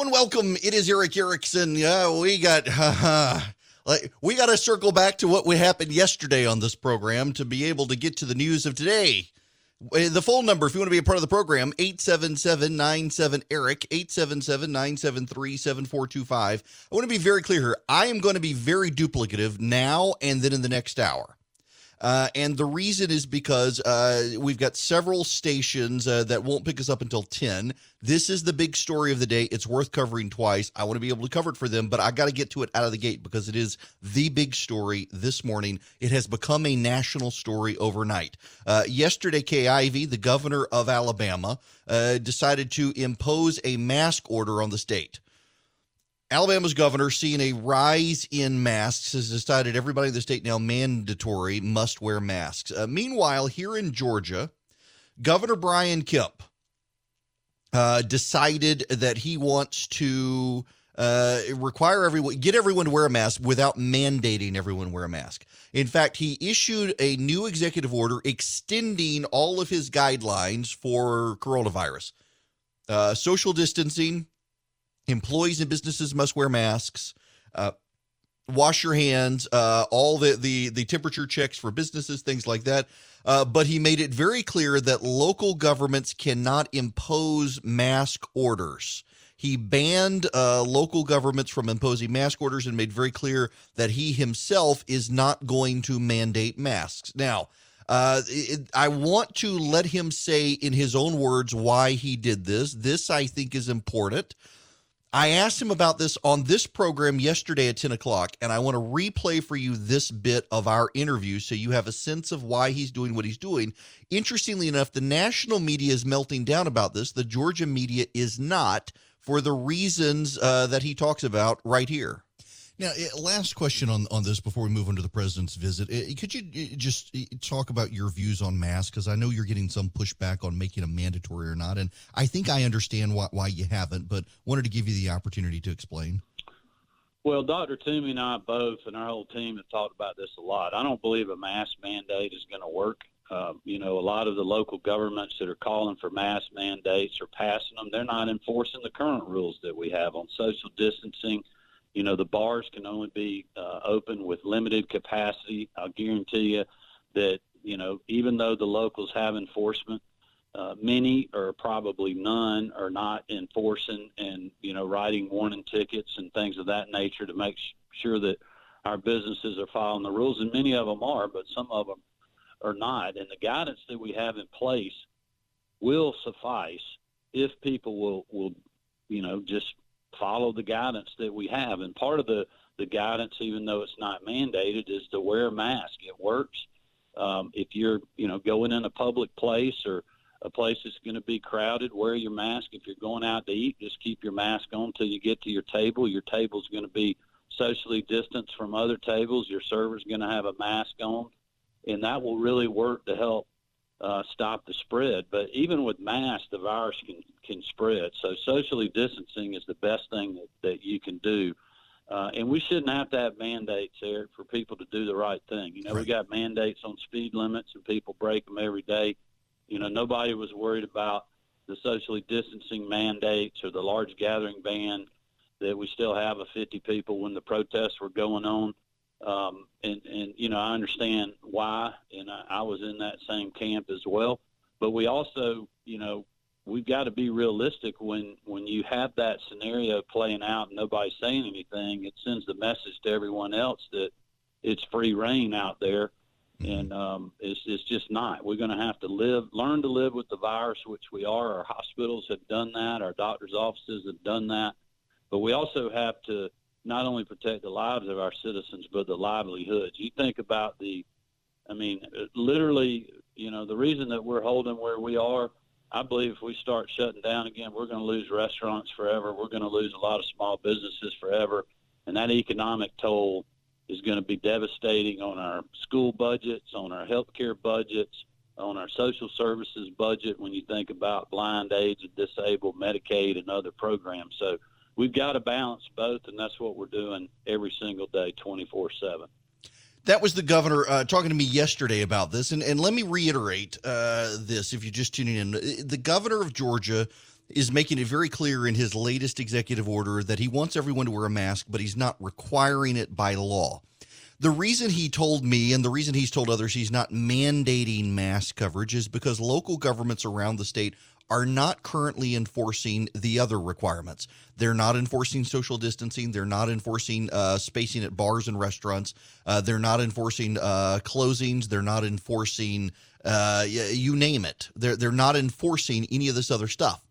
And welcome. It is Erick Erickson. Yeah, we got uh, like we got to circle back to what we happened yesterday on this program to be able to get to the news of today. Uh, the phone number, if you want to be a part of the program, 877-97-ERIC, 877-973-7425. I want to be very clear here. I am going to be very duplicative now and then in the next hour. Uh, and the reason is because uh, we've got several stations uh, that won't pick us up until 10. This is the big story of the day. It's worth covering twice. I want to be able to cover it for them, but I got to get to it out of the gate because it is the big story this morning. It has become a national story overnight. Uh, yesterday, Ivey, the governor of Alabama, uh, decided to impose a mask order on the state. Alabama's governor, seeing a rise in masks, has decided everybody in the state now mandatory must wear masks. Uh, meanwhile, here in Georgia, Governor Brian Kemp uh, decided that he wants to uh, require everyone, get everyone to wear a mask without mandating everyone wear a mask. In fact, he issued a new executive order extending all of his guidelines for coronavirus. Uh, social distancing, employees and businesses must wear masks. Uh, wash your hands. Uh, all the, the the temperature checks for businesses, things like that. Uh, but he made it very clear that local governments cannot impose mask orders. He banned uh, local governments from imposing mask orders and made very clear that he himself is not going to mandate masks. Now, uh, it, I want to let him say in his own words why he did this. This, I think, is important. I asked him about this on this program yesterday at 10 o'clock, and I want to replay for you this bit of our interview so you have a sense of why he's doing what he's doing. Interestingly enough, the national media is melting down about this. The Georgia media is not for the reasons uh, that he talks about right here. Now, last question on, on this before we move on to the president's visit. Could you eh, just talk about your views on masks? Because I know you're getting some pushback on making them mandatory or not. And I think I understand why, why you haven't, but wanted to give you the opportunity to explain. Well, Dr. Toomey and I both, and our whole team have talked about this a lot. I don't believe a mask mandate is going to work. Uh, you know, a lot of the local governments that are calling for mask mandates or passing them, they're not enforcing the current rules that we have on social distancing – you know, the bars can only be uh, open with limited capacity. I'll guarantee you that, you know, even though the locals have enforcement, uh, many or probably none are not enforcing and, you know, writing warning tickets and things of that nature to make sh- sure that our businesses are following the rules. And many of them are, but some of them are not. And the guidance that we have in place will suffice if people will, will you know, just follow the guidance that we have. And part of the, the guidance, even though it's not mandated, is to wear a mask. It works. Um, if you're, you know, going in a public place or a place that's going to be crowded, wear your mask. If you're going out to eat, just keep your mask on until you get to your table. Your table's going to be socially distanced from other tables. Your server's going to have a mask on, and that will really work to help uh, stop the spread. But even with masks, the virus can can spread. So socially distancing is the best thing that, that you can do. Uh, and we shouldn't have to have mandates, Erick, for people to do the right thing. You know, right. we got mandates on speed limits, and people break them every day. You know, nobody was worried about the socially distancing mandates or the large gathering ban that we still have of 50 people when the protests were going on. Um, and, and, you know, I understand why, and I, I was in that same camp as well. But we also, you know, we've got to be realistic when, when you have that scenario playing out and nobody's saying anything. It sends the message to everyone else that it's free reign out there. Mm-hmm. And um, it's, it's just not. We're going to have to live, learn to live with the virus, which we are. Our hospitals have done that. Our doctors' offices have done that. But we also have to not only protect the lives of our citizens, but the livelihoods. You think about the, I mean, literally, you know, the reason that we're holding where we are, I believe if we start shutting down again, we're going to lose restaurants forever. We're going to lose a lot of small businesses forever. And that economic toll is going to be devastating on our school budgets, on our healthcare budgets, on our social services budget when you think about blind, aged, disabled, Medicaid, and other programs. So we've got to balance both, and that's what we're doing every single day, 24 7. That was the governor uh, talking to me yesterday about this. And, and let me reiterate uh, this if you're just tuning in. The governor of Georgia is making it very clear in his latest executive order that he wants everyone to wear a mask, but he's not requiring it by law. The reason he told me and the reason he's told others he's not mandating mask coverage is because local governments around the state are not currently enforcing the other requirements. They're not enforcing social distancing. They're not enforcing uh, spacing at bars and restaurants. Uh, they're not enforcing uh, closings. They're not enforcing uh, you name it. They're they're not enforcing any of this other stuff.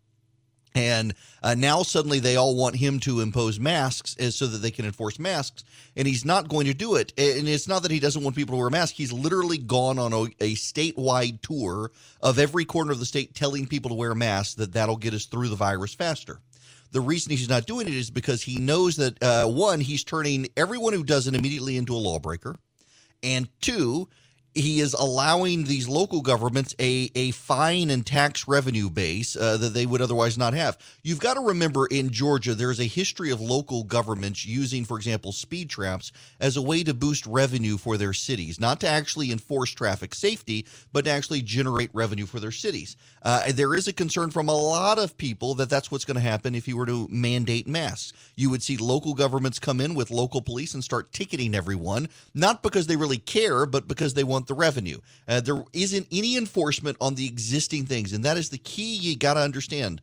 And uh, now suddenly they all want him to impose masks as, so that they can enforce masks, and he's not going to do it. And it's not that he doesn't want people to wear masks. He's literally gone on a, a statewide tour of every corner of the state, telling people to wear masks. That that'll get us through the virus faster. The reason he's not doing it is because he knows that uh, one, he's turning everyone who doesn't immediately into a lawbreaker, and two, he is allowing these local governments a, a fine and tax revenue base uh, that they would otherwise not have. You've got to remember in Georgia, there's a history of local governments using, for example, speed traps as a way to boost revenue for their cities, not to actually enforce traffic safety, but to actually generate revenue for their cities. Uh, there is a concern from a lot of people that that's what's going to happen if you were to mandate masks. You would see local governments come in with local police and start ticketing everyone, not because they really care, but because they want the revenue. Uh, there isn't any enforcement on the existing things, and that is the key. You got to understand.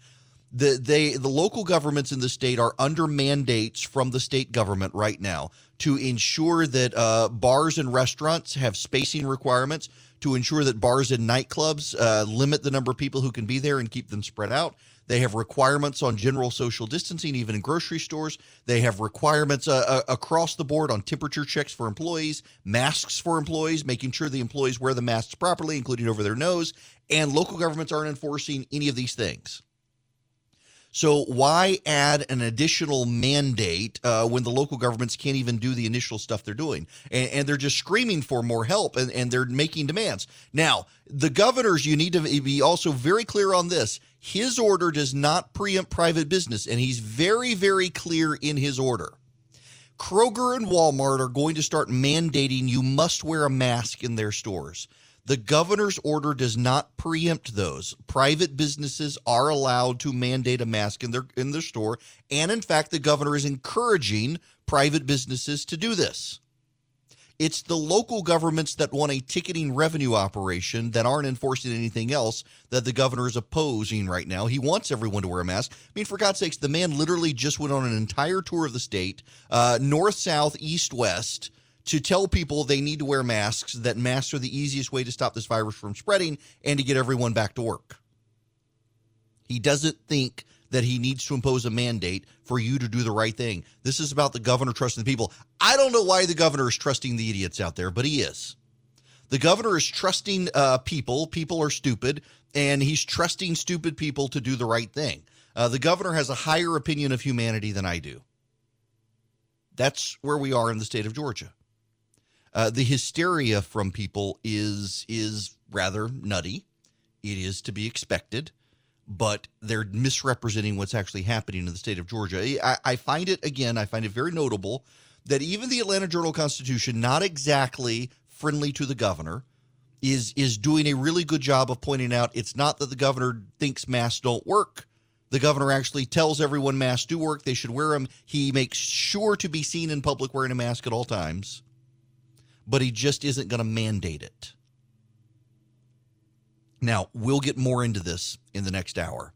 The they the local governments in the state are under mandates from the state government right now to ensure that uh, bars and restaurants have spacing requirements, to ensure that bars and nightclubs uh, limit the number of people who can be there and keep them spread out. They have requirements on general social distancing, even in grocery stores. They have requirements uh, uh, across the board on temperature checks for employees, masks for employees, making sure the employees wear the masks properly, including over their nose. And local governments aren't enforcing any of these things. So why add an additional mandate uh, when the local governments can't even do the initial stuff they're doing? And, and, they're just screaming for more help and, and they're making demands. Now, the governors, you need to be also very clear on this. His order does not preempt private business, and he's very, very clear in his order. Kroger and Walmart are going to start mandating you must wear a mask in their stores. The governor's order does not preempt those. Private businesses are allowed to mandate a mask in their in their store, and in fact, the governor is encouraging private businesses to do this. It's the local governments that want a ticketing revenue operation that aren't enforcing anything else that the governor is opposing right now. He wants everyone to wear a mask. I mean, for God's sakes, the man literally just went on an entire tour of the state, uh, north, south, east, west to tell people they need to wear masks, that masks are the easiest way to stop this virus from spreading and to get everyone back to work. He doesn't think that he needs to impose a mandate for you to do the right thing. This is about the governor trusting the people. I don't know why the governor is trusting the idiots out there, but he is. The governor is trusting uh, people. People are stupid, and he's trusting stupid people to do the right thing. Uh, the governor has a higher opinion of humanity than I do. That's where we are in the state of Georgia. Uh, the hysteria from people is is rather nutty. It is to be expected, but they're misrepresenting what's actually happening in the state of Georgia. I, I find it again. I find it very notable that even the Atlanta Journal Constitution, not exactly friendly to the governor, is is doing a really good job of pointing out it's not that the governor thinks masks don't work. The governor actually tells everyone masks do work. They should wear them. He makes sure to be seen in public wearing a mask at all times but he just isn't going to mandate it. Now, we'll get more into this in the next hour.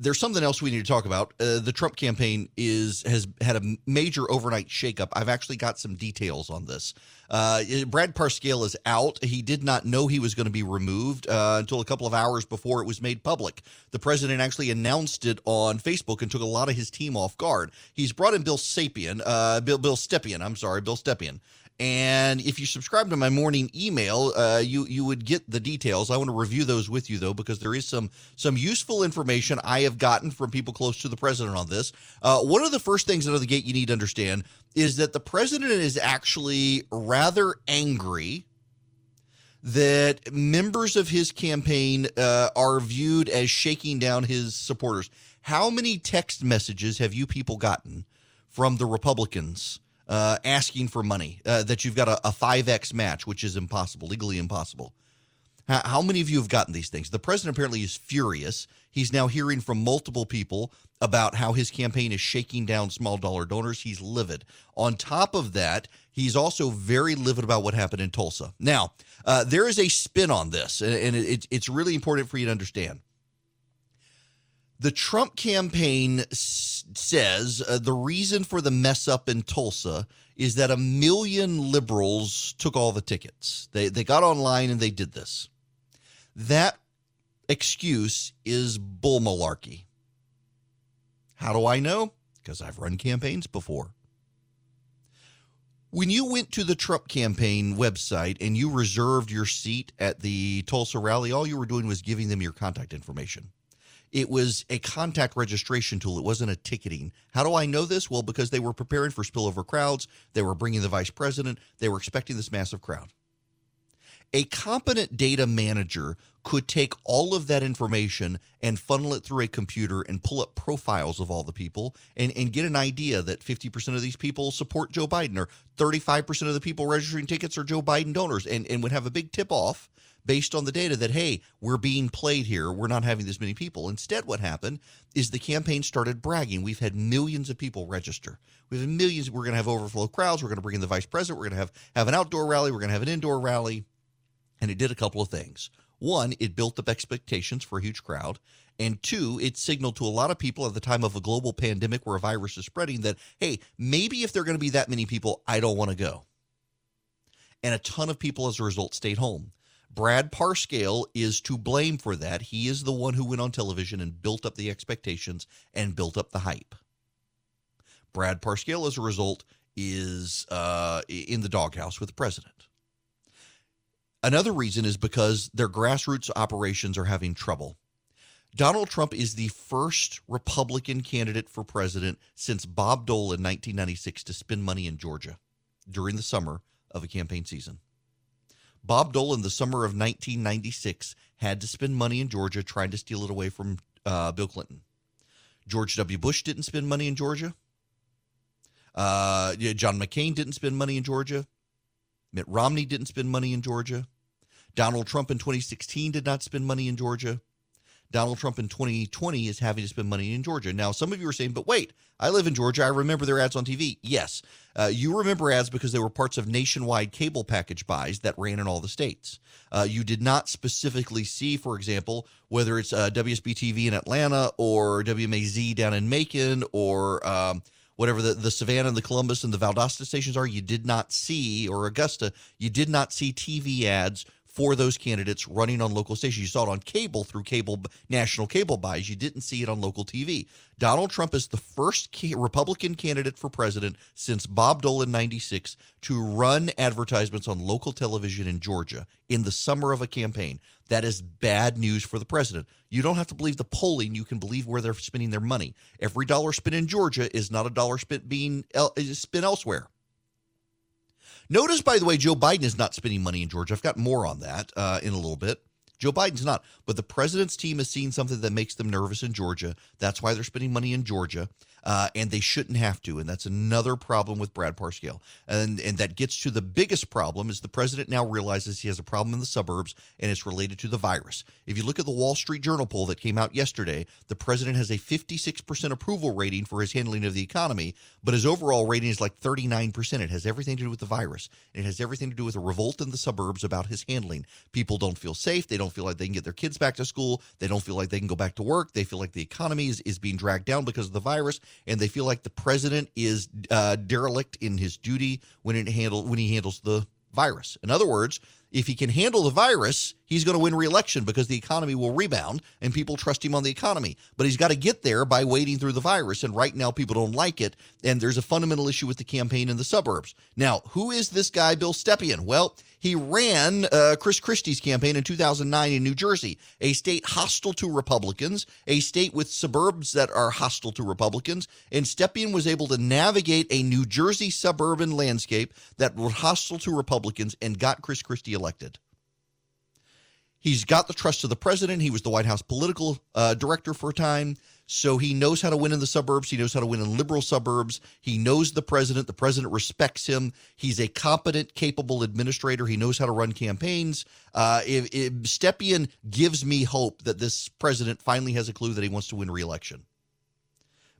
There's something else we need to talk about. Uh, the Trump campaign is has had a major overnight shakeup. I've actually got some details on this. Uh, Brad Parscale is out. He did not know he was going to be removed uh, until a couple of hours before it was made public. The president actually announced it on Facebook and took a lot of his team off guard. He's brought in Bill Sapien, uh, Bill Bill Stepien. I'm sorry, Bill Stepien, and if you subscribe to my morning email, uh, you you would get the details. I want to review those with you though, because there is some some useful information I have gotten from people close to the president on this. Uh, one of the first things out of the gate you need to understand is that the president is actually rather angry that members of his campaign uh, are viewed as shaking down his supporters. How many text messages have you people gotten from the Republicans? Uh, asking for money, uh, that you've got a, a 5X match, which is impossible, legally impossible. How, how many of you have gotten these things? The president apparently is furious. He's now hearing from multiple people about how his campaign is shaking down small dollar donors. He's livid. On top of that, he's also very livid about what happened in Tulsa. Now, uh, there is a spin on this, and, and it, it's really important for you to understand. The Trump campaign s- says uh, the reason for the mess up in Tulsa is that a million liberals took all the tickets. They, they got online and they did this. That excuse is bull malarkey. How do I know? Because I've run campaigns before. When you went to the Trump campaign website and you reserved your seat at the Tulsa rally, all you were doing was giving them your contact information. It was a contact registration tool. It wasn't a ticketing. How do I know this? Well, because they were preparing for spillover crowds. They were bringing the vice president. They were expecting this massive crowd. A competent data manager could take all of that information and funnel it through a computer and pull up profiles of all the people and, and get an idea that 50% of these people support Joe Biden or 35% of the people registering tickets are Joe Biden donors and, and would have a big tip off based on the data that, hey, we're being played here. We're not having this many people. Instead, what happened is the campaign started bragging. We've had millions of people register. We've millions. We're going to have overflow crowds. We're going to bring in the vice president. We're going to have, have an outdoor rally. We're going to have an indoor rally. And it did a couple of things. One, it built up expectations for a huge crowd. And two, it signaled to a lot of people at the time of a global pandemic where a virus is spreading that, hey, maybe if there are going to be that many people, I don't want to go. And a ton of people as a result stayed home. Brad Parscale is to blame for that. He is the one who went on television and built up the expectations and built up the hype. Brad Parscale, as a result, is uh, in the doghouse with the president. Another reason is because their grassroots operations are having trouble. Donald Trump is the first Republican candidate for president since Bob Dole in 1996 to spend money in Georgia during the summer of a campaign season. Bob Dole in the summer of 1996 had to spend money in Georgia trying to steal it away from uh, Bill Clinton. George W. Bush didn't spend money in Georgia. Uh, John McCain didn't spend money in Georgia. Mitt Romney didn't spend money in Georgia. Donald Trump in 2016 did not spend money in Georgia. Donald Trump in 2020 is having to spend money in Georgia. Now, some of you are saying, but wait, I live in Georgia. I remember their ads on TV. Yes, uh, you remember ads because they were parts of nationwide cable package buys that ran in all the states. Uh, you did not specifically see, for example, whether it's uh, WSB TV in Atlanta or WMAZ down in Macon or um, whatever the, the Savannah and the Columbus and the Valdosta stations are. You did not see, or Augusta, you did not see TV ads for those candidates running on local stations. You saw it on cable through cable national cable buys. You didn't see it on local TV. Donald Trump is the first Republican candidate for president since Bob Dole in 96 to run advertisements on local television in Georgia in the summer of a campaign. That is bad news for the president. You don't have to believe the polling, you can believe where they're spending their money. Every dollar spent in Georgia is not a dollar spent being spent elsewhere. Notice, by the way, Joe Biden is not spending money in Georgia. I've got more on that uh, in a little bit. Joe Biden's not, but the president's team has seen something that makes them nervous in Georgia. That's why they're spending money in Georgia uh, and they shouldn't have to. And that's another problem with Brad Parscale. And and that gets to the biggest problem is the president now realizes he has a problem in the suburbs, and it's related to the virus. If you look at the Wall Street Journal poll that came out yesterday, the president has a 56% approval rating for his handling of the economy, but his overall rating is like 39%. It has everything to do with the virus. It has everything to do with a revolt in the suburbs about his handling. People don't feel safe. They don't feel like they can get their kids back to school. They don't feel like they can go back to work. They feel like the economy is, is being dragged down because of the virus and they feel like the president is uh, derelict in his duty when it handle when he handles the virus. In other words, if he can handle the virus, he's going to win re-election because the economy will rebound and people trust him on the economy. But he's got to get there by wading through the virus, and right now people don't like it. And there's a fundamental issue with the campaign in the suburbs. Now, who is this guy, Bill Stepien? Well, he ran uh, Chris Christie's campaign in 2009 in New Jersey, a state hostile to Republicans, a state with suburbs that are hostile to Republicans. And Stepien was able to navigate a New Jersey suburban landscape that was hostile to Republicans and got Chris Christie elected. He's got the trust of the president. He was the White House political uh, director for a time. So he knows how to win in the suburbs. He knows how to win in liberal suburbs. He knows the president. The president respects him. He's a competent, capable administrator. He knows how to run campaigns. Uh, if, if Stepien gives me hope that this president finally has a clue that he wants to win re-election.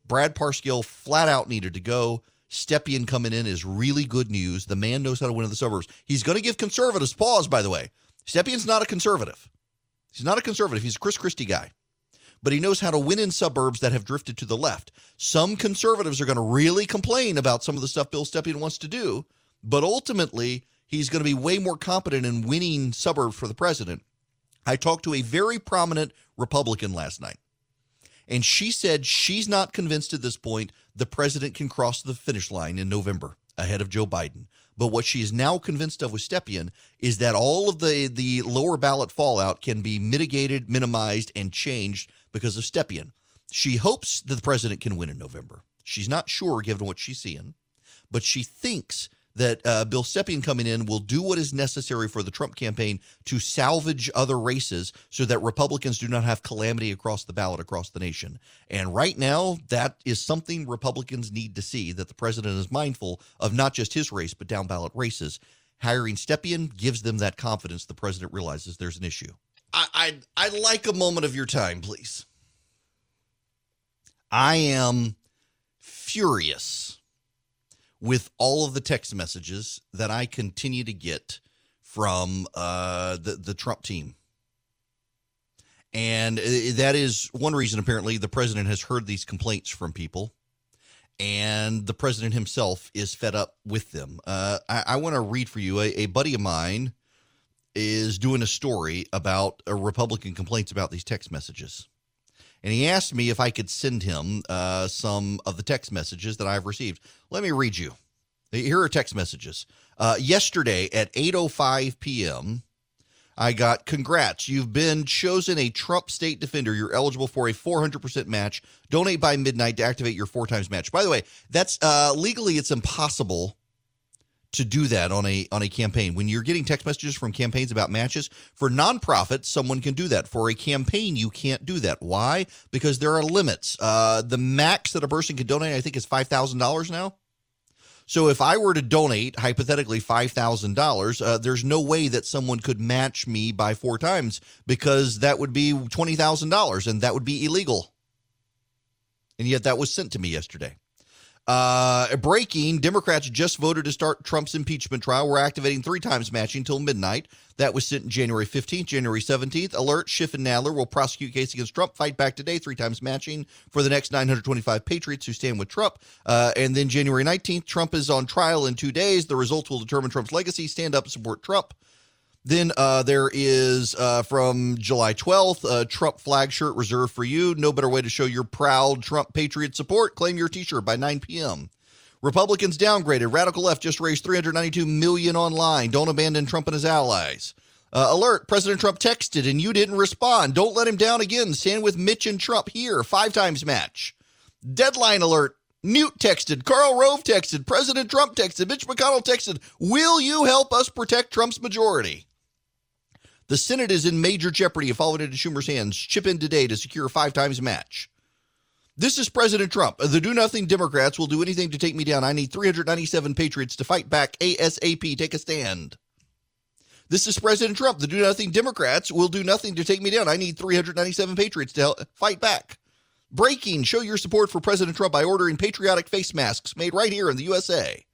Brad Parscale flat out needed to go. Stepien coming in is really good news. The man knows how to win in the suburbs. He's going to give conservatives pause, by the way. Stepien's not a conservative. He's not a conservative. He's a Chris Christie guy. But he knows how to win in suburbs that have drifted to the left. Some conservatives are going to really complain about some of the stuff Bill Stepien wants to do, but ultimately, he's going to be way more competent in winning suburbs for the president. I talked to a very prominent Republican last night, and she said she's not convinced at this point the president can cross the finish line in November ahead of Joe Biden. But what she is now convinced of with Stepien is that all of the the lower ballot fallout can be mitigated, minimized, and changed because of Stepien. She hopes that the president can win in November. She's not sure given what she's seeing, but she thinks that uh, Bill Stepien coming in will do what is necessary for the Trump campaign to salvage other races so that Republicans do not have calamity across the ballot across the nation. And right now, that is something Republicans need to see that the president is mindful of not just his race, but down ballot races. Hiring Stepien gives them that confidence the president realizes there's an issue. I, I'd, I'd like a moment of your time, please. I am furious with all of the text messages that I continue to get from uh, the the Trump team, and uh, that is one reason. Apparently, the president has heard these complaints from people, and the president himself is fed up with them. Uh, I, I want to read for you a, a buddy of mine is doing a story about a Republican complaints about these text messages and he asked me if I could send him uh, some of the text messages that I've received. Let me read you. Here are text messages. Uh, yesterday at 8:05 p.m., I got congrats. You've been chosen a Trump state defender. You're eligible for a 400% match. Donate by midnight to activate your four times match. By the way, that's uh, legally it's impossible to do that on a on a campaign. When you're getting text messages from campaigns about matches for nonprofits, someone can do that. For a campaign, you can't do that. Why? Because there are limits. Uh, the max that a person can donate, I think, is five thousand dollars now. So if I were to donate hypothetically five thousand uh, dollars, there's no way that someone could match me by four times because that would be twenty thousand dollars, and that would be illegal. And yet, that was sent to me yesterday. Uh, breaking Democrats just voted to start Trump's impeachment trial. We're activating three times matching until midnight. That was sent January 15th, January 17th. Alert Schiff and Nadler will prosecute case against Trump. Fight back today, three times matching for the next 925 patriots who stand with Trump. Uh, and then January 19th, Trump is on trial in two days. The results will determine Trump's legacy. Stand up, support Trump. Then uh, there is uh, from July 12th, a Trump flag shirt reserved for you. No better way to show your proud Trump patriot support. Claim your t-shirt by 9 p.m. Republicans downgraded. Radical left just raised 392 million online. Don't abandon Trump and his allies. Uh, alert: President Trump texted and you didn't respond. Don't let him down again. Stand with Mitch and Trump here. Five times match. Deadline alert: Newt texted. Karl Rove texted. President Trump texted. Mitch McConnell texted. Will you help us protect Trump's majority? The Senate is in major jeopardy of it into Schumer's hands. Chip in today to secure a five times match. This is President Trump. The do nothing Democrats will do anything to take me down. I need 397 patriots to fight back ASAP. Take a stand. This is President Trump. The do nothing Democrats will do nothing to take me down. I need 397 patriots to help fight back. Breaking. Show your support for President Trump by ordering patriotic face masks made right here in the USA.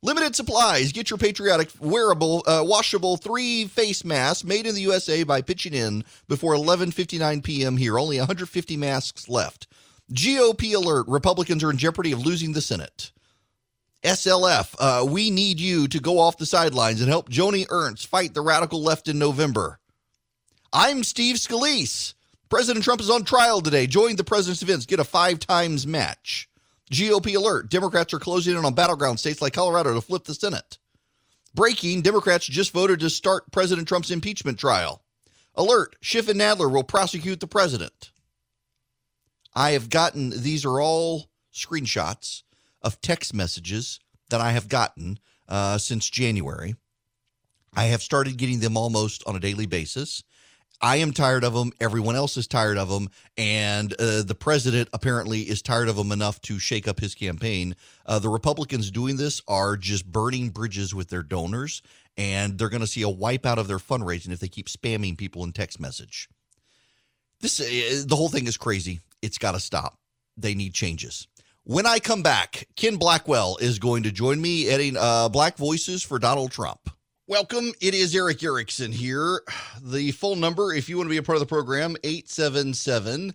Limited supplies. Get your patriotic, wearable, uh, washable three face masks made in the USA by pitching in before 11:59 p.m. here. Only 150 masks left. GOP alert: Republicans are in jeopardy of losing the Senate. SLF, uh, we need you to go off the sidelines and help Joni Ernst fight the radical left in November. I'm Steve Scalise. President Trump is on trial today. Join the president's events. Get a five times match. GOP alert Democrats are closing in on battleground states like Colorado to flip the Senate. Breaking Democrats just voted to start President Trump's impeachment trial. Alert Schiff and Nadler will prosecute the president. I have gotten, these are all screenshots of text messages that I have gotten uh, since January. I have started getting them almost on a daily basis. I am tired of them. Everyone else is tired of them, and uh, the president apparently is tired of them enough to shake up his campaign. Uh, the Republicans doing this are just burning bridges with their donors, and they're going to see a wipeout of their fundraising if they keep spamming people in text message. This uh, the whole thing is crazy. It's got to stop. They need changes. When I come back, Ken Blackwell is going to join me adding uh, Black Voices for Donald Trump. Welcome. It is Erick Erickson here. The phone number, if you want to be a part of the program, 877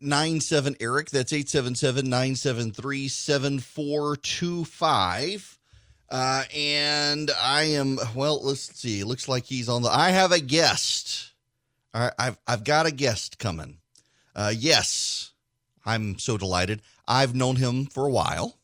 97 Eric. That's 877 973 7425. Uh, and I am, well, let's see. Looks like he's on the. I have a guest. Right, I've, I've got a guest coming. Uh, yes, I'm so delighted. I've known him for a while.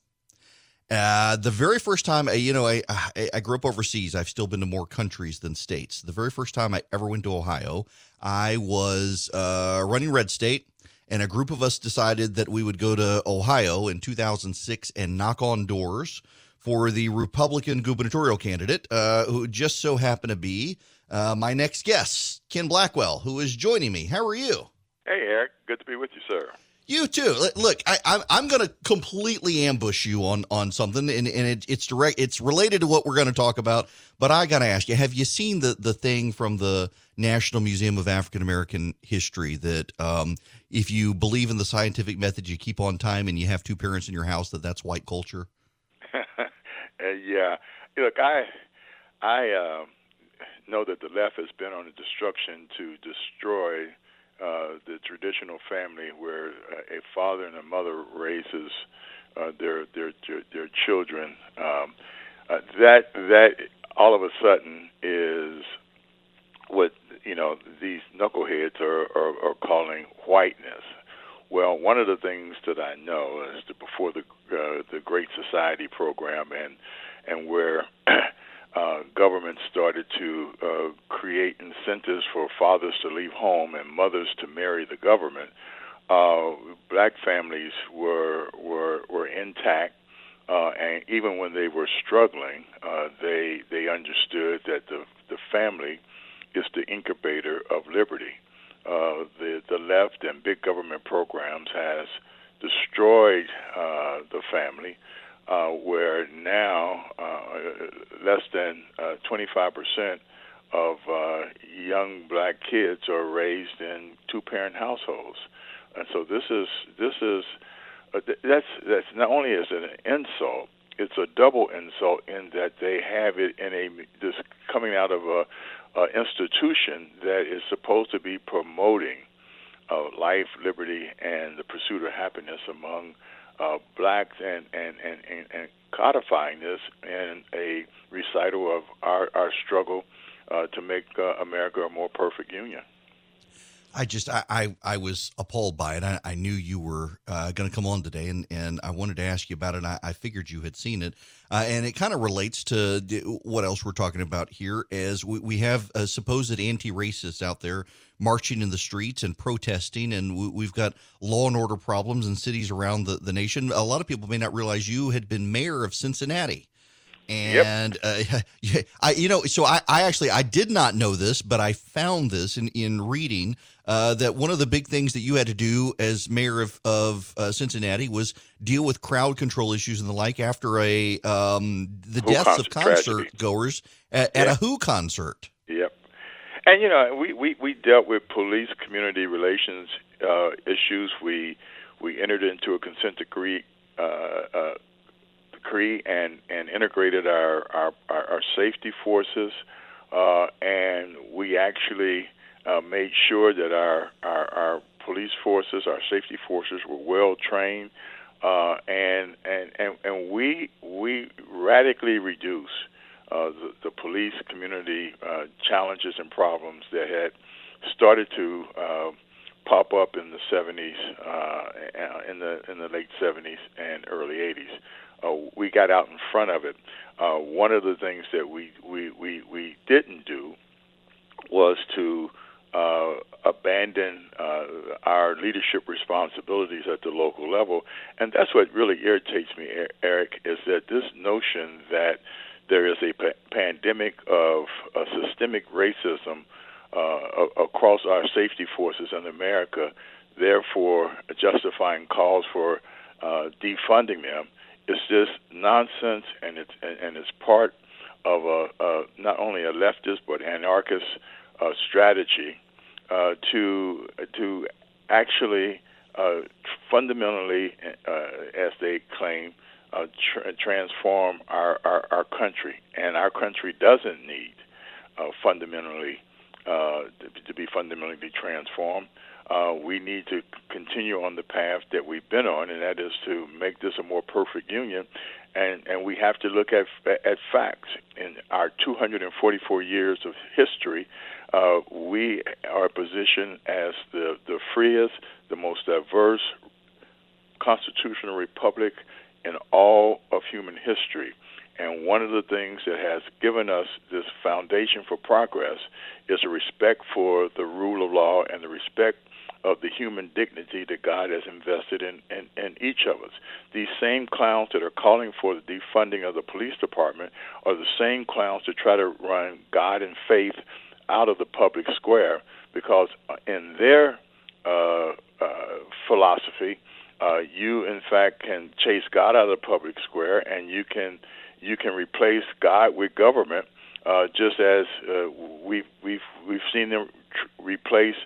Uh, the very first time, uh, you know, I, I, I grew up overseas. I've still been to more countries than states. The very first time I ever went to Ohio, I was uh, running Red State, and a group of us decided that we would go to Ohio in 2006 and knock on doors for the Republican gubernatorial candidate, uh, who just so happened to be uh, my next guest, Ken Blackwell, who is joining me. How are you? Hey, Erick. Good to be with you, sir. You too. Look, I, I'm I'm going to completely ambush you on on something, and, and it, it's direct. It's related to what we're going to talk about. But I got to ask you: Have you seen the the thing from the National Museum of African American History that um, if you believe in the scientific method, you keep on time, and you have two parents in your house, that that's white culture? uh, yeah. Look, I I uh, know that the left has been on a destruction to destroy uh, the traditional family where a father and a mother raises uh, their their their children. Um, uh, that that all of a sudden is what you know these knuckleheads are, are, are calling whiteness. Well, one of the things that I know is that before the uh, the Great Society program and and where uh, government started to uh, create incentives for fathers to leave home and mothers to marry the government, uh, black families were were were intact, uh, and even when they were struggling, uh, they they understood that the the family is the incubator of liberty. Uh, the the left and big government programs has destroyed uh, the family uh, where now uh, less than uh, 25% of uh, young black kids are raised in two-parent households, and so this is this is uh, that's that's not only is it an insult, it's a double insult in that they have it in a this coming out of a, a institution that is supposed to be promoting uh, life, liberty, and the pursuit of happiness among uh, blacks and, and, and, and, and codifying this in a recital of our, our struggle uh, to make uh, America a more perfect union. I just I I, I was appalled by it. I, I knew you were uh, going to come on today, and, and I wanted to ask you about it. I, I figured you had seen it, uh, and it kind of relates to what else we're talking about here. As we, we have a supposed anti-racists out there marching in the streets and protesting, and we, have got law and order problems in cities around the, the nation. A lot of people may not realize you had been mayor of Cincinnati and yep. uh, I, you know, so I, I actually I did not know this, but I found this in in reading uh, that one of the big things that you had to do as mayor of of uh, Cincinnati was deal with crowd control issues and the like after a um, the Who deaths concert of concert tragedy. goers at, at a Who concert. Yep. And you know, we, we, we dealt with police community relations uh, issues. We we entered into a consent decree uh, uh, decree and, and integrated our, our, our, our safety forces, uh, and we actually uh, made sure that our, our, our police forces, our safety forces were well trained, uh, and, and, and, and we, we radically reduced uh, the, the police community uh, challenges and problems that had started to uh, pop up in the 70s, uh, in the in the late 70s and early 80s. Uh, we got out in front of it. Uh, one of the things that we we we, we didn't do was to uh, abandon uh, our leadership responsibilities at the local level, and that's what really irritates me, Erick, is that this notion that there is a pandemic of uh, systemic racism uh, across our safety forces in America, therefore justifying calls for uh, defunding them. It's just nonsense, and it's and it's part of a, a not only a leftist but anarchist uh, strategy uh, to to actually uh, fundamentally, uh, as they claim, uh, tra- transform our, our, our country, and our country doesn't need uh, fundamentally to be fundamentally transformed. Uh, we need to continue on the path that we've been on, and that is to make this a more perfect union. And, and we have to look at at facts. In our 244 years of history, uh, we are positioned as the the freest, the most diverse constitutional republic in all of human history. And one of the things that has given us this foundation for progress is a respect for the rule of law and the respect of the human dignity that God has invested in, in, in each of us. These same clowns that are calling for the defunding of the police department are the same clowns that try to run God and faith out of the public square because uh, in their uh, uh, philosophy, uh, you in fact can chase God out of the public square, and you can you can replace God with government, uh, just as uh, we've we've we've seen them tr- replace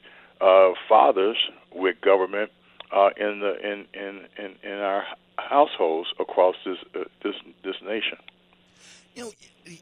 uh, fathers with government uh, in the in, in in in our households across this uh, this this nation. You know,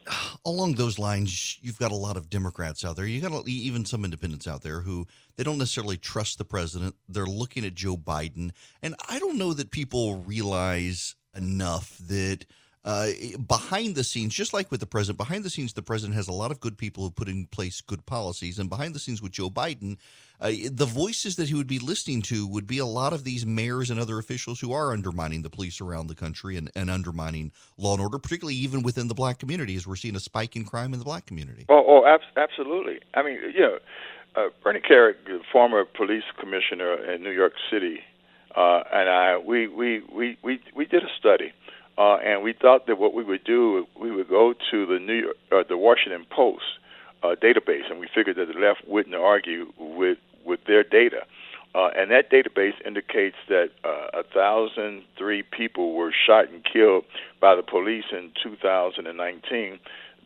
along those lines, you've got a lot of Democrats out there. You got even some independents out there who they don't necessarily trust the president. They're looking at Joe Biden, and I don't know that people realize enough that uh, behind the scenes, just like with the president, behind the scenes, the president has a lot of good people who put in place good policies. And behind the scenes with Joe Biden, uh, the voices that he would be listening to would be a lot of these mayors and other officials who are undermining the police around the country and, and undermining law and order, particularly even within the black community, as we're seeing a spike in crime in the black community. Oh, oh ab- absolutely. I mean, you know, uh, Bernie Kerik, former police commissioner in New York City, uh, and I, we, we, we, we, we did a study we thought that what we would do, we would go to the New York, uh, the Washington Post uh, database, and we figured that the left wouldn't argue with with their data. Uh, and that database indicates that uh, 1,003 people were shot and killed by the police in 2019.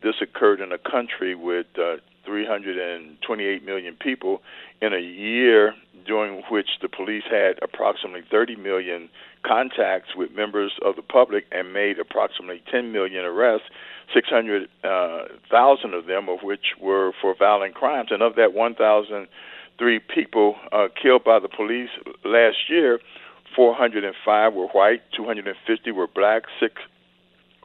This occurred in a country with uh, 328 million people in a year during which the police had approximately 30 million contacts with members of the public and made approximately 10 million arrests, 600,000 uh, of them of which were for violent crimes. And of that 1,003 people uh, killed by the police last year, 405 were white, 250 were black, six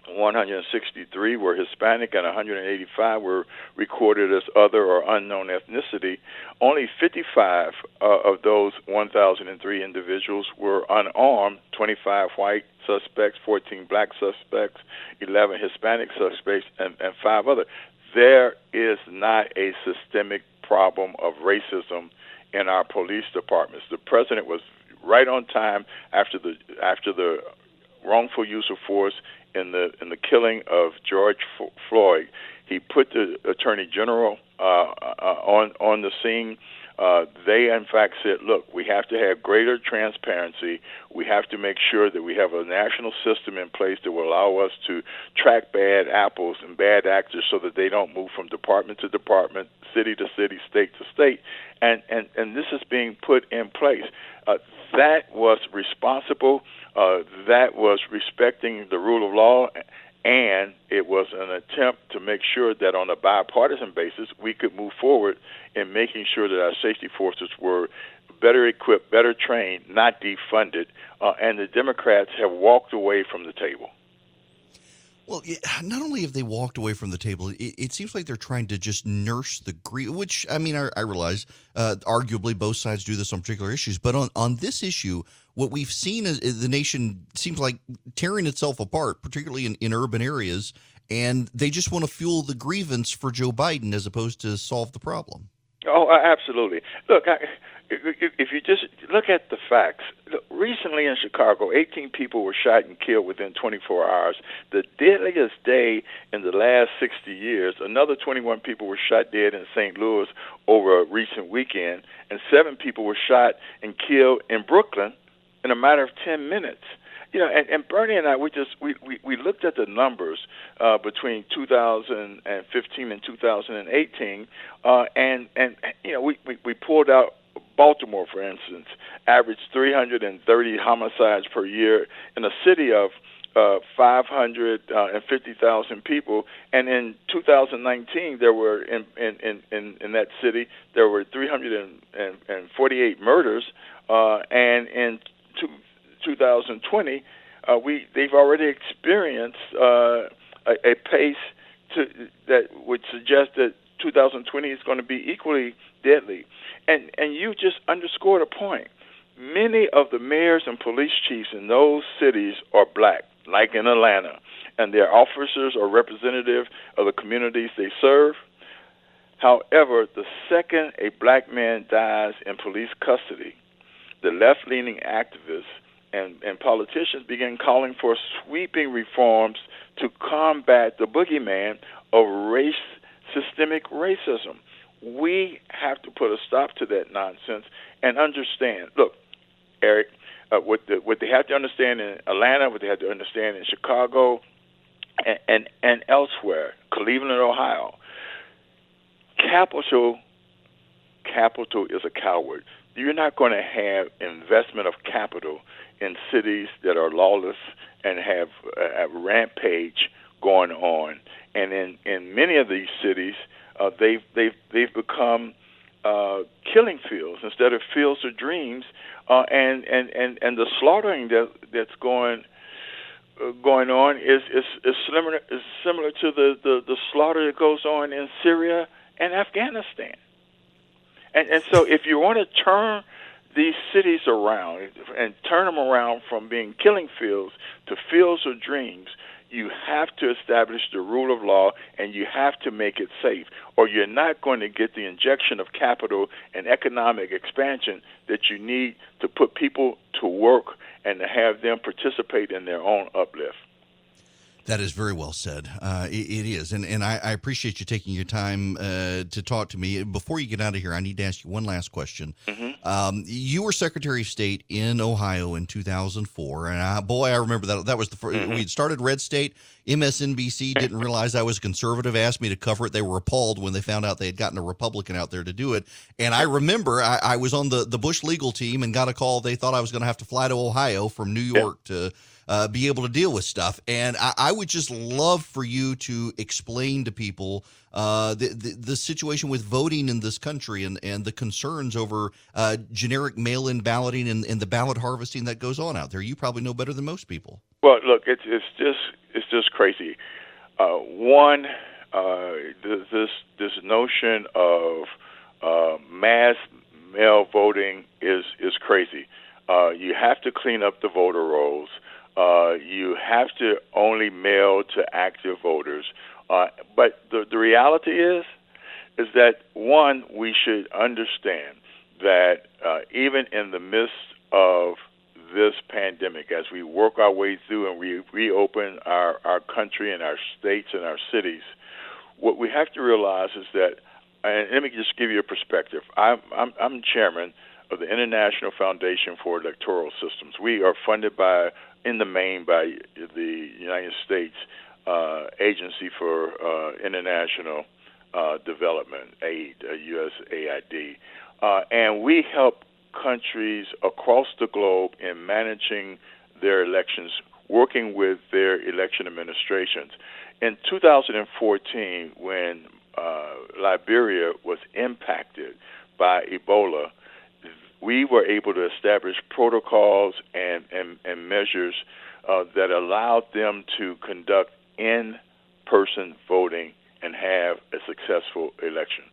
163 were Hispanic and 185 were recorded as other or unknown ethnicity. Only 55 uh, of those 1,003 individuals were unarmed 25 white suspects, 14 black suspects, 11 Hispanic suspects, and, and five other. There is not a systemic problem of racism in our police departments. The president was right on time after the after the wrongful use of force in the in the killing of George F- Floyd. He put the Attorney General uh, uh, on on the scene. Uh, they in fact said, "Look, we have to have greater transparency. We have to make sure that we have a national system in place that will allow us to track bad apples and bad actors, so that they don't move from department to department, city to city, state to state." And and and this is being put in place. Uh, that was responsible uh, that was respecting the rule of law, and it was an attempt to make sure that on a bipartisan basis we could move forward in making sure that our safety forces were better equipped, better trained, not defunded. Uh, and the Democrats have walked away from the table. Well, not only have they walked away from the table, it, it seems like they're trying to just nurse the grief. Which I mean, I, I realize, uh, arguably, both sides do this on particular issues, but on on this issue, what we've seen is, the nation seems like tearing itself apart, particularly in, in urban areas, and they just want to fuel the grievance for Joe Biden as opposed to solve the problem. Oh, absolutely. Look, I, if you just look at the facts, recently in Chicago, 18 people were shot and killed within 24 hours. The deadliest day in the last 60 years, another 21 people were shot dead in St. Louis over a recent weekend, and seven people were shot and killed in Brooklyn in a matter of 10 minutes you know, and, and Bernie and I, we just we, we, we looked at the numbers uh, between 2015 and 2018, uh, and and you know we, we, we pulled out Baltimore, for instance, averaged 330 homicides per year in a city of uh, 550,000 people, and in 2019 there were in in, in, in that city there were 348 murders, uh, and in two, 2020 uh, we they've already experienced uh, a, a pace to, that would suggest that 2020 is going to be equally deadly. And and you just underscored a point. Many of the mayors and police chiefs in those cities are black, like in Atlanta, and their officers are representative of the communities they serve. However, the second a black man dies in police custody, the left-leaning activists and, and politicians begin calling for sweeping reforms to combat the boogeyman of race systemic racism. We have to put a stop to that nonsense and understand. Look, Erick, uh, what, the, what they have to understand in Atlanta, what they have to understand in Chicago, and and, and elsewhere, Cleveland, Ohio. Capital, capital is a coward. You're not going to have investment of capital in cities that are lawless and have a rampage going on. And in, in many of these cities, uh, they've they've they've become uh, killing fields instead of fields of dreams, uh, and and and and the slaughtering that that's going uh, going on is is is similar is similar to the, the the slaughter that goes on in Syria and Afghanistan. And and so if you want to turn these cities around and turn them around from being killing fields to fields of dreams, you have to establish the rule of law and you have to make it safe, or you're not going to get the injection of capital and economic expansion that you need to put people to work and to have them participate in their own uplift. That is very well said. Uh, it, it is, and and I, I, appreciate you taking your time uh, to talk to me. Before you get out of here, I need to ask you one last question. Mm-hmm. Um, you were Secretary of State in Ohio in 2004, and I, boy, I remember that. That was the 1st mm-hmm. we had started Red State. MSNBC didn't realize I was a conservative. Asked me to cover it. They were appalled when they found out they had gotten a Republican out there to do it. And I remember I, I was on the the Bush legal team and got a call. They thought I was going to have to fly to Ohio from New York yeah. to uh, be able to deal with stuff. And I, I, would just love for you to explain to people uh, the, the, the situation with voting in this country and and the concerns over uh, generic mail-in balloting and, and the ballot harvesting that goes on out there. You probably know better than most people. Well, look, it's it's just it's just crazy. Uh, one, uh, this this notion of uh, mass mail voting is is crazy. Uh, you have to clean up the voter rolls. Uh, you have to only mail to active voters. Uh, but the, the reality is, is that one, we should understand that uh, even in the midst of this pandemic, as we work our way through and we reopen our, our country and our states and our cities, what we have to realize is that, and let me just give you a perspective. I'm, I'm, I'm chairman of the International Foundation for Electoral Systems. We are funded by in the main by the United States uh, Agency for uh, International uh, Development Aid, USAID, uh, uh, and we help countries across the globe in managing their elections, working with their election administrations. In 2014, when uh, Liberia was impacted by Ebola, we were able to establish protocols and, and, and measures uh, that allowed them to conduct in person voting and have a successful election.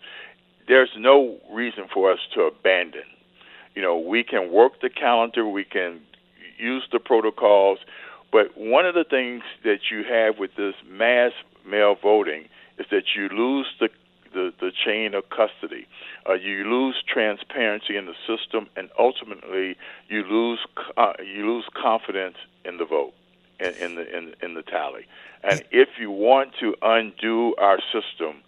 There's no reason for us to abandon. You know, we can work the calendar, we can use the protocols, but one of the things that you have with this mass mail voting is that you lose the the, the chain of custody. Uh, you lose transparency in the system, and ultimately you lose uh, you lose confidence in the vote, in, in the in, in the tally. And if you want to undo our system,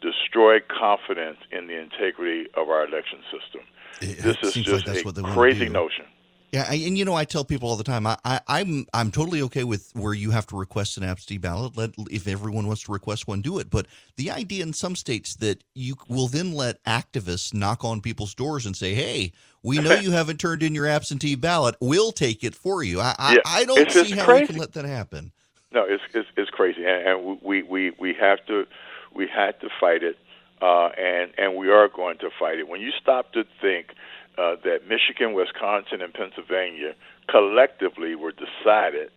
destroy confidence in the integrity of our election system. It, this it is just like that's a crazy notion. Yeah, I, and you know, I tell people all the time, I, I, I'm I'm totally okay with where you have to request an absentee ballot. Let if everyone wants to request one, do it. But the idea in some states that you will then let activists knock on people's doors and say, "Hey, we know you haven't turned in your absentee ballot. We'll take it for you." I I, Yeah, I don't it's see how we can let that happen. No, it's it's, it's crazy, and, and we, we we have to we had to fight it, uh, and and we are going to fight it. When you stop to think uh, that Michigan, Wisconsin, and Pennsylvania collectively were decided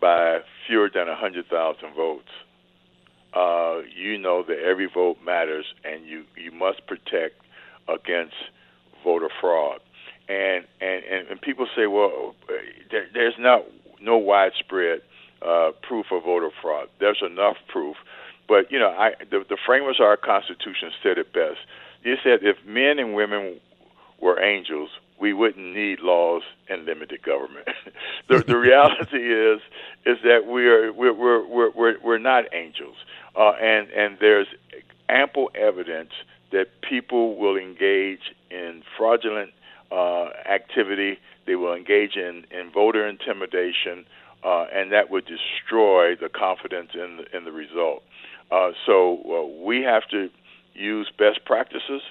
by fewer than hundred thousand votes, uh, you know that every vote matters, and you you must protect against voter fraud. And and and, and people say, well, there, there's not no widespread uh, proof of voter fraud. There's enough proof, but you know, I the, the framers of our Constitution said it best. They said if men and women were angels, we wouldn't need laws and limited government. the the reality is is that we are we're we're we're we're, not angels, uh, and and there's ample evidence that people will engage in fraudulent uh, activity. They will engage in, in voter intimidation, uh, and that would destroy the confidence in the, in the result. Uh, so uh, we have to use best practices,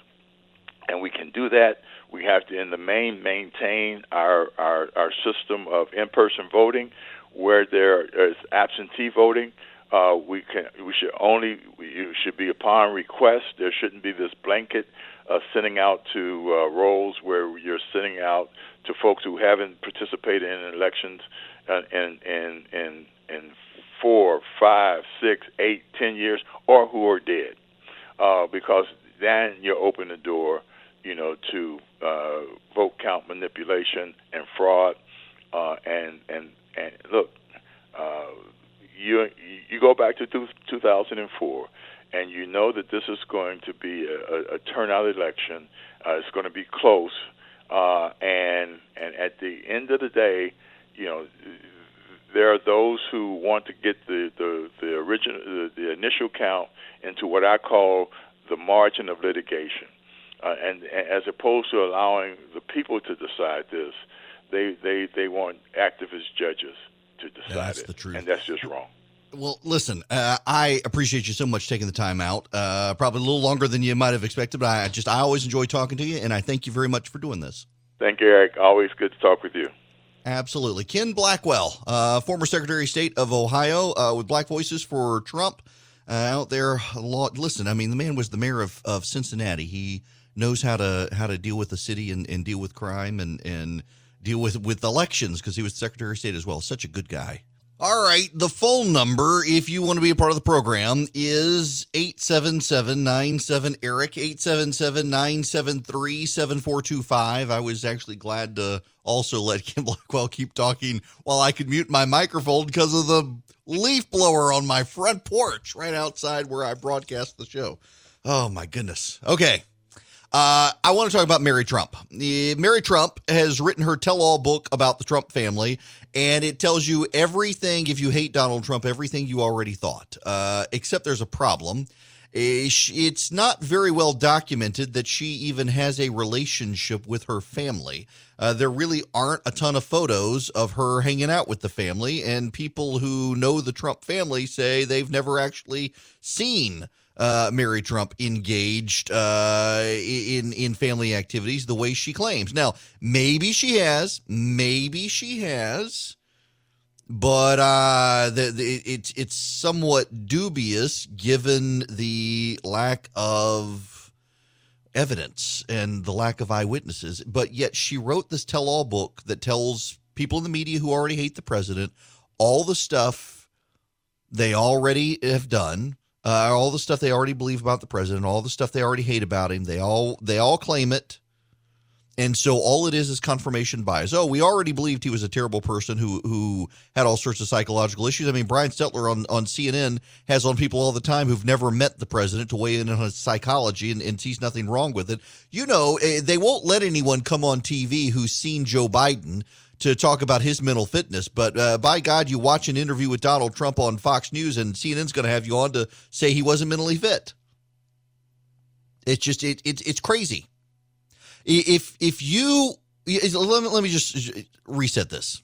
and we can do that. We have to, in the main, maintain our, our, our system of in-person voting. Where there is absentee voting, uh, we can we should only you should be upon request. There shouldn't be this blanket uh, sending out to uh, rolls where you're sending out to folks who haven't participated in elections uh, in in in in four, five, six, eight, ten years, or who are dead, uh, because then you open the door, you know, to uh, vote count manipulation and fraud, uh, and and and look, uh, you you go back to two, 2004, and you know that this is going to be a, a, a turnout election. Uh, it's going to be close, uh, and and at the end of the day, you know, there are those who want to get the the the original the, the initial count into what I call the margin of litigation, uh, and, and as opposed to allowing the people to decide this, they they they want activist judges to decide that's it, the truth. and that's just wrong. Well, listen, uh, I appreciate you so much taking the time out. Uh, probably a little longer than you might have expected, but I just I always enjoy talking to you, and I thank you very much for doing this. Thank you, Erick. Always good to talk with you. Absolutely. Ken Blackwell, uh, former Secretary of State of Ohio, uh, with Black Voices for Trump uh, out there. A lot. Listen, I mean, the man was the mayor of, of Cincinnati. He knows how to how to deal with the city and, and deal with crime and, and deal with, with elections because he was Secretary of State as well. Such a good guy. All right. The phone number, if you want to be a part of the program, is 877-97-ERIC, 877-973-7425. I was actually glad to also let Ken Blackwell keep talking while I could mute my microphone because of the leaf blower on my front porch right outside where I broadcast the show. Oh, my goodness. Okay. Uh, I want to talk about Mary Trump. Mary Trump has written her tell all book about the Trump family, and it tells you everything, if you hate Donald Trump, everything you already thought, uh, except there's a problem. Uh, It's not very well documented that she even has a relationship with her family. Uh, there really aren't a ton of photos of her hanging out with the family, and people who know the Trump family say they've never actually seen uh, Mary Trump engaged uh, in in family activities the way she claims. Now, maybe she has, maybe she has, but uh, the, the, it's it's somewhat dubious given the lack of evidence and the lack of eyewitnesses. But yet, she wrote this tell-all book that tells people in the media who already hate the president all the stuff they already have done uh, all the stuff they already believe about the president, all the stuff they already hate about him. They all they all claim it, And so all it is is confirmation bias. Oh, we already believed he was a terrible person who who had all sorts of psychological issues. I mean, Brian Stelter on, on CNN has on people all the time who've never met the president to weigh in on his psychology and, and sees nothing wrong with it. You know, eh, they won't let anyone come on TV who's seen Joe Biden to talk about his mental fitness. But uh, by God, you watch an interview with Donald Trump on Fox News, and CNN's going to have you on to say he wasn't mentally fit. It's just it, it it's crazy. If if you let me, let me just reset this.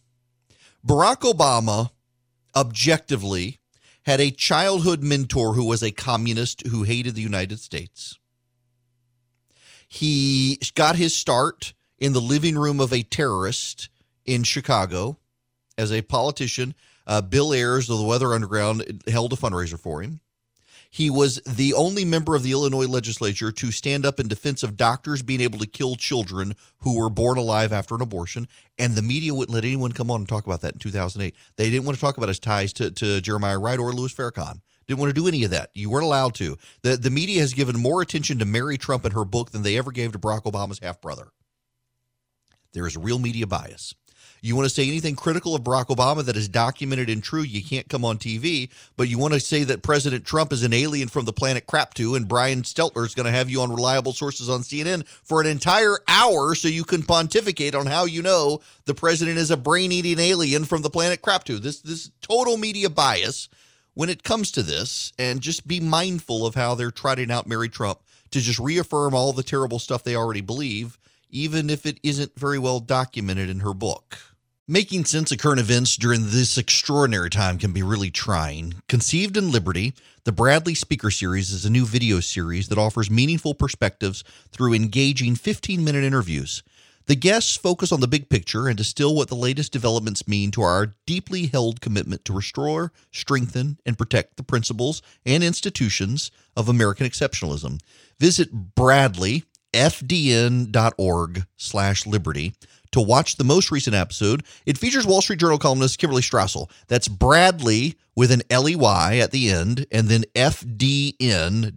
Barack Obama objectively had a childhood mentor who was a communist who hated the United States. He got his start in the living room of a terrorist in Chicago as a politician. Uh, Bill Ayers of the Weather Underground held a fundraiser for him. He was the only member of the Illinois legislature to stand up in defense of doctors being able to kill children who were born alive after an abortion. And the media wouldn't let anyone come on and talk about that in 2008. They didn't want to talk about his ties to, to Jeremiah Wright or Louis Farrakhan. Didn't want to do any of that. You weren't allowed to. The, the media has given more attention to Mary Trump in her book than they ever gave to Barack Obama's half brother. There is real media bias. You want to say anything critical of Barack Obama that is documented and true, you can't come on TV. But you want to say that President Trump is an alien from the planet crap too, and Brian Stelter is going to have you on reliable sources on CNN for an entire hour so you can pontificate on how you know the president is a brain eating alien from the planet crap too. This this total media bias when it comes to this, and just be mindful of how they're trotting out Mary Trump to just reaffirm all the terrible stuff they already believe even if it isn't very well documented in her book. Making sense of current events during this extraordinary time can be really trying. Conceived in Liberty, the Bradley Speaker Series is a new video series that offers meaningful perspectives through engaging 15 minute interviews. The guests focus on the big picture and distill what the latest developments mean to our deeply held commitment to restore, strengthen, and protect the principles and institutions of American exceptionalism. Visit Bradley, fdn.org slash liberty to watch the most recent episode. It features Wall Street Journal columnist Kimberly Strassel. That's Bradley with an L-E-Y at the end and then fdn.org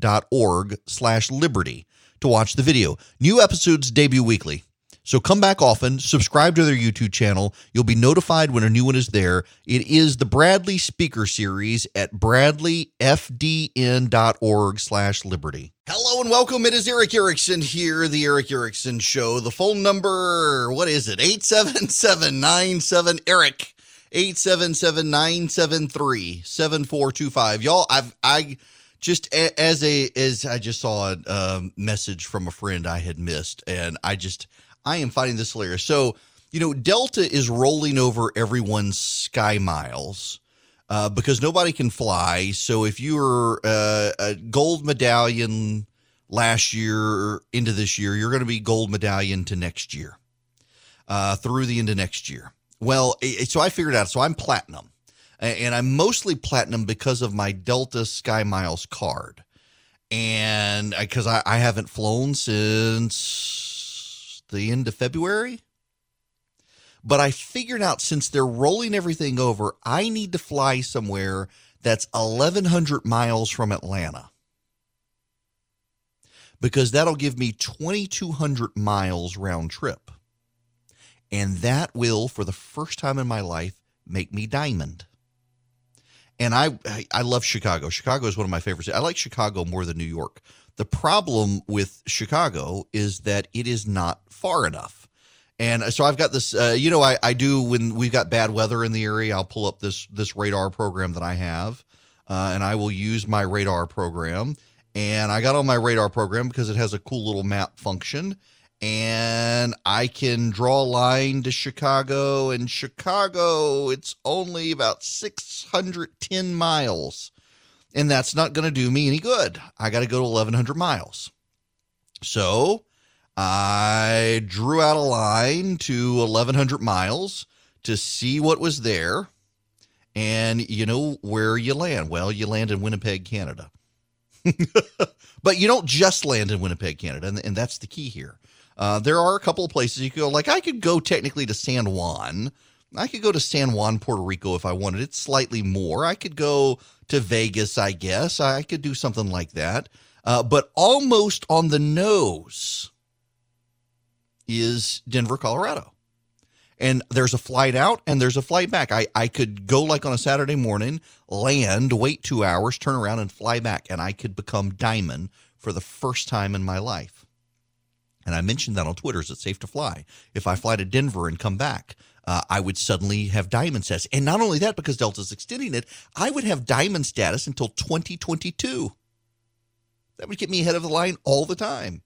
slash liberty to watch the video. New episodes debut weekly. So come back often, subscribe to their YouTube channel. You'll be notified when a new one is there. It is the Bradley Speaker Series at bradleyfdn.org slash liberty. Hello and welcome. It is Erick Erickson here, the Erick Erickson Show. The phone number, what is it? 877-97-ERIC. 877-973-7425. Y'all, I've I just as a as I just saw a um, message from a friend I had missed, and I just I am finding this hilarious. So, you know, Delta is rolling over everyone's sky miles uh, because nobody can fly. So if you were uh, a gold medallion last year into this year, you're going to be gold medallion to next year, uh, through the end of next year. Well, so I figured out. So I'm platinum, and I'm mostly platinum because of my Delta Sky Miles card, and because I, I haven't flown since the end of February. But I figured out since they're rolling everything over, I need to fly somewhere that's 1,100 miles from Atlanta because that'll give me 2,200 miles round trip. And that will, for the first time in my life, make me diamond. And I, I love Chicago. Chicago is one of my favorites. I like Chicago more than New York the problem with Chicago is that it is not far enough. And so I've got this, uh, you know, I, I do when we've got bad weather in the area, I'll pull up this this radar program that I have, uh, and I will use my radar program. And I got on my radar program because it has a cool little map function, and I can draw a line to Chicago. And Chicago, it's only about 610 miles and that's not going to do me any good. I got to go to 1100 miles. So I drew out a line to 1100 miles to see what was there. And you know where you land? Well, you land in Winnipeg, Canada. but you don't just land in Winnipeg, Canada. And, and that's the key here. Uh, there are a couple of places you could go. Like I could go technically to San Juan. I could go to San Juan, Puerto Rico if I wanted. It's slightly more. I could go to Vegas, I guess. I could do something like that. Uh, but almost on the nose is Denver, Colorado. And there's a flight out and there's a flight back. I, I could go like on a Saturday morning, land, wait two hours, turn around and fly back, and I could become diamond for the first time in my life. And I mentioned that on Twitter. Is it safe to fly? If I fly to Denver and come back, uh, I would suddenly have diamond status. And not only that, because Delta's extending it, I would have diamond status until 2022. That would get me ahead of the line all the time.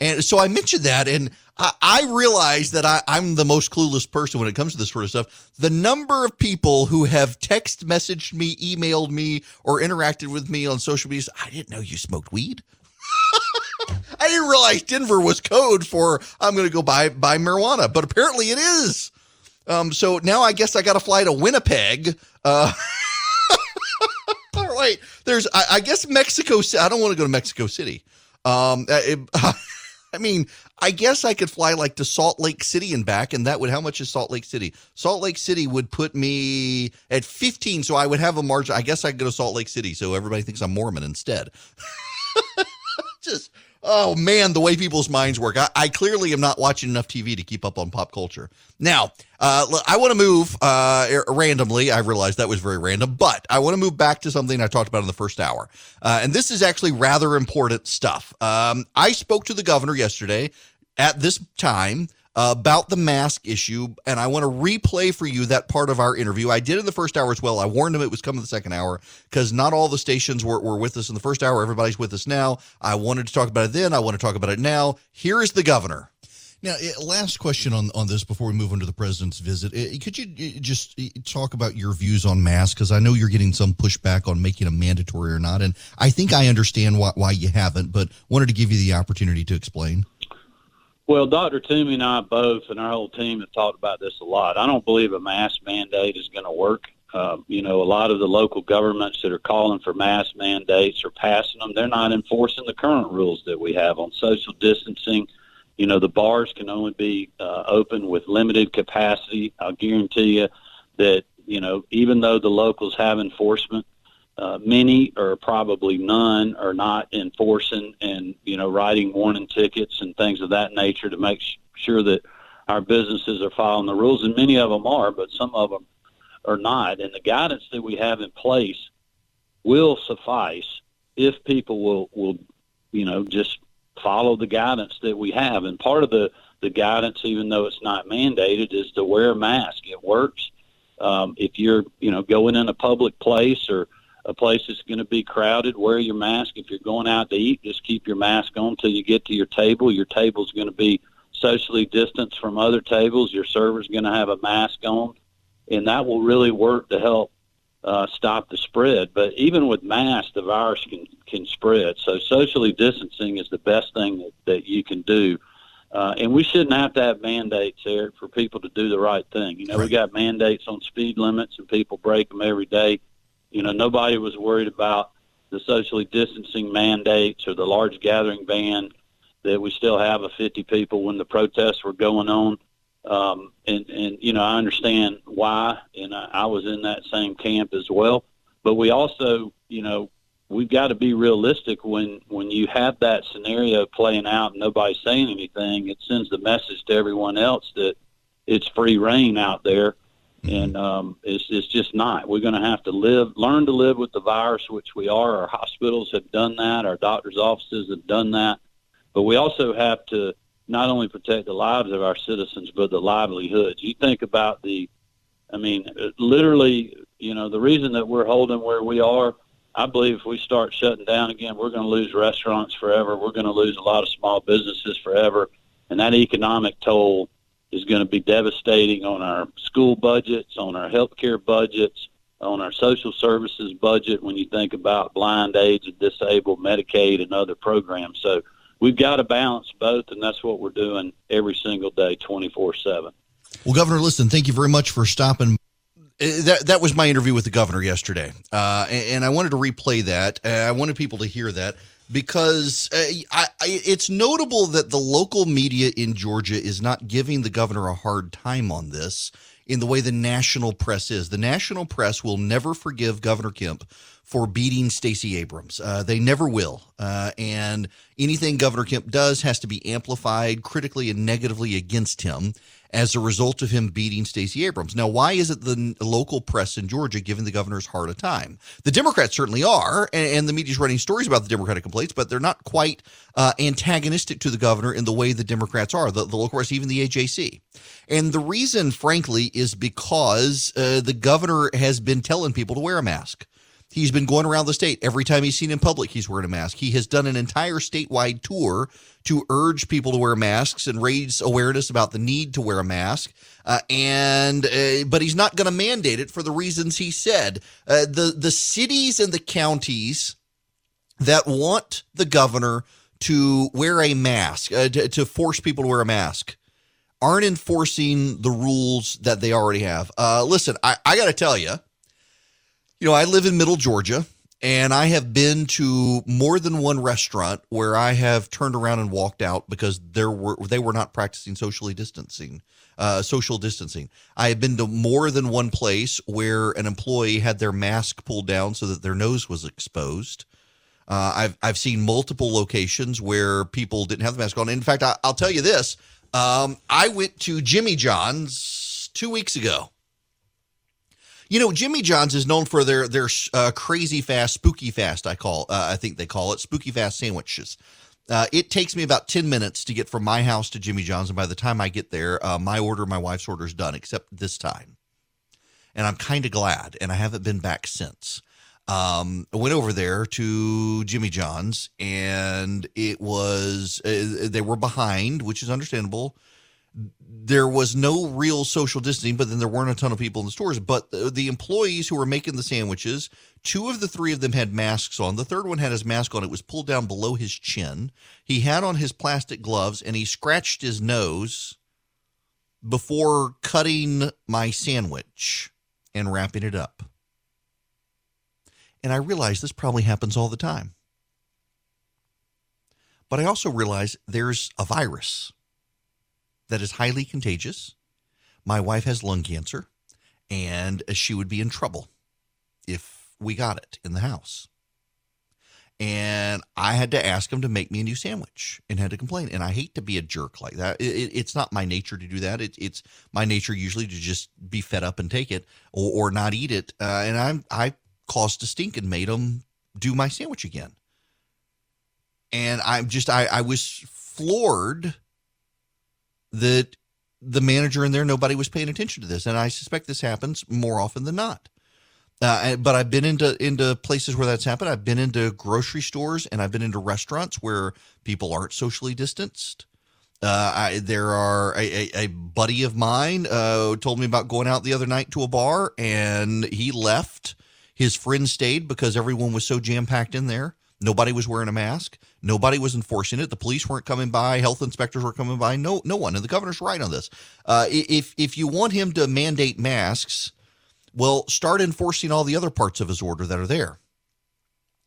And so I mentioned that, and I, I realize that I, I'm the most clueless person when it comes to this sort of stuff. The number of people who have text messaged me, emailed me, or interacted with me on social media, I didn't know you smoked weed. I didn't realize Denver was code for I'm going to go buy buy marijuana, but apparently it is. Um, so now I guess I got to fly to Winnipeg. Uh, all right, there's I, I, guess Mexico. I don't want to go to Mexico City. Um, it, I mean, I guess I could fly like to Salt Lake City and back, and that would how much is Salt Lake City? Salt Lake City would put me at 15, so I would have a margin. I guess I could go to Salt Lake City, so everybody thinks I'm Mormon instead. Just oh man, the way people's minds work. I, I, clearly am not watching enough TV to keep up on pop culture. Now, uh, I want to move uh, er, randomly. I realized that was very random, but I want to move back to something I talked about in the first hour. Uh, and this is actually rather important stuff. Um, I spoke to the governor yesterday at this time about the mask issue, and I want to replay for you that part of our interview. I did in the first hour as well. I warned him it was coming the second hour because not all the stations were, were with us in the first hour. Everybody's with us now. I wanted to talk about it then. I want to talk about it now. Here is the governor. Now, eh, last question on, on this before we move on to the president's visit. Eh, could you eh, just talk about your views on masks? Because I know you're getting some pushback on making them mandatory or not. And I think I understand why, why you haven't, but wanted to give you the opportunity to explain. Well, Dr. Toomey and I both, and our whole team, have talked about this a lot. I don't believe a mask mandate is going to work. Uh, you know, a lot of the local governments that are calling for mask mandates or passing them, they're not enforcing the current rules that we have on social distancing. You know, the bars can only be uh, open with limited capacity. I'll guarantee you that, you know, even though the locals have enforcement, uh, many or probably none are not enforcing and you know writing warning tickets and things of that nature to make sh- sure that our businesses are following the rules and many of them are but some of them are not. And the guidance that we have in place will suffice if people will will you know just follow the guidance that we have. And part of the the guidance even though it's not mandated is to wear a mask. It works. Um, if you're you know going in a public place or a place that's going to be crowded, wear your mask. If you're going out to eat, just keep your mask on until you get to your table. Your table's going to be socially distanced from other tables. Your server's going to have a mask on, and that will really work to help uh, stop the spread. But even with masks, the virus can can spread. So socially distancing is the best thing that, that you can do. Uh, and we shouldn't have to have mandates, Erick, for people to do the right thing. You know, right. we got mandates on speed limits, and people break them every day. You know, nobody was worried about the socially distancing mandates or the large gathering ban that we still have of 50 people when the protests were going on. Um, and, and, you know, I understand why, and I, I was in that same camp as well. But we also, you know, we've got to be realistic when, when you have that scenario playing out and nobody's saying anything, it sends the message to everyone else that it's free reign out there Mm-hmm. and um, it's it's just not. We're going to have to live, learn to live with the virus, which we are. Our hospitals have done that. Our doctors' offices have done that. But we also have to not only protect the lives of our citizens, but the livelihoods. You think about the, I mean, literally, you know, the reason that we're holding where we are. I believe if we start shutting down again, we're going to lose restaurants forever. We're going to lose a lot of small businesses forever, and that economic toll is going to be devastating on our school budgets, on our healthcare budgets, on our social services budget when you think about blind, aged, disabled, Medicaid, and other programs. So we've got to balance both, and that's what we're doing every single day, 24 7. Well, Governor, listen, thank you very much for stopping. Uh, that, that was my interview with the governor yesterday, uh, and, and, I wanted to replay that. Uh, I wanted people to hear that because uh, I, I, it's notable that the local media in Georgia is not giving the governor a hard time on this in the way the national press is. The national press will never forgive Governor Kemp for beating Stacey Abrams. Uh, they never will. Uh, and anything Governor Kemp does has to be amplified critically and negatively against him as a result of him beating Stacey Abrams. Now, why is it the local press in Georgia giving the governor's hard a time? The Democrats certainly are, and, and the media's writing stories about the Democratic complaints, but they're not quite uh, antagonistic to the governor in the way the Democrats are, the, the local press, even the AJC. And the reason, frankly, is because uh, the governor has been telling people to wear a mask. He's been going around the state. Every time he's seen in public, he's wearing a mask. He has done an entire statewide tour to urge people to wear masks and raise awareness about the need to wear a mask. Uh, and uh, but he's not going to mandate it for the reasons he said. Uh, the the cities and the counties that want the governor to wear a mask uh, to, to, force people to wear a mask aren't enforcing the rules that they already have. Uh, listen, I, I got to tell you you know, I live in middle Georgia and I have been to more than one restaurant where I have turned around and walked out because there were they were not practicing socially distancing, uh, social distancing. I have been to more than one place where an employee had their mask pulled down so that their nose was exposed. Uh, I've I've seen multiple locations where people didn't have the mask on. In fact, I, will tell you this: um, I went to Jimmy John's two weeks ago you know, Jimmy John's is known for their their uh, crazy fast, spooky fast. I call, uh, I think they call it spooky fast sandwiches. Uh, it takes me about ten minutes to get from my house to Jimmy John's, and by the time I get there, uh, my order, my wife's order is done. Except this time, and I'm kind of glad, and I haven't been back since. Um, I went over there to Jimmy John's, and it was uh, they were behind, which is understandable there was no real social distancing, but then there weren't a ton of people in the stores. But the, the, employees who were making the sandwiches, two of the three of them had masks on. The third one had his mask on. It was pulled down below his chin. He had on his plastic gloves and he scratched his nose before cutting my sandwich and wrapping it up. And I realized this probably happens all the time. But I also realize there's a virus that is highly contagious. My wife has lung cancer, and she would be in trouble if we got it in the house. And I had to ask him to make me a new sandwich and had to complain. And I hate to be a jerk like that. It, it, it's not my nature to do that. It, it's my nature usually to just be fed up and take it or, or not eat it. Uh, and I'm, I caused a stink and made him do my sandwich again. And I'm just, I, I was floored that the manager in there, nobody was paying attention to this. And I suspect this happens more often than not. Uh, but I've been into into places where that's happened. I've been into grocery stores and I've been into restaurants where people aren't socially distanced. Uh, I, there are a, a, a, buddy of mine uh, told me about going out the other night to a bar and he left. His friend stayed because everyone was so jam packed in there. Nobody was wearing a mask. Nobody was enforcing it. The police weren't coming by. Health inspectors were coming by. No, no one. And the governor's right on this. Uh, if if you want him to mandate masks, well, start enforcing all the other parts of his order that are there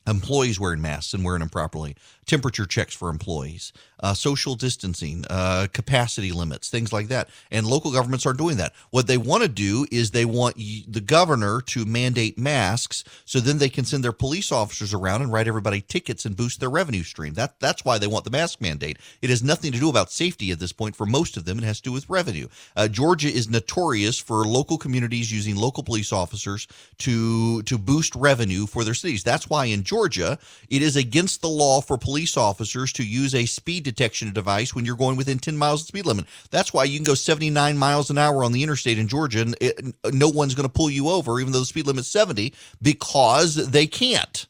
employees wearing masks and wearing them properly, temperature checks for employees, uh, social distancing, uh, capacity limits, things like that. And local governments are doing that. What they want to do is they want the governor to mandate masks so then they can send their police officers around and write everybody tickets and boost their revenue stream. That that's why they want the mask mandate. It has nothing to do about safety at this point for most of them. It has to do with revenue. Uh, Georgia is notorious for local communities using local police officers to to boost revenue for their cities. That's why in Georgia it is against the law for police officers to use a speed detection device when you're going within 10 miles of the speed limit. That's why you can go 79 miles an hour on the interstate in Georgia and it, no one's going to pull you over, even though the speed limit's 70, because they can't.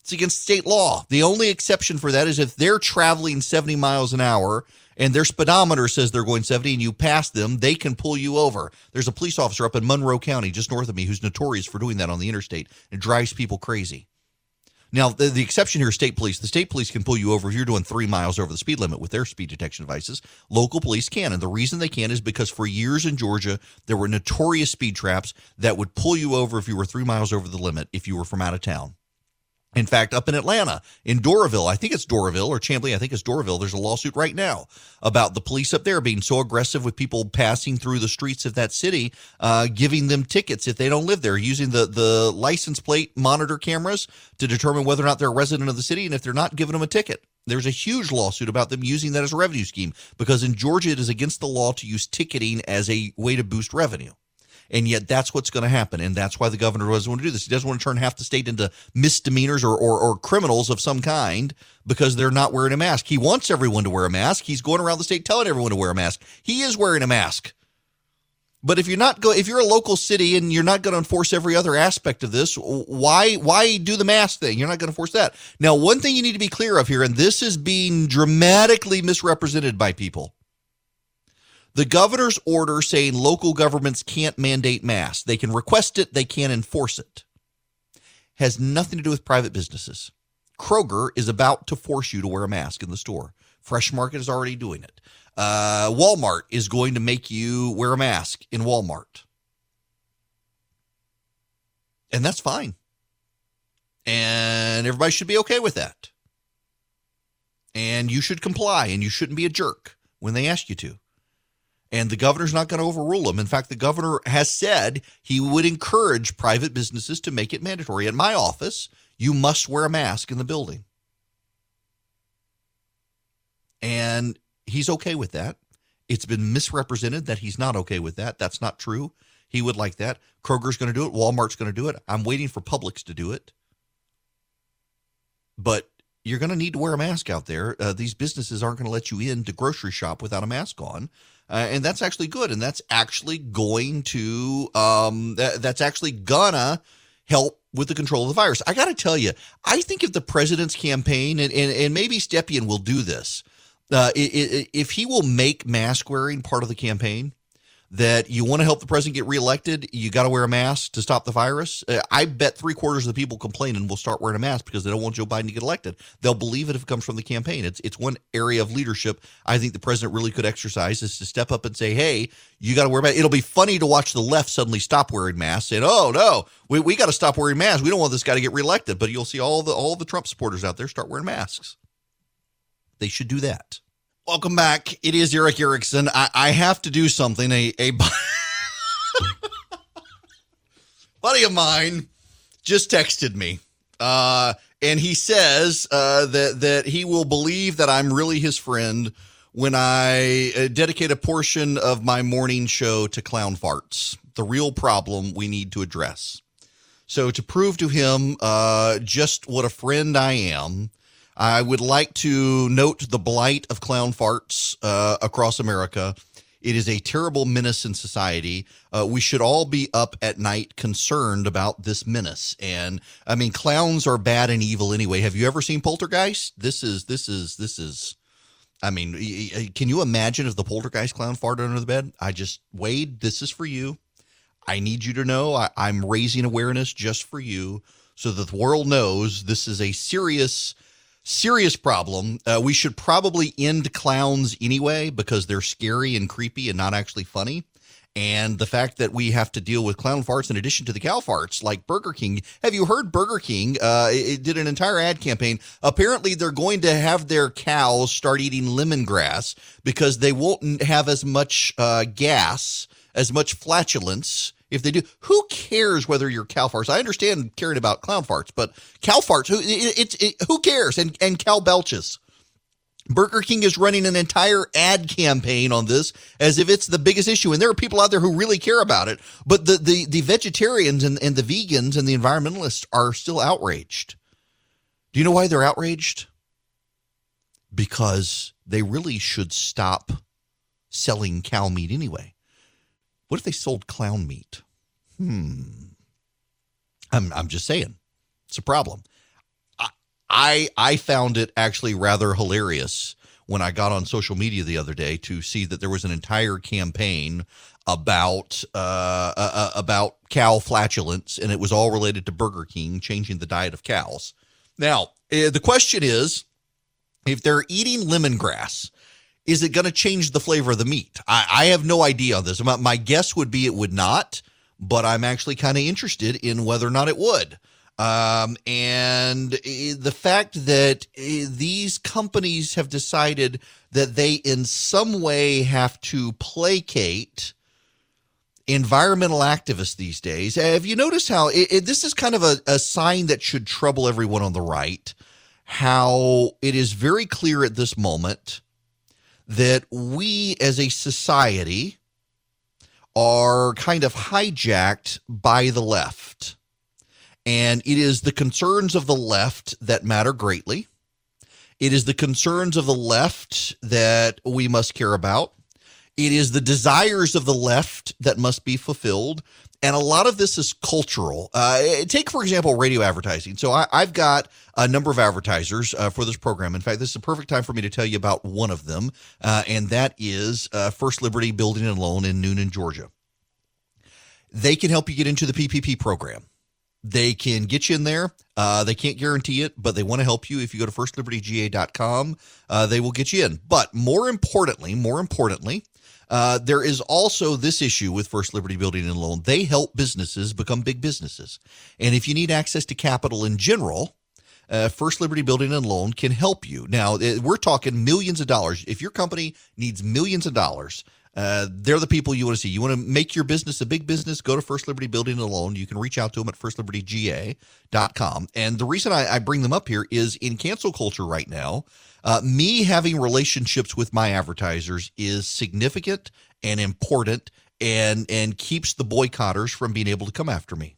It's against state law. The only exception for that is if they're traveling 70 miles an hour and their speedometer says they're going 70 and you pass them, they can pull you over. There's a police officer up in Monroe County, just north of me, who's notorious for doing that on the interstate. It drives people crazy. Now, the, the, exception here is state police. The state police can pull you over if you're doing three miles over the speed limit with their speed detection devices. Local police can. And the reason they can is because for years in Georgia, there were notorious speed traps that would pull you over if you were three miles over the limit if you were from out of town. In fact, up in Atlanta, in Doraville, I think it's Doraville or Chamblee, I think it's Doraville, there's a lawsuit right now about the police up there being so aggressive with people passing through the streets of that city, uh, giving them tickets if they don't live there, using the, the license plate monitor cameras to determine whether or not they're a resident of the city. And if they're not, giving them a ticket. There's a huge lawsuit about them using that as a revenue scheme because in Georgia, it is against the law to use ticketing as a way to boost revenue. And yet that's what's going to happen. And that's why the governor doesn't want to do this. He doesn't want to turn half the state into misdemeanors or, or, or criminals of some kind because they're not wearing a mask. He wants everyone to wear a mask. He's going around the state telling everyone to wear a mask. He is wearing a mask. But if you're not go, if you're a local city and you're not going to enforce every other aspect of this, why why do the mask thing? You're not going to force that. Now, one thing you need to be clear of here, and this is being dramatically misrepresented by people. The governor's order saying local governments can't mandate masks. They can request it, they can't enforce it. Has nothing to do with private businesses. Kroger is about to force you to wear a mask in the store. Fresh Market is already doing it. Uh, Walmart is going to make you wear a mask in Walmart. And that's fine. And everybody should be okay with that. And you should comply and you shouldn't be a jerk when they ask you to and the governor's not going to overrule them. In fact, the governor has said he would encourage private businesses to make it mandatory. In my office, you must wear a mask in the building. And he's okay with that. It's been misrepresented that he's not okay with that. That's not true. He would like that. Kroger's going to do it. Walmart's going to do it. I'm waiting for Publix to do it. But you're going to need to wear a mask out there. Uh, these businesses aren't going to let you in to grocery shop without a mask on. Uh, and that's actually good. And that's actually going to, um, that, that's actually gonna help with the control of the virus. I got to tell you, I think if the president's campaign, and, and, and maybe Stepien will do this, uh, if he will make mask wearing part of the campaign, that you want to help the president get reelected, you got to wear a mask to stop the virus. Uh, I bet three quarters of the people complaining will start wearing a mask because they don't want Joe Biden to get elected. They'll believe it if it comes from the campaign. It's it's one area of leadership I think the president really could exercise is to step up and say, "Hey, you got to wear a mask." It'll be funny to watch the left suddenly stop wearing masks, and, "Oh no, we, we got to stop wearing masks. We don't want this guy to get reelected." But you'll see all the all the Trump supporters out there start wearing masks. They should do that. Welcome back. It is Erick Erickson. I, I have to do something. A, a buddy of mine just texted me. Uh, and he says uh, that that he will believe that I'm really his friend when I uh, dedicate a portion of my morning show to clown farts, the real problem we need to address. So to prove to him uh, just what a friend I am, I would like to note the blight of clown farts uh, across America. It is a terrible menace in society. Uh, we should all be up at night concerned about this menace. And I mean, clowns are bad and evil anyway. Have you ever seen Poltergeist? This is this is this is. I mean, can you imagine if the Poltergeist clown farted under the bed? I just Wade, this is for you. I need you to know I, I'm raising awareness just for you, so that the world knows this is a serious serious problem. Uh, we should probably end clowns anyway because they're scary and creepy and not actually funny. And the fact that we have to deal with clown farts in addition to the cow farts, like Burger King. Have you heard Burger King? Uh, it did an entire ad campaign. Apparently, they're going to have their cows start eating lemongrass because they won't have as much uh, gas, as much flatulence if they do. Who cares whether you're cow farts? I understand caring about clown farts, but cow farts, who it, it, it, who cares? And and cow belches. Burger King is running an entire ad campaign on this as if it's the biggest issue. And there are people out there who really care about it. But the, the, the vegetarians and, and the vegans and the environmentalists are still outraged. Do you know why they're outraged? Because they really should stop selling cow meat anyway. What if they sold clown meat? Hmm. I'm I'm just saying, it's a problem. I I, I found it actually rather hilarious when I got on social media the other day to see that there was an entire campaign about uh, uh, uh about cow flatulence, and it was all related to Burger King changing the diet of cows. Now, uh, the question is, if they're eating lemongrass is it going to change the flavor of the meat? I, I have no idea on this. My, my, guess would be it would not, but I'm actually kind of interested in whether or not it would. Um, and eh, the fact that eh, these companies have decided that they, in some way, have to placate environmental activists these days. Have you noticed how it, it, this is kind of a, a sign that should trouble everyone on the right? How it is very clear at this moment that we as a society are kind of hijacked by the left. And it is the concerns of the left that matter greatly. It is the concerns of the left that we must care about. It is the desires of the left that must be fulfilled. And a lot of this is cultural. Uh, take, for example, radio advertising. So I, have got a number of advertisers uh, for this program. In fact, this is a perfect time for me to tell you about one of them, uh, and that is uh, First Liberty Building and Loan in Newnan, Georgia. They can help you get into the PPP program. They can get you in there. Uh, they can't guarantee it, but they want to help you. If you go to firstlibertyga.com, uh, they will get you in. But more importantly, more importantly, uh, there is also this issue with First Liberty Building and Loan. They help businesses become big businesses. And if you need access to capital in general, uh, First Liberty Building and Loan can help you. Now, we're talking millions of dollars. If your company needs millions of dollars, uh, they're the people you want to see. You want to make your business a big business, go to First Liberty Building Loan. You can reach out to them at firstlibertyga.com. And the reason I, I bring them up here is in cancel culture right now, uh, me having relationships with my advertisers is significant and important and and keeps the boycotters from being able to come after me.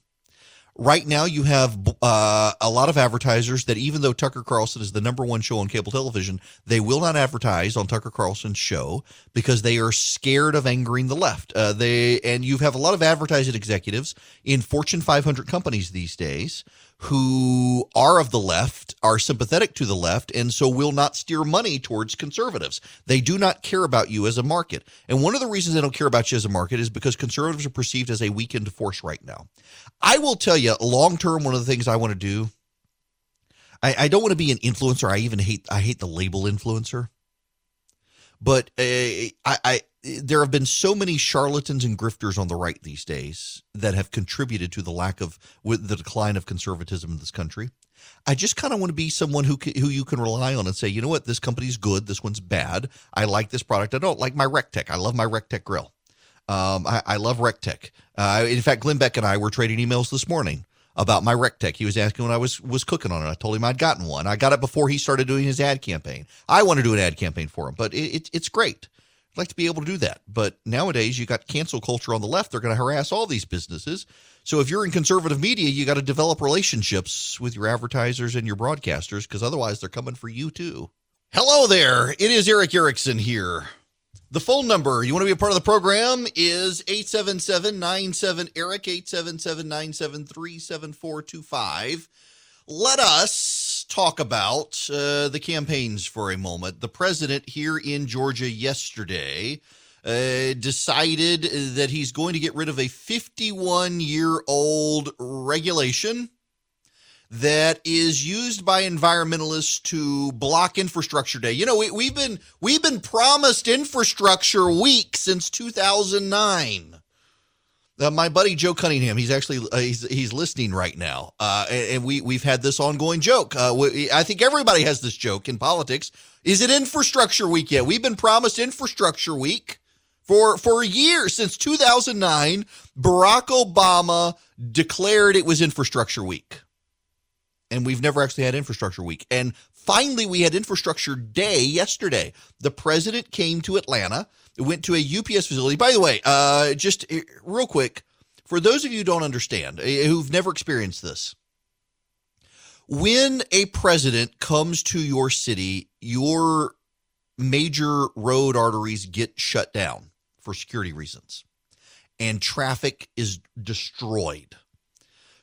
Right now, you have uh, a lot of advertisers that, even though Tucker Carlson is the number one show on cable television, they will not advertise on Tucker Carlson's show because they are scared of angering the left. Uh, they and you have a lot of advertising executives in Fortune 500 companies these days who are of the left, are sympathetic to the left, and so will not steer money towards conservatives. They do not care about you as a market. And one of the reasons they don't care about you as a market is because conservatives are perceived as a weakened force right now. I will tell you, long term, one of the things I want to do. I, I don't want to be an influencer. I even hate I hate the label influencer. But uh, I, I there have been so many charlatans and grifters on the right these days that have contributed to the lack of with the decline of conservatism in this country. I just kind of want to be someone who who you can rely on and say, you know what, this company's good, this one's bad. I like this product. I don't like my RecTech. I love my RecTech grill. Um, I, I, love RecTech. Uh, in fact, Glenn Beck and I were trading emails this morning about my RecTech. He was asking when I was was cooking on it. I told him I'd gotten one. I got it before he started doing his ad campaign. I want to do an ad campaign for him, but it, it, it's great. I'd like to be able to do that. But nowadays, you got cancel culture on the left. They're going to harass all these businesses. So if you're in conservative media, you got to develop relationships with your advertisers and your broadcasters because otherwise they're coming for you too. Hello there. It is Erick Erickson here. The phone number you want to be a part of the program is 877 Erick, 877 7425 Let us talk about uh, the campaigns for a moment. The president here in Georgia yesterday uh, decided that he's going to get rid of a 51 year old regulation that is used by environmentalists to block infrastructure day. You know, we, have been we've been promised infrastructure week since 2009. Uh, my buddy Joe Cunningham, he's actually uh, he's he's listening right now, uh, and, and, we we've had this ongoing joke. Uh, we, I think everybody has this joke in politics. Is it infrastructure week yet? We've been promised infrastructure week for for years since 2009. Barack Obama declared it was infrastructure week, and we've never actually had infrastructure week. And finally, we had infrastructure day yesterday. The president came to Atlanta went to a UPS facility. By the way, uh, just uh, real quick, for those of you who don't understand, uh, who've never experienced this, when a president comes to your city, your major road arteries get shut down for security reasons and traffic is destroyed.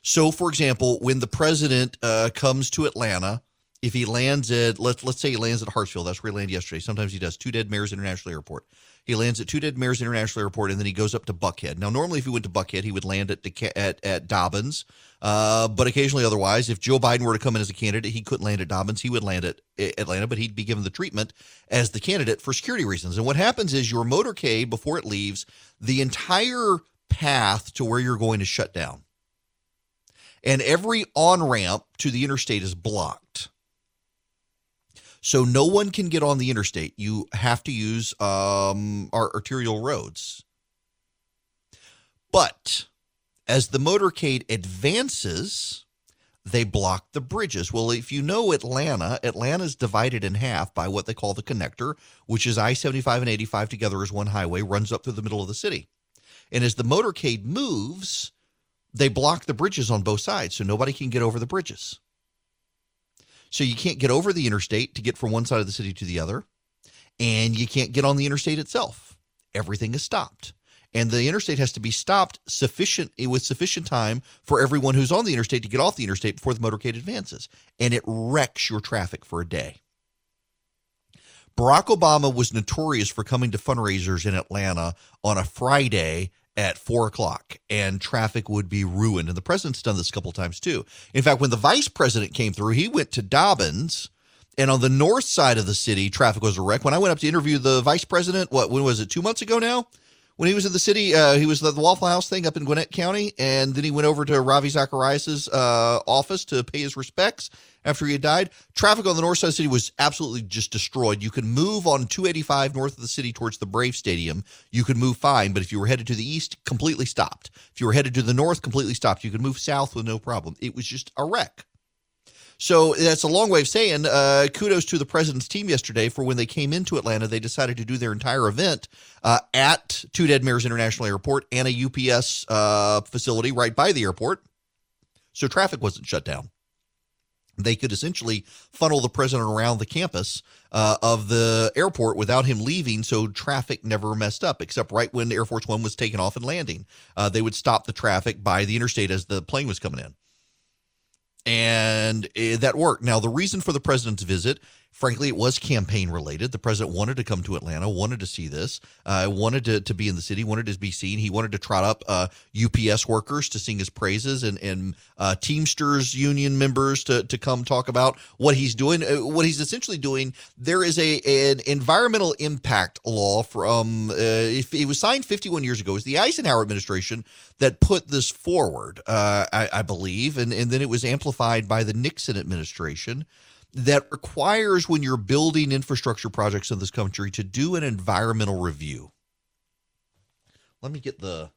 So, for example, when the president uh, comes to Atlanta, if he lands at let's let's say he lands at Hartsfield, that's where he landed yesterday. Sometimes he does. Two Dead Mares International Airport. He lands at Two Dead Mares International Airport, and then he goes up to Buckhead. Now, normally, if he went to Buckhead, he would land at at, at Dobbins. Uh, but occasionally, otherwise, if Joe Biden were to come in as a candidate, he couldn't land at Dobbins. He would land at Atlanta, but he'd be given the treatment as the candidate for security reasons. And what happens is your motorcade before it leaves the entire path to where you're going to shut down. and every on ramp to the interstate is blocked. So no one can get on the interstate. You have to use um, our arterial roads. But as the motorcade advances, they block the bridges. Well, if you know Atlanta, Atlanta is divided in half by what they call the connector, which is I 75 and 85 together as one highway, runs up through the middle of the city. And as the motorcade moves, they block the bridges on both sides so nobody can get over the bridges. So you can't get over the interstate to get from one side of the city to the other, and you can't get on the interstate itself. Everything is stopped. And the interstate has to be stopped sufficient with sufficient time for everyone who's on the interstate to get off the interstate before the motorcade advances. And it wrecks your traffic for a day. Barack Obama was notorious for coming to fundraisers in Atlanta on a Friday at four o'clock and traffic would be ruined. And the president's done this a couple times too. In fact, when the vice president came through, he went to Dobbins. And on the north side of the city, traffic was a wreck. When I went up to interview the vice president, what when was it? Two months ago now when he was in the city, uh, he was at the Waffle House thing up in Gwinnett County, and then he went over to Ravi Zacharias' uh, office to pay his respects after he had died. Traffic on the north side of the city was absolutely just destroyed. You could move on 285 north of the city towards the Brave Stadium. You could move fine, but if you were headed to the east, completely stopped. If you were headed to the north, completely stopped. You could move south with no problem. It was just a wreck. So that's a long way of saying uh, kudos to the president's team yesterday for when they came into Atlanta. They decided to do their entire event uh, at Two Dead Mares International Airport and a UPS uh, facility right by the airport. So traffic wasn't shut down. They could essentially funnel the president around the campus uh, of the airport without him leaving, so traffic never messed up, except right when Air Force One was taking off and landing. Uh, they would stop the traffic by the interstate as the plane was coming in and uh, that worked. Now, the reason for the president's visit Frankly, it was campaign related. The president wanted to come to Atlanta, wanted to see this, uh, wanted to, to be in the city, wanted to be seen. He wanted to trot up uh, UPS workers to sing his praises and, and uh, Teamsters union members to, to come talk about what he's doing. Uh, what he's essentially doing, there is a an environmental impact law from, uh, if it was signed 51 years ago, it was the Eisenhower administration that put this forward, uh, I, I believe, and, and then it was amplified by the Nixon administration that requires when you're building infrastructure projects in this country to do an environmental review. Let me get the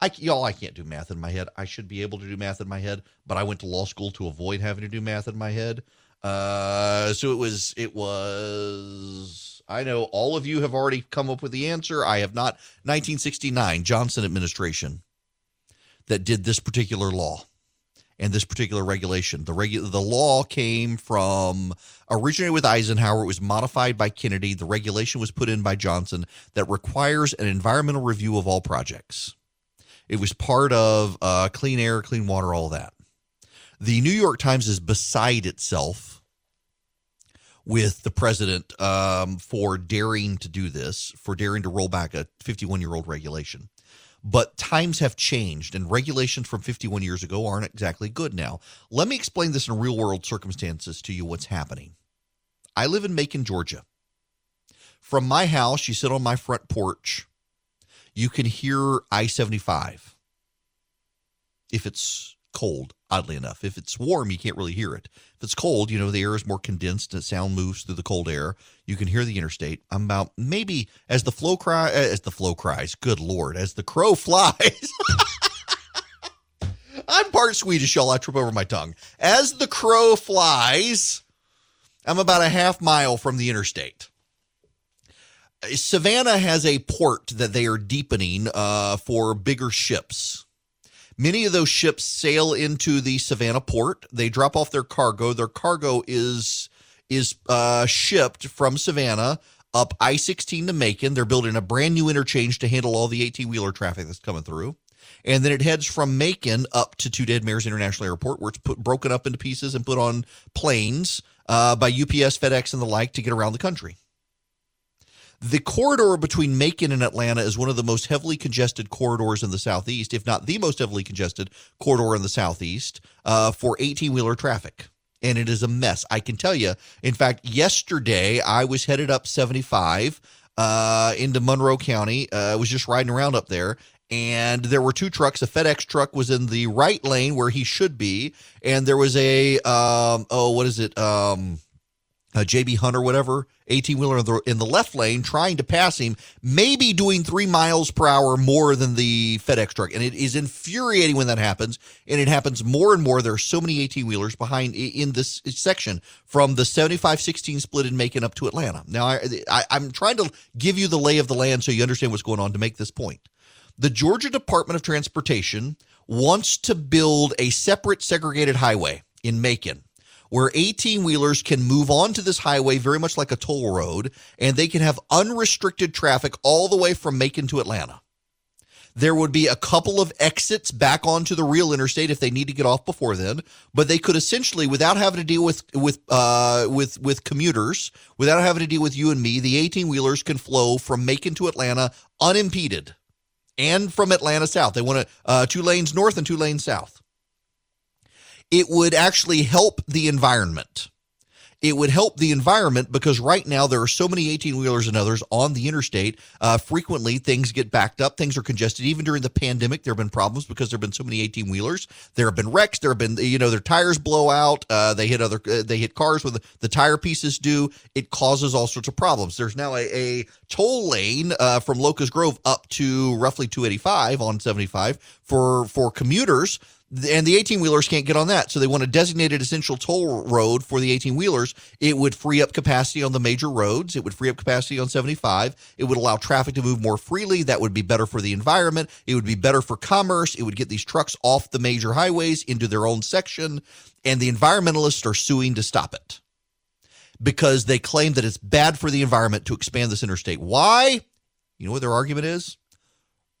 I y'all I can't do math in my head. I should be able to do math in my head, but I went to law school to avoid having to do math in my head. Uh so it was it was I know all of you have already come up with the answer. I have not 1969 Johnson administration that did this particular law and this particular regulation. The regu- the law came from originated with Eisenhower. It was modified by Kennedy. The regulation was put in by Johnson that requires an environmental review of all projects. It was part of uh, clean air, clean water, all that. The New York Times is beside itself with the president um, for daring to do this, for daring to roll back a 51 year old regulation. But times have changed, and regulations from 51 years ago aren't exactly good now. Let me explain this in real world circumstances to you what's happening. I live in Macon, Georgia. From my house, you sit on my front porch, you can hear I 75 if it's cold, oddly enough. If it's warm, you can't really hear it. If it's cold, you know, the air is more condensed and sound moves through the cold air. You can hear the interstate. I'm about maybe as the flow cry as the flow cries, good lord, as the crow flies. I'm part Swedish, y'all. I trip over my tongue. As the crow flies, I'm about a half mile from the interstate. Savannah has a port that they are deepening uh, for bigger ships. Many of those ships sail into the Savannah port. They drop off their cargo. Their cargo is is uh, shipped from Savannah up I 16 to Macon. They're building a brand new interchange to handle all the 18 wheeler traffic that's coming through. And then it heads from Macon up to Two Dead Mares International Airport, where it's put, broken up into pieces and put on planes uh, by UPS, FedEx, and the like to get around the country. The corridor between Macon and Atlanta is one of the most heavily congested corridors in the Southeast, if not the most heavily congested corridor in the Southeast uh, for 18 wheeler traffic. And it is a mess. I can tell you. In fact, yesterday I was headed up 75 uh, into Monroe County. Uh, I was just riding around up there, and there were two trucks. A FedEx truck was in the right lane where he should be, and there was a um, oh, what is it? Um, Uh, a JB Hunter, whatever, 18 wheeler in the, in the left lane, trying to pass him, maybe doing three miles per hour more than the FedEx truck. And it is infuriating when that happens. And it happens more and more. There are so many 18 wheelers behind in this section from the 75 16 split in Macon up to Atlanta. Now, I, I, I'm trying to give you the lay of the land so you understand what's going on to make this point. The Georgia Department of Transportation wants to build a separate segregated highway in Macon where 18 wheelers can move onto this highway very much like a toll road and they can have unrestricted traffic all the way from Macon to Atlanta. There would be a couple of exits back onto the real interstate if they need to get off before then, but they could essentially, without having to deal with with uh, with with commuters, without having to deal with you and me, the eighteen wheelers can flow from Macon to Atlanta unimpeded, and from Atlanta south. They want to uh, two lanes north and two lanes south it would actually help the environment. It would help the environment because right now there are so many 18 wheelers and others on the interstate. Uh, frequently, things get backed up, things are congested. Even during the pandemic, there have been problems because there have been so many 18 wheelers. There have been wrecks. There have been, you know, their tires blow out. Uh, they hit other, uh, they hit cars when the, tire pieces do. It causes all sorts of problems. There's now a, a toll lane uh, from Locust Grove up to roughly 285 on 75 for for commuters and the 18 wheelers can't get on that. So they want a designated essential toll road for the 18 wheelers. It would free up capacity on the major roads. It would free up capacity on 75. It would allow traffic to move more freely. That would be better for the environment. It would be better for commerce. It would get these trucks off the major highways into their own section. And the environmentalists are suing to stop it because they claim that it's bad for the environment to expand this interstate. Why? You know what their argument is?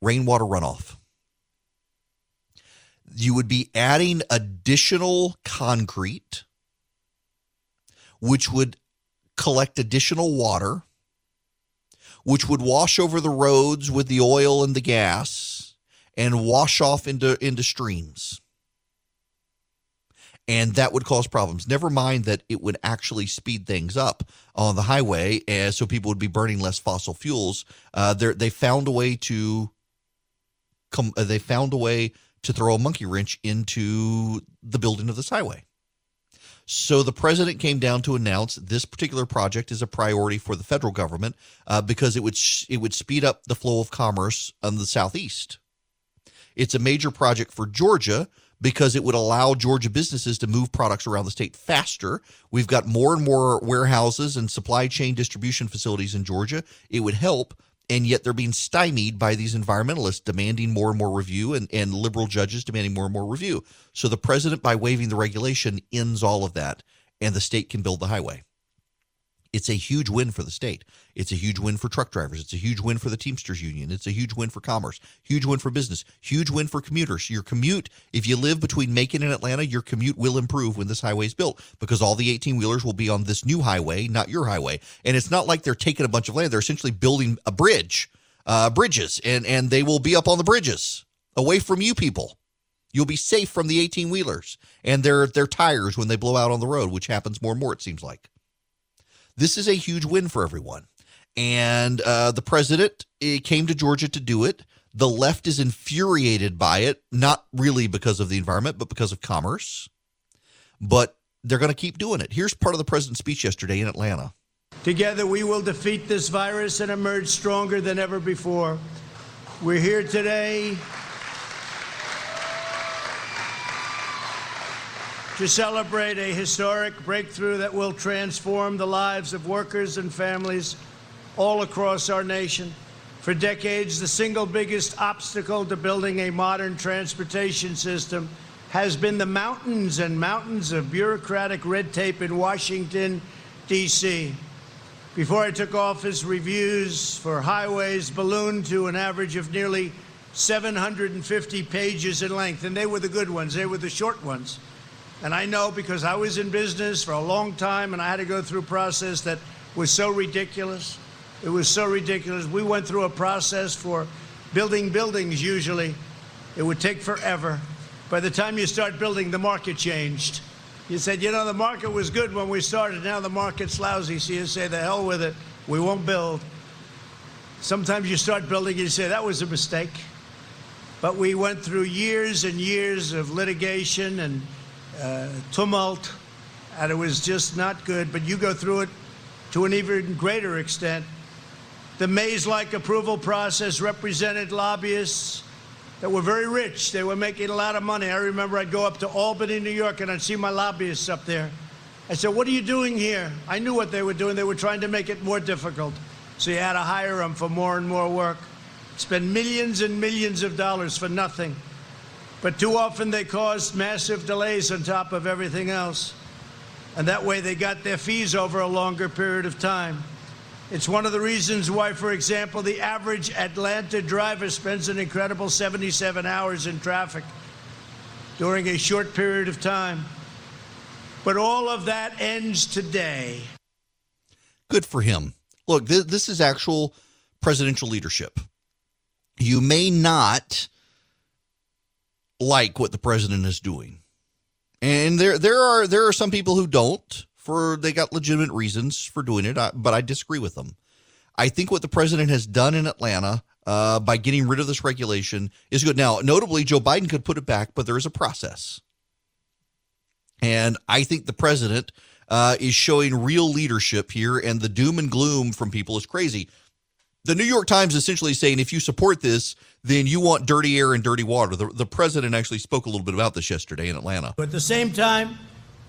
Rainwater runoff you would be adding additional concrete, which would collect additional water, which would wash over the roads with the oil and the gas and wash off into, into streams. And that would cause problems. Never mind that it would actually speed things up on the highway, as uh, so people would be burning less fossil fuels. Uh, they found a way to come. Uh, they found a way to throw a monkey wrench into the building of this highway. So the president came down to announce this particular project is a priority for the federal government uh, because it would sh- it would speed up the flow of commerce on the southeast. It's a major project for Georgia because it would allow Georgia businesses to move products around the state faster. We've got more and more warehouses and supply chain distribution facilities in Georgia. It would help and yet they're being stymied by these environmentalists demanding more and more review and, and liberal judges demanding more and more review. So the president, by waiving the regulation, ends all of that, and the state can build the highway. It's a huge win for the state. It's a huge win for truck drivers. It's a huge win for the Teamsters Union. It's a huge win for commerce, huge win for business, huge win for commuters. Your commute, if you live between Macon and Atlanta, your commute will improve when this highway is built because all the 18 wheelers will be on this new highway, not your highway. And it's not like they're taking a bunch of land, they're essentially building a bridge, uh, bridges, and, and they will be up on the bridges away from you people. You'll be safe from the 18 wheelers and their their tires when they blow out on the road, which happens more and more, it seems like. This is a huge win for everyone. And uh, the president came to Georgia to do it. The left is infuriated by it, not really because of the environment, but because of commerce. But they're going to keep doing it. Here's part of the president's speech yesterday in Atlanta. Together, we will defeat this virus and emerge stronger than ever before. We're here today to celebrate a historic breakthrough that will transform the lives of workers and families all across our nation. For decades, the single biggest obstacle to building a modern transportation system has been the mountains and mountains of bureaucratic red tape in Washington, D.C. Before I took office, reviews for highways ballooned to an average of nearly 750 pages in length, and they were the good ones, they were the short ones. And I know because I was in business for a long time and I had to go through a process that was so ridiculous. It was so ridiculous. We went through a process for building buildings usually. It would take forever. By the time you start building, the market changed. You said, you know, the market was good when we started. Now the market's lousy. So you say, the hell with it. We won't build. Sometimes you start building and you say, that was a mistake. But we went through years and years of litigation and Uh, tumult, and it was just not good. But you go through it to an even greater extent. The maze like approval process represented lobbyists that were very rich. They were making a lot of money. I remember I'd go up to Albany, New York, and I'd see my lobbyists up there. I said, What are you doing here? I knew what they were doing. They were trying to make it more difficult. So you had to hire them for more and more work, spend millions and millions of dollars for nothing. But too often they caused massive delays on top of everything else. And that way they got their fees over a longer period of time. It's one of the reasons why, for example, the average Atlanta driver spends an incredible 77 hours in traffic during a short period of time. But all of that ends today. Good for him. Look, th- this is actual presidential leadership. You may not like what the president is doing. And there there are there are some people who don't for they got legitimate reasons for doing it, but I disagree with them. I think what the president has done in Atlanta uh, by getting rid of this regulation is good. Now, notably, Joe Biden could put it back, but there is a process. And I think the president uh, is showing real leadership here, and the doom and gloom from people is crazy. The New York Times essentially saying if you support this, then you want dirty air and dirty water. The, the president actually spoke a little bit about this yesterday in Atlanta. But at the same time,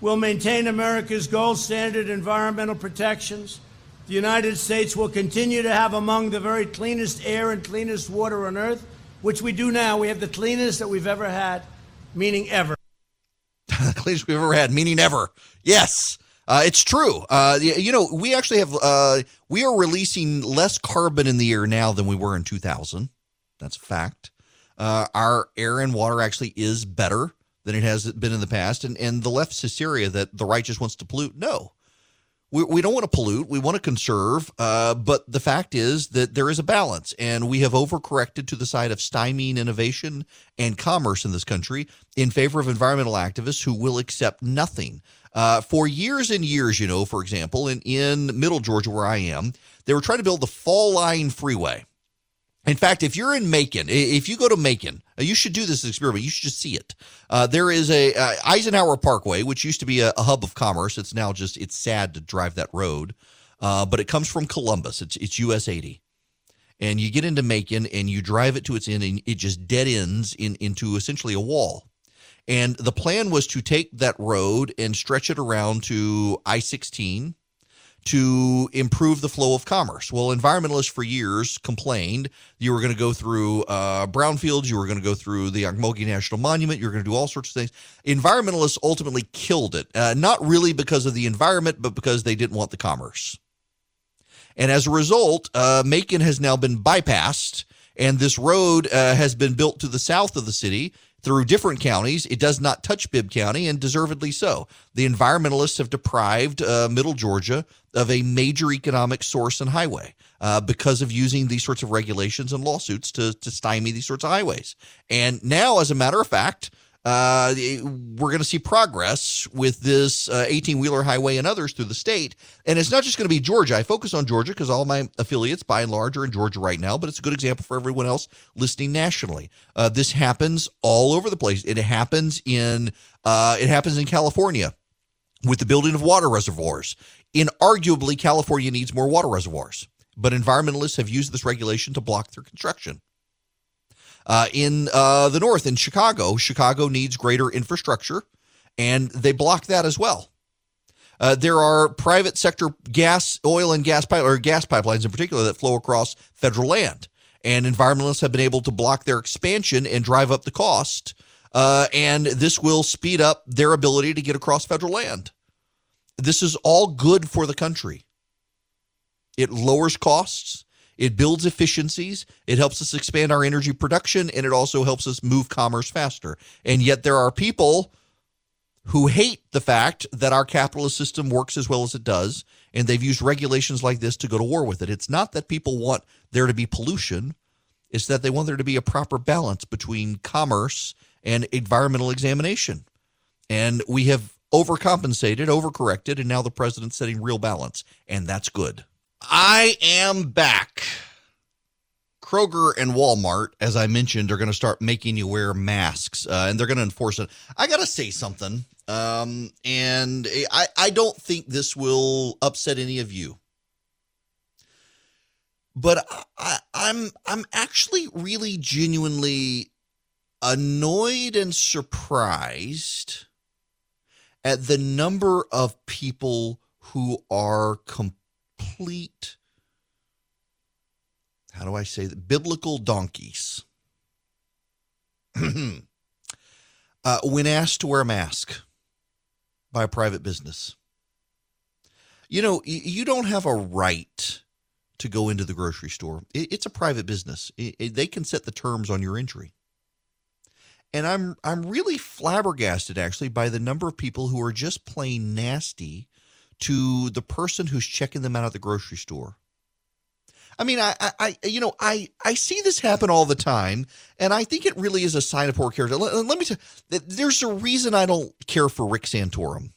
we'll maintain America's gold standard environmental protections. The United States will continue to have among the very cleanest air and cleanest water on earth, which we do now. We have the cleanest that we've ever had, meaning ever. the cleanest we've ever had, meaning ever. Yes. Uh, it's true. Uh, you know, we actually have, uh, we are releasing less carbon in the air now than we were in 2000. That's a fact. Uh, our air and water actually is better than it has been in the past. And, and the left's hysteria that the right just wants to pollute. No, we, we don't want to pollute. We want to conserve. Uh, but the fact is that there is a balance, and we have overcorrected to the side of stymieing innovation and commerce in this country in favor of environmental activists who will accept nothing. Uh, for years and years, you know, for example, in, in middle Georgia, where I am, they were trying to build the Fall Line Freeway. In fact, if you're in Macon, if you go to Macon, uh, you should do this experiment. You should just see it. Uh, there is a uh, Eisenhower Parkway, which used to be a, a, hub of commerce. It's now just it's sad to drive that road, uh, but it comes from Columbus. It's it's US 80, and you get into Macon and you drive it to its end, and it just dead ends in into essentially a wall. And the plan was to take that road and stretch it around to I 16 to improve the flow of commerce. Well, environmentalists for years complained you were going to go through uh, brownfields, you were going to go through the Ocmulgee National Monument, you're going to do all sorts of things. Environmentalists ultimately killed it, uh, not really because of the environment, but because they didn't want the commerce. And as a result, uh, Macon has now been bypassed, and this road uh, has been built to the south of the city through different counties. It does not touch Bibb County, and deservedly so. The environmentalists have deprived uh, Middle Georgia of a major economic source and highway uh, because of using these sorts of regulations and lawsuits to, to stymie these sorts of highways. And now, as a matter of fact, uh, we're going to see progress with this 18 uh, wheeler highway and others through the state. And it's not just going to be Georgia. I focus on Georgia because all my affiliates, by and large, are in Georgia right now, but it's a good example for everyone else listening nationally. Uh, this happens all over the place. It happens in uh, it happens in California with the building of water reservoirs. Inarguably, California needs more water reservoirs, but environmentalists have used this regulation to block their construction. Uh, in uh, the north, in Chicago, Chicago needs greater infrastructure, and they block that as well. Uh, there are private sector gas, oil, and gas pipe, or gas pipelines in particular that flow across federal land, and environmentalists have been able to block their expansion and drive up the cost. Uh, and this will speed up their ability to get across federal land. This is all good for the country. It lowers costs, it builds efficiencies, it helps us expand our energy production, and it also helps us move commerce faster. And yet, there are people who hate the fact that our capitalist system works as well as it does, and they've used regulations like this to go to war with it. It's not that people want there to be pollution, it's that they want there to be a proper balance between commerce and environmental examination. And we have overcompensated, overcorrected, and now the president's setting real balance, and that's good. I am back. Kroger and Walmart, as I mentioned, are going to start making you wear masks, uh, and they're going to enforce it. I got to say something, um, and I, I don't think this will upset any of you, but I, I'm I'm actually really genuinely annoyed and surprised at the number of people who are complete how do I say that? Biblical donkeys. uh, when asked to wear a mask by a private business, you know, you don't have a right to go into the grocery store. It's a private business. They can set the terms on your entry. And I'm I'm really flabbergasted actually by the number of people who are just plain nasty to the person who's checking them out at the grocery store. I mean, I, I, you know, I, I see this happen all the time, and I think it really is a sign of poor character. Let, let me tell you, there's a reason I don't care for Rick Santorum,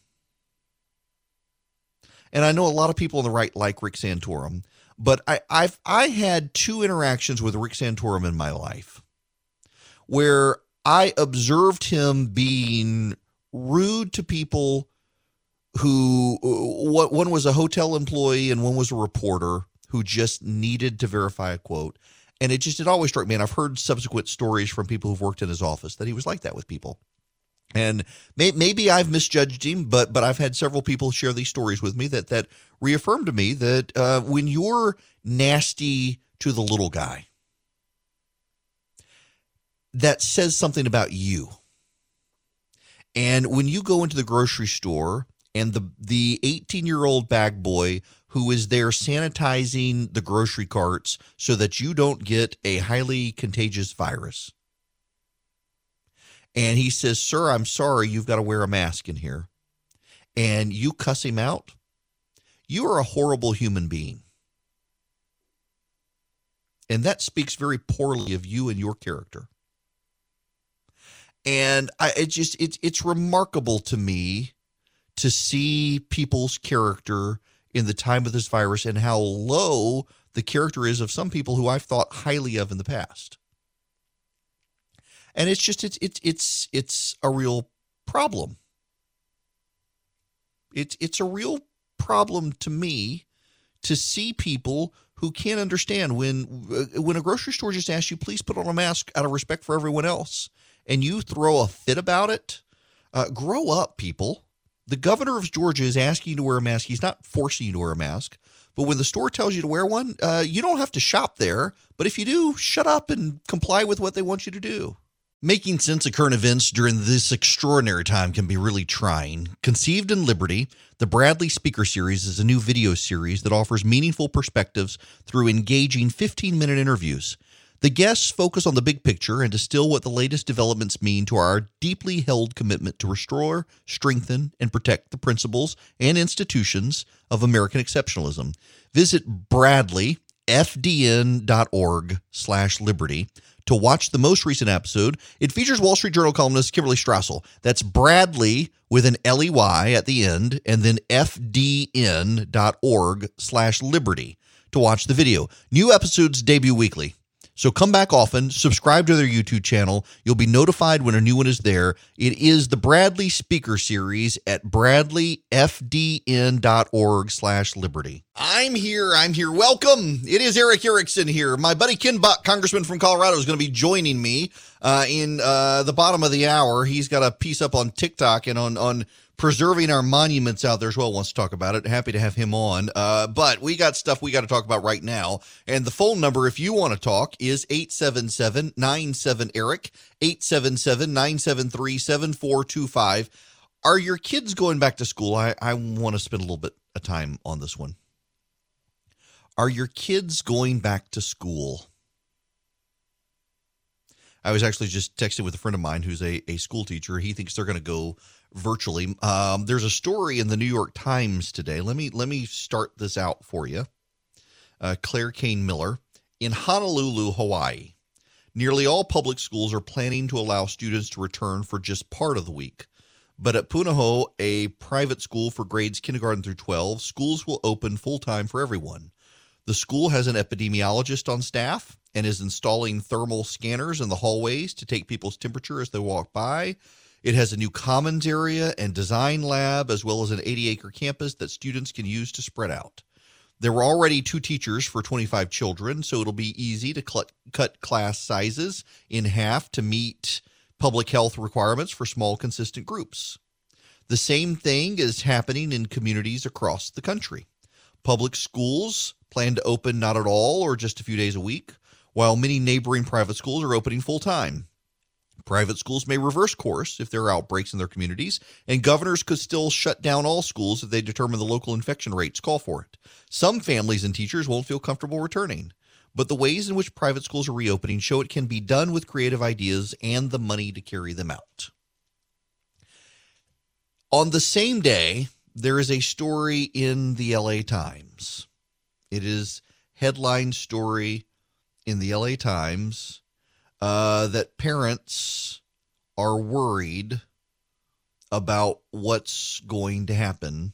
and I know a lot of people on the right like Rick Santorum, but I, I've I had two interactions with Rick Santorum in my life, where I observed him being rude to people who what one was a hotel employee and one was a reporter who just needed to verify a quote. And it just, it always struck me. And I've heard subsequent stories from people who've worked in his office that he was like that with people. And may, maybe I've misjudged him, but but I've had several people share these stories with me that that reaffirm to me that uh, when you're nasty to the little guy, that says something about you. And when you go into the grocery store and the the 18 year old bag boy who is there sanitizing the grocery carts so that you don't get a highly contagious virus. And he says, Sir, I'm sorry, you've got to wear a mask in here. And you cuss him out. You are a horrible human being. And that speaks very poorly of you and your character. And I it just it's it's remarkable to me to see people's character in the time of this virus and how low the character is of some people who I've thought highly of in the past. And it's just it's it's it's it's a real problem. It's it's a real problem to me to see people who can't understand when when a grocery store just asks you please put on a mask out of respect for everyone else and you throw a fit about it uh, grow up people the governor of Georgia is asking you to wear a mask. He's not forcing you to wear a mask. But when the store tells you to wear one, uh, you don't have to shop there. But if you do, shut up and comply with what they want you to do. Making sense of current events during this extraordinary time can be really trying. Conceived in Liberty, the Bradley Speaker Series is a new video series that offers meaningful perspectives through engaging 15 minute interviews. The guests focus on the big picture and distill what the latest developments mean to our deeply held commitment to restore, strengthen, and protect the principles and institutions of American exceptionalism. Visit bradleyfdn.org slash liberty to watch the most recent episode. It features Wall Street Journal columnist Kimberly Strassel. That's Bradley with an L-E-Y at the end and then fdn.org slash liberty to watch the video. New episodes debut weekly. So come back often, subscribe to their YouTube channel. You'll be notified when a new one is there. It is the Bradley Speaker Series at bradleyfdn.org slash liberty. I'm here. I'm here. Welcome. It is Erick Erickson here. My buddy Ken Buck, congressman from Colorado, is going to be joining me uh, in uh, the bottom of the hour. He's got a piece up on TikTok and on on preserving our monuments out there as well wants to talk about it. Happy to have him on. Uh, but we got stuff we got to talk about right now. And the phone number, if you want to talk, is 877 97 Erick, 877 973 7425. Are your kids going back to school? I, I want to spend a little bit of time on this one. Are your kids going back to school? I was actually just texting with a friend of mine who's a, a school teacher. He thinks they're going to go virtually. Um, there's a story in the New York Times today. Let me let me start this out for you. Uh, Claire Cain Miller in Honolulu, Hawaii. Nearly all public schools are planning to allow students to return for just part of the week. But at Punahou, a private school for grades kindergarten through 12, schools will open full time for everyone. The school has an epidemiologist on staff and is installing thermal scanners in the hallways to take people's temperature as they walk by. It has a new commons area and design lab, as well as an 80 acre campus that students can use to spread out. There were already two teachers for 25 children, so it'll be easy to cut, cut class sizes in half to meet public health requirements for small, consistent groups. The same thing is happening in communities across the country. Public schools plan to open not at all or just a few days a week, while many neighboring private schools are opening full time. Private schools may reverse course if there are outbreaks in their communities, and governors could still shut down all schools if they determine the local infection rates call for it. Some families and teachers won't feel comfortable returning, but the ways in which private schools are reopening show it can be done with creative ideas and the money to carry them out. On the same day, there is a story in the LA Times. It is headline story in the LA Times uh, that parents are worried about what's going to happen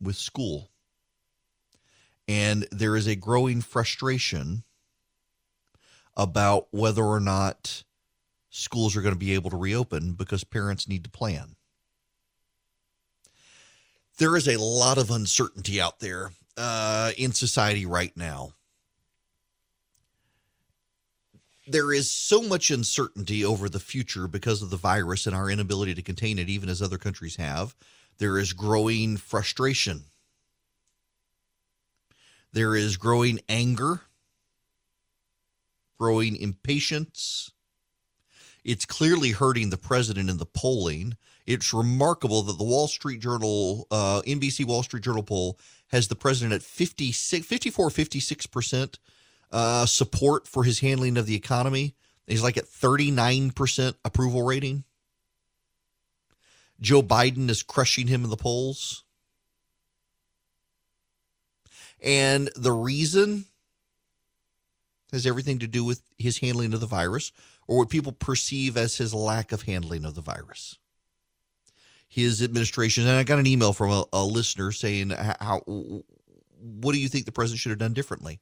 with school. And there is a growing frustration about whether or not schools are going to be able to reopen because parents need to plan. There is a lot of uncertainty out there uh, in society right now there is so much uncertainty over the future because of the virus and our inability to contain it, even as other countries have. There is growing frustration. There is growing anger, growing impatience. It's clearly hurting the president in the polling. It's remarkable that the Wall Street Journal, uh, NBC Wall Street Journal poll has the president at 56, 54, 56% uh, support for his handling of the economy. He's like at 39% approval rating. Joe Biden is crushing him in the polls. And the reason has everything to do with his handling of the virus or what people perceive as his lack of handling of the virus. His administration, and I got an email from a, a listener saying, "How? What do you think the president should have done differently?"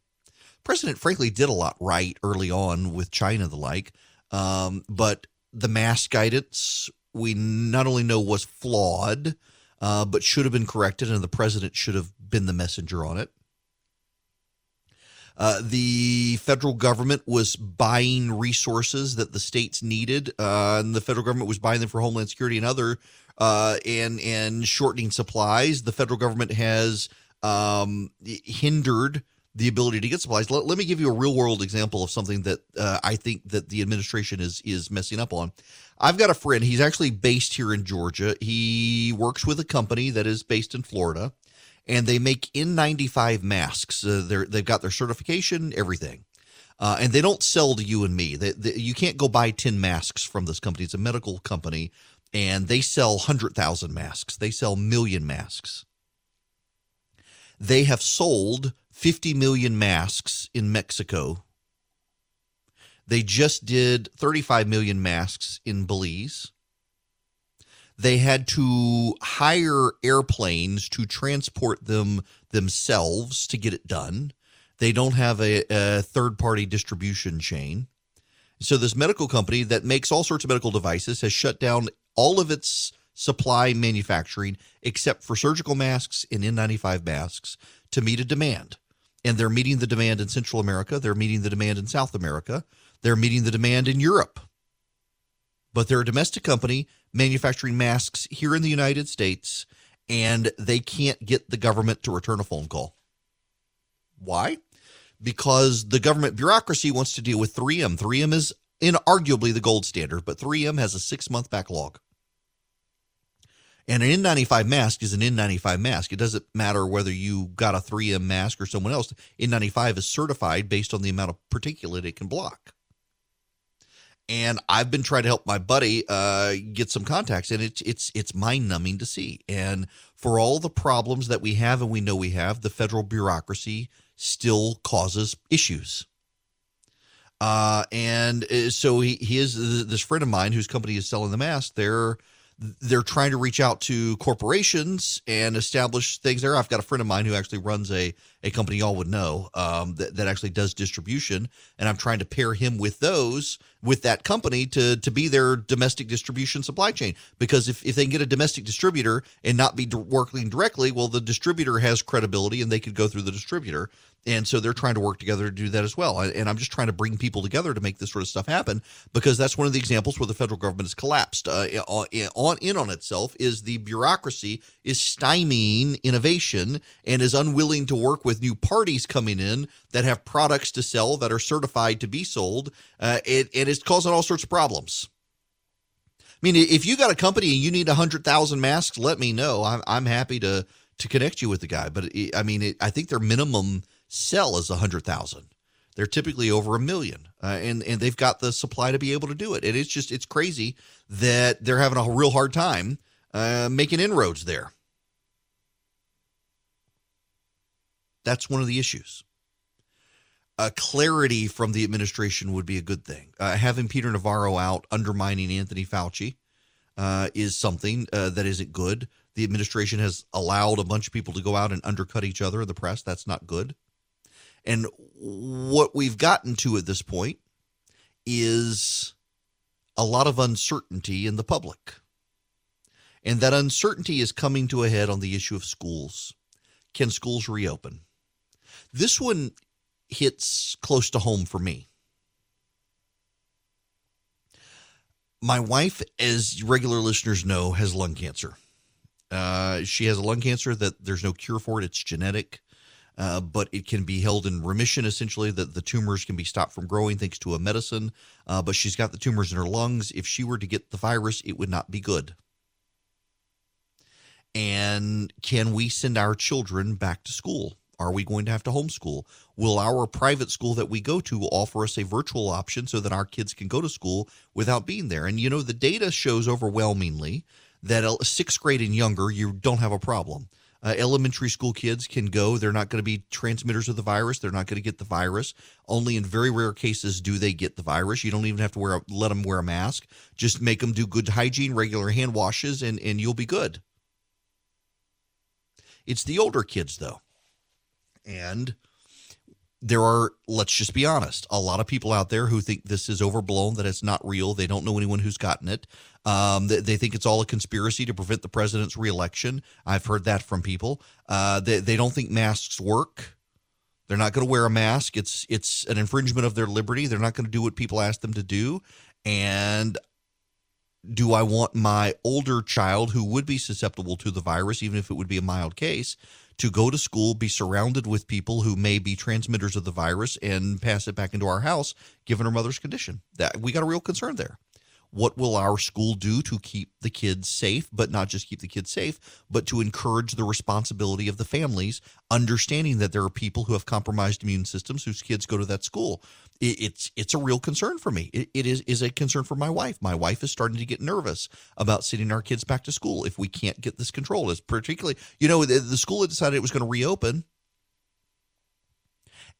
President frankly did a lot right early on with China the like, um, but the mask guidance we not only know was flawed, uh, but should have been corrected, and the president should have been the messenger on it. Uh, the federal government was buying resources that the states needed, uh, and the federal government was buying them for homeland security and other, uh, and and shortening supplies. The federal government has um, hindered the ability to get supplies. Let, let me give you a real world example of something that uh, I think that the administration is is messing up on. I've got a friend. He's actually based here in Georgia. He works with a company that is based in Florida, and they make N95 masks. Uh, they're, they've got their certification, everything. Uh, and they don't sell to you and me. They, they, you can't go buy 10 masks from this company. It's a medical company, and they sell 100,000 masks. They sell million masks. They have sold 50 million masks in Mexico. They just did 35 million masks in Belize. They had to hire airplanes to transport them themselves to get it done. They don't have a, a third party distribution chain. So, this medical company that makes all sorts of medical devices has shut down all of its supply manufacturing except for surgical masks and N95 masks to meet a demand and they're meeting the demand in Central America. They're meeting the demand in South America. They're meeting the demand in Europe. But they're a domestic company manufacturing masks here in the United States, and they can't get the government to return a phone call. Why? Because the government bureaucracy wants to deal with 3M. 3M is inarguably the gold standard, but 3M has a six month backlog. And an N95 mask is an N95 mask. It doesn't matter whether you got a 3M mask or someone else. N95 is certified based on the amount of particulate it can block. And I've been trying to help my buddy uh, get some contacts, and it's it's it's mind numbing to see. And for all the problems that we have and we know we have, the federal bureaucracy still causes issues. Uh, and uh, so he, he is this friend of mine whose company is selling the mask. They're they're trying to reach out to corporations and establish things there. I've got a friend of mine who actually runs a a company y'all would know um, that, that actually does distribution, and I'm trying to pair him with those with that company to to be their domestic distribution supply chain. Because if, if they can get a domestic distributor and not be working directly, well, the distributor has credibility and they could go through the distributor. And so they're trying to work together to do that as well. And I'm just trying to bring people together to make this sort of stuff happen because that's one of the examples where the federal government has collapsed uh, on in on itself is the bureaucracy is stymieing innovation and is unwilling to work with new parties coming in that have products to sell that are certified to be sold. Uh, it, and it's causing all sorts of problems. I mean, if you got a company and you need a hundred thousand masks, let me know. I'm I'm happy to to connect you with the guy. But it, I mean, it, I think their minimum sell is a hundred thousand. They're typically over a million, uh, and and they've got the supply to be able to do it. And it's just it's crazy that they're having a real hard time uh, making inroads there. That's one of the issues. Uh, clarity from the administration would be a good thing. Uh, having Peter Navarro out undermining Anthony Fauci uh, is something uh, that isn't good. The administration has allowed a bunch of people to go out and undercut each other in the press. That's not good. And what we've gotten to at this point is a lot of uncertainty in the public. And that uncertainty is coming to a head on the issue of schools. Can schools reopen? This one hits close to home for me. My wife, as regular listeners know, has lung cancer. Uh, she has a lung cancer that there's no cure for it. It's genetic, uh, but it can be held in remission, essentially, that the tumors can be stopped from growing thanks to a medicine. Uh, but she's got the tumors in her lungs. If she were to get the virus, it would not be good. And can we send our children back to school? Are we going to have to homeschool? Will our private school that we go to offer us a virtual option so that our kids can go to school without being there? And you know, the data shows overwhelmingly that sixth grade and younger, you don't have a problem. Uh, elementary school kids can go. They're not going to be transmitters of the virus. They're not going to get the virus. Only in very rare cases do they get the virus. You don't even have to wear a, let them wear a mask. Just make them do good hygiene, regular hand washes, and and you'll be good. It's the older kids though, and there are, let's just be honest, a lot of people out there who think this is overblown, that it's not real. They don't know anyone who's gotten it. Um, they, they, think it's all a conspiracy to prevent the president's reelection. I've heard that from people. Uh, they, they don't think masks work. They're not going to wear a mask. It's it's an infringement of their liberty. They're not going to do what people ask them to do. And do I want my older child who would be susceptible to the virus, even if it would be a mild case, to go to school, be surrounded with people who may be transmitters of the virus and pass it back into our house, given her mother's condition? That we got a real concern there. What will our school do to keep the kids safe, but not just keep the kids safe, but to encourage the responsibility of the families, understanding that there are people who have compromised immune systems whose kids go to that school? It's it's a real concern for me. it, it is is a concern for my wife. My wife is starting to get nervous about sending our kids back to school if we can't get this controlled. It's particularly, you know, the, the school had decided it was going to reopen,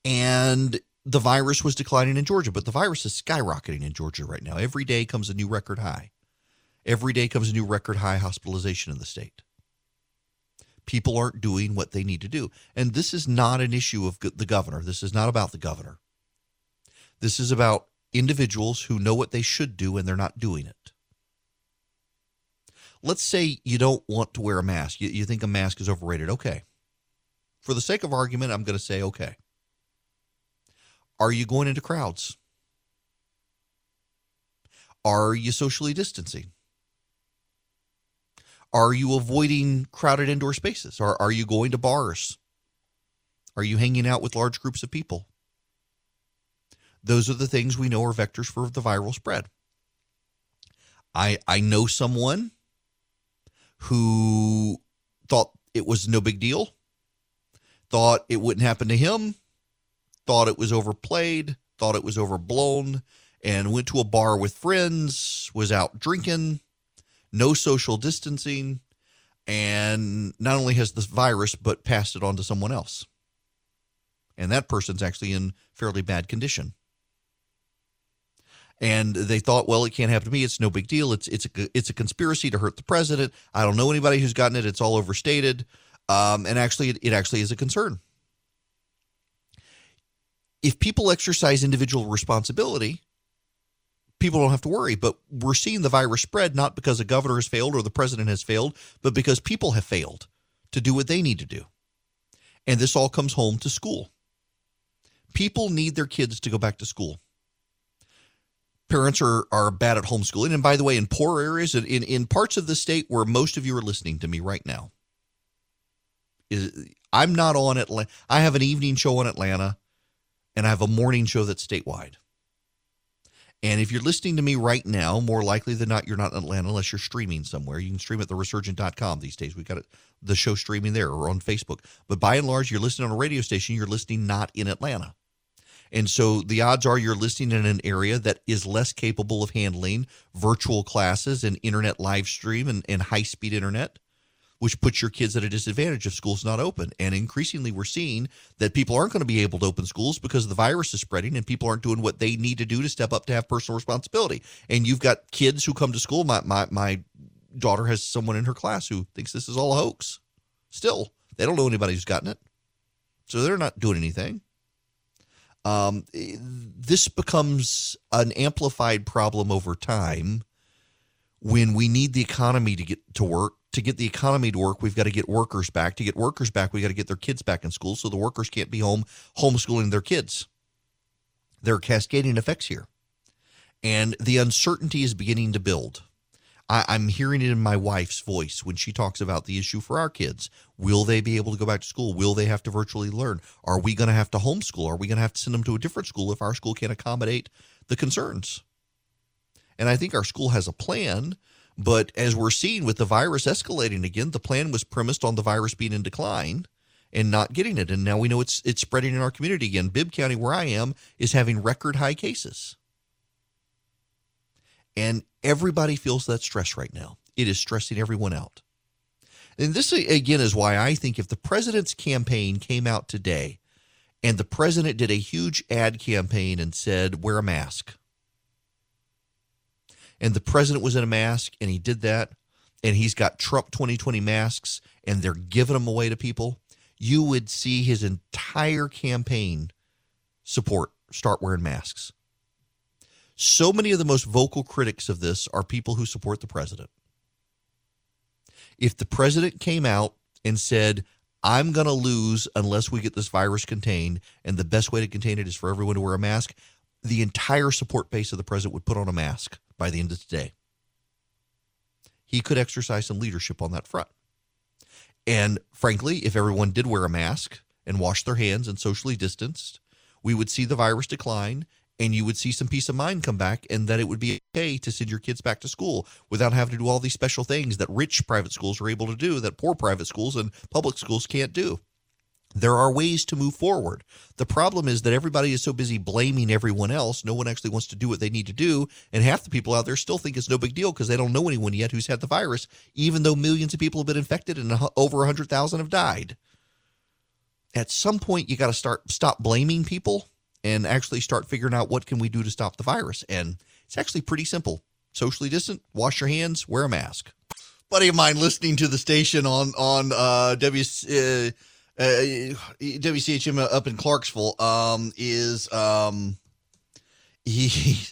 and the virus was declining in Georgia, but the virus is skyrocketing in Georgia right now. Every day comes a new record high. Every day comes a new record high hospitalization in the state. People aren't doing what they need to do. And this is not an issue of the governor. This is not about the governor. This is about individuals who know what they should do and they're not doing it. Let's say you don't want to wear a mask. You, you think a mask is overrated. Okay. For the sake of argument, I'm going to say okay. Are you going into crowds? Are you socially distancing? Are you avoiding crowded indoor spaces? Or are you going to bars? Are you hanging out with large groups of people? Those are the things we know are vectors for the viral spread. I I know someone who thought it was no big deal, thought it wouldn't happen to him, thought it was overplayed, thought it was overblown, and went to a bar with friends, was out drinking, no social distancing, and not only has this virus, but passed it on to someone else. And that person's actually in fairly bad condition. And they thought, well, it can't happen to me. It's no big deal. It's it's a it's a conspiracy to hurt the president. I don't know anybody who's gotten it. It's all overstated. Um, and actually, it, it actually is a concern if people exercise individual responsibility, people don't have to worry. But we're seeing the virus spread not because a governor has failed or the president has failed, but because people have failed to do what they need to do. And this all comes home to school. People need their kids to go back to school. Parents are, are bad at homeschooling. And by the way, in poor areas, in, in parts of the state where most of you are listening to me right now, is I'm not on Atlanta. I have an evening show in Atlanta and I have a morning show that's statewide. And if you're listening to me right now, more likely than not, you're not in Atlanta unless you're streaming somewhere. You can stream at theresurgent.com these days. We've got the show streaming there or on Facebook. But by and large, you're listening on a radio station, you're listening not in Atlanta. And so the odds are you're listening in an area that is less capable of handling virtual classes and internet live stream and, and high speed internet which puts your kids at a disadvantage if school's not open. And increasingly, we're seeing that people aren't going to be able to open schools because the virus is spreading and people aren't doing what they need to do to step up to have personal responsibility. And you've got kids who come to school. My, my, my daughter has someone in her class who thinks this is all a hoax. Still, they don't know anybody who's gotten it. So they're not doing anything. Um, this becomes an amplified problem over time when we need the economy to get to work to get the economy to work, we've got to get workers back. To get workers back, we got to get their kids back in school so the workers can't be home homeschooling their kids. There are cascading effects here. And the uncertainty is beginning to build. I, I'm hearing it in my wife's voice when she talks about the issue for our kids. Will they be able to go back to school? Will they have to virtually learn? Are we going to have to homeschool? Are we going to have to send them to a different school if our school can't accommodate the concerns? And I think our school has a plan but as we're seeing with the virus escalating again, the plan was premised on the virus being in decline and not getting it. And now we know it's it's spreading in our community again. Bibb County, where I am, is having record high cases. And everybody feels that stress right now. It is stressing everyone out. And this again is why I think if the president's campaign came out today and the president did a huge ad campaign and said, wear a mask and the president was in a mask and he did that and he's got Trump 2020 masks and they're giving them away to people, you would see his entire campaign support start wearing masks. So many of the most vocal critics of this are people who support the president. If the president came out and said, I'm going to lose unless we get this virus contained, and the best way to contain it is for everyone to wear a mask, the entire support base of the president would put on a mask by the end of today. He could exercise some leadership on that front. And frankly, if everyone did wear a mask and wash their hands and socially distanced, we would see the virus decline and you would see some peace of mind come back and that it would be okay to send your kids back to school without having to do all these special things that rich private schools are able to do that poor private schools and public schools can't do. There are ways to move forward. The problem is that everybody is so busy blaming everyone else, no one actually wants to do what they need to do. And half the people out there still think it's no big deal because they don't know anyone yet who's had the virus, even though millions of people have been infected and over 100,000 have died. At some point, you got to start stop blaming people and actually start figuring out what can we do to stop the virus. And it's actually pretty simple. Socially distant, wash your hands, wear a mask. Buddy of mine listening to the station on on uh, W. Uh, uh, WCHM up in Clarksville um, is um, he, he,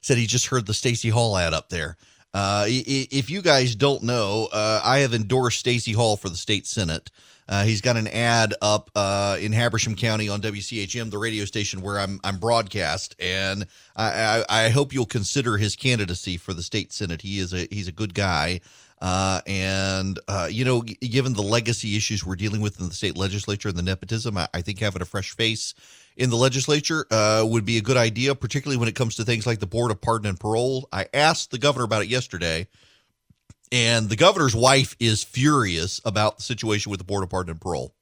said he just heard the Stacy Hall ad up there. Uh, if you guys don't know, uh, I have endorsed Stacy Hall for the state senate. Uh, he's got an ad up uh, in Habersham County on WCHM, the radio station where I'm I'm broadcast, and I, I, I hope you'll consider his candidacy for the state senate. He is a he's a good guy. Uh, and, uh, you know, given the legacy issues we're dealing with in the state legislature and the nepotism, I, I think having a fresh face in the legislature uh, would be a good idea, particularly when it comes to things like the Board of Pardon and Parole. I asked the governor about it yesterday, and the governor's wife is furious about the situation with the Board of Pardon and Parole.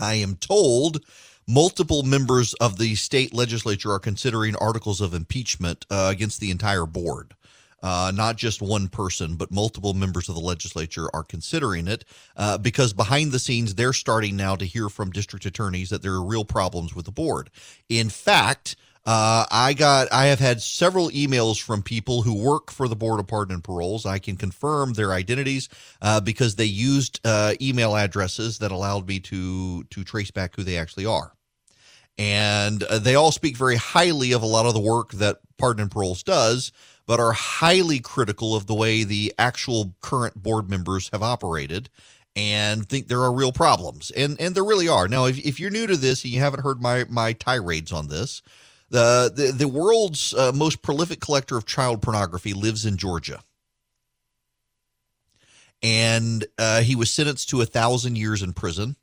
I am told multiple members of the state legislature are considering articles of impeachment uh, against the entire board uh, not just one person, but multiple members of the legislature are considering it uh, because behind the scenes, they're starting now to hear from district attorneys that there are real problems with the board. In fact, uh, I got I have had several emails from people who work for the Board of Pardon and Paroles. I can confirm their identities uh, because they used uh, email addresses that allowed me to to trace back who they actually are. And uh, they all speak very highly of a lot of the work that Pardon and Paroles does, but are highly critical of the way the actual current board members have operated and think there are real problems. And and there really are. Now, if, if you're new to this and you haven't heard my my tirades on this, the the, the world's uh, most prolific collector of child pornography lives in Georgia. And uh, he was sentenced to a thousand years in prison,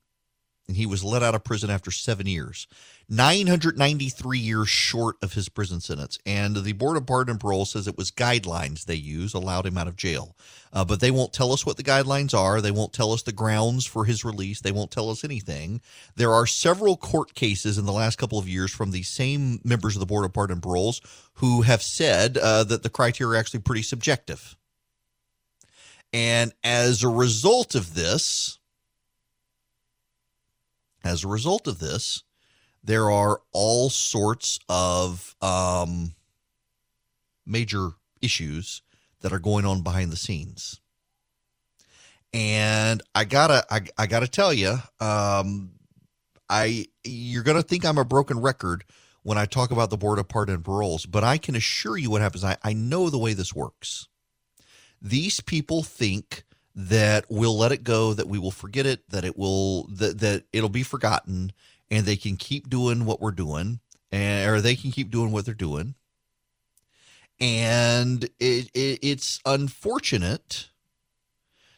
and he was let out of prison after seven years. 993 years short of his prison sentence. And the Board of Pardon and Parole says it was guidelines they use allowed him out of jail. Uh, but they won't tell us what the guidelines are. They won't tell us the grounds for his release. They won't tell us anything. There are several court cases in the last couple of years from the same members of the Board of Pardon and Paroles who have said uh, that the criteria are actually pretty subjective. And as a result of this, as a result of this, there are all sorts of um, major issues that are going on behind the scenes. And I gotta, I, I gotta tell you, um, I you're gonna think I'm a broken record when I talk about the board of pardon and paroles, but I can assure you what happens. I, I know the way this works. These people think that we'll let it go, that we will forget it, that it will that that it'll be forgotten, and they can keep doing what we're doing, and or they can keep doing what they're doing. And it, it it's unfortunate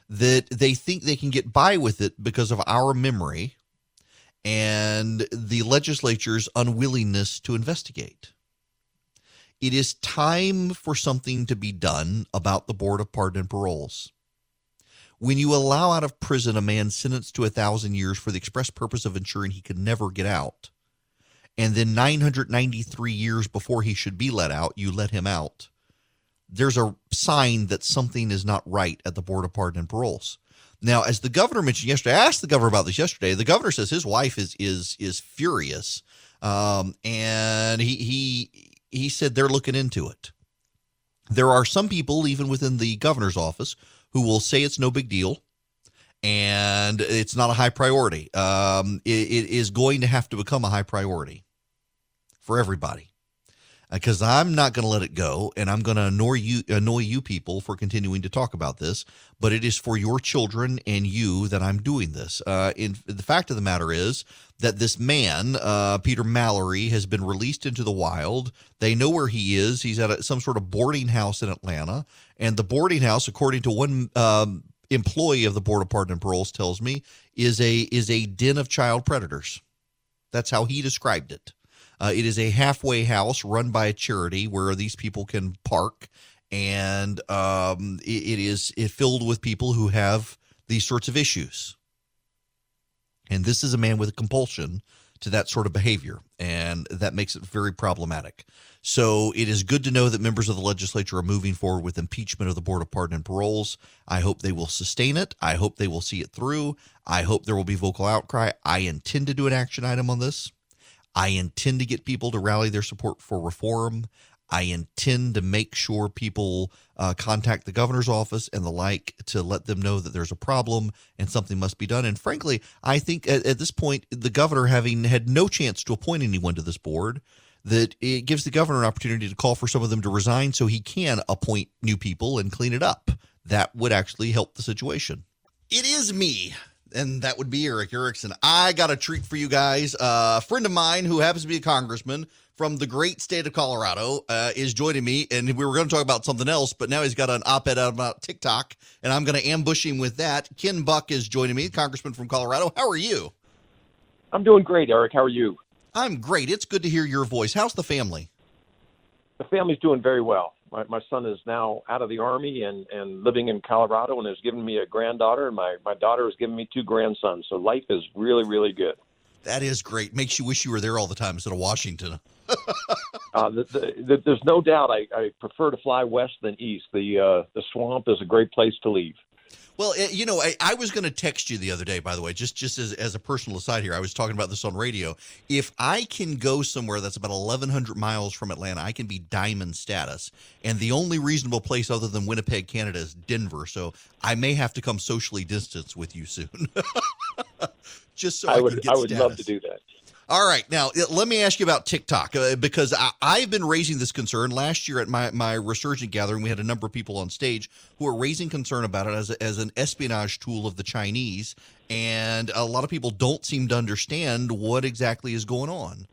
that they think they can get by with it because of our memory and the legislature's unwillingness to investigate. It is time for something to be done about the Board of Pardon and Paroles. When you allow out of prison a man sentenced to a thousand years for the express purpose of ensuring he could never get out, and then 993 years before he should be let out, you let him out, there's a sign that something is not right at the Board of Pardon and Paroles. Now, as the governor mentioned yesterday, I asked the governor about this yesterday. The governor says his wife is is is furious, um, and he he he said they're looking into it. There are some people, even within the governor's office, who will say it's no big deal and it's not a high priority. Um, it, it is going to have to become a high priority for everybody because uh, I'm not going to let it go, and I'm going to annoy you, annoy you people for continuing to talk about this. But it is for your children and you that I'm doing this. Uh, in the fact of the matter is that this man, uh, Peter Mallory, has been released into the wild. They know where he is. He's at a, some sort of boarding house in Atlanta, and the boarding house, according to one. Um, employee of the board of pardon and paroles tells me is a is a den of child predators that's how he described it uh, it is a halfway house run by a charity where these people can park, and um, it, it is it filled with people who have these sorts of issues. And this is a man with a compulsion to that sort of behavior, and that makes it very problematic. So it is good to know that members of the legislature are moving forward with impeachment of the Board of Pardon and Paroles. I hope they will sustain it. I hope they will see it through. I hope there will be vocal outcry. I intend to do an action item on this. I intend to get people to rally their support for reform. I intend to make sure people uh, contact the governor's office and the like to let them know that there's a problem and something must be done. And frankly, I think at, at this point, the governor having had no chance to appoint anyone to this board, that it gives the governor an opportunity to call for some of them to resign so he can appoint new people and clean it up. That would actually help the situation. It is me and that would be Erick Erickson. I got a treat for you guys. Uh, a friend of mine who happens to be a congressman from the great state of Colorado uh, is joining me, and we were going to talk about something else, but now he's got an op-ed out about TikTok, and I'm going to ambush him with that. Ken Buck is joining me, congressman from Colorado. How are you? I'm doing great, Erick. How are you? I'm great. It's good to hear your voice. How's the family? The family's doing very well my, my son is now out of the army and and living in Colorado and has given me a granddaughter and my my daughter has given me two grandsons. So life is really really good. That is great. Makes you wish you were there all the time instead of Washington. uh, the, the, the, there's no doubt I, I prefer to fly west than east. The uh, the swamp is a great place to leave. Well, eh, you know, I, I was going to text you the other day, by the way, just just as, as a personal aside here. I was talking about this on radio. If I can go somewhere that's about 1,100 miles from Atlanta, I can be diamond status. And the only reasonable place other than Winnipeg, Canada is Denver. So I may have to come socially distance with you soon. just so I, I would, I would status. love to do that. All right, now let me ask you about TikTok uh, because I, have been raising this concern. Last year at my my resurgent gathering, we had a number of people on stage who were raising concern about it as a, as an espionage tool of the Chinese, and a lot of people don't seem to understand what exactly is going on.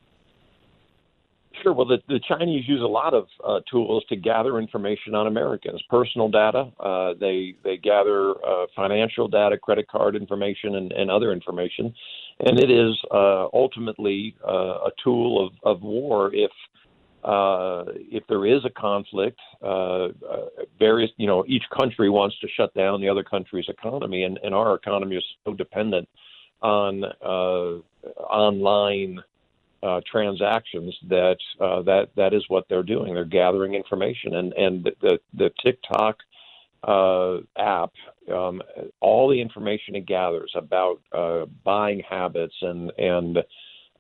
Sure. Well, the, the Chinese use a lot of uh, tools to gather information on Americans, personal data. Uh, they they gather uh, financial data, credit card information, and, and other information, and it is uh, ultimately uh, a tool of, of war if uh, if there is a conflict. various, you know, each country wants to shut down the other country's economy, and, and our economy is so dependent on online uh, transactions that uh, that that is what they're doing. They're gathering information, and and the the TikTok uh, app, um, all the information it gathers about uh, buying habits and and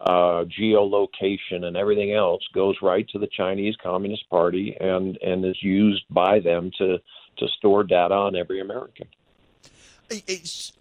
uh, geolocation and everything else goes right to the Chinese Communist Party and and is used by them to to store data on every American.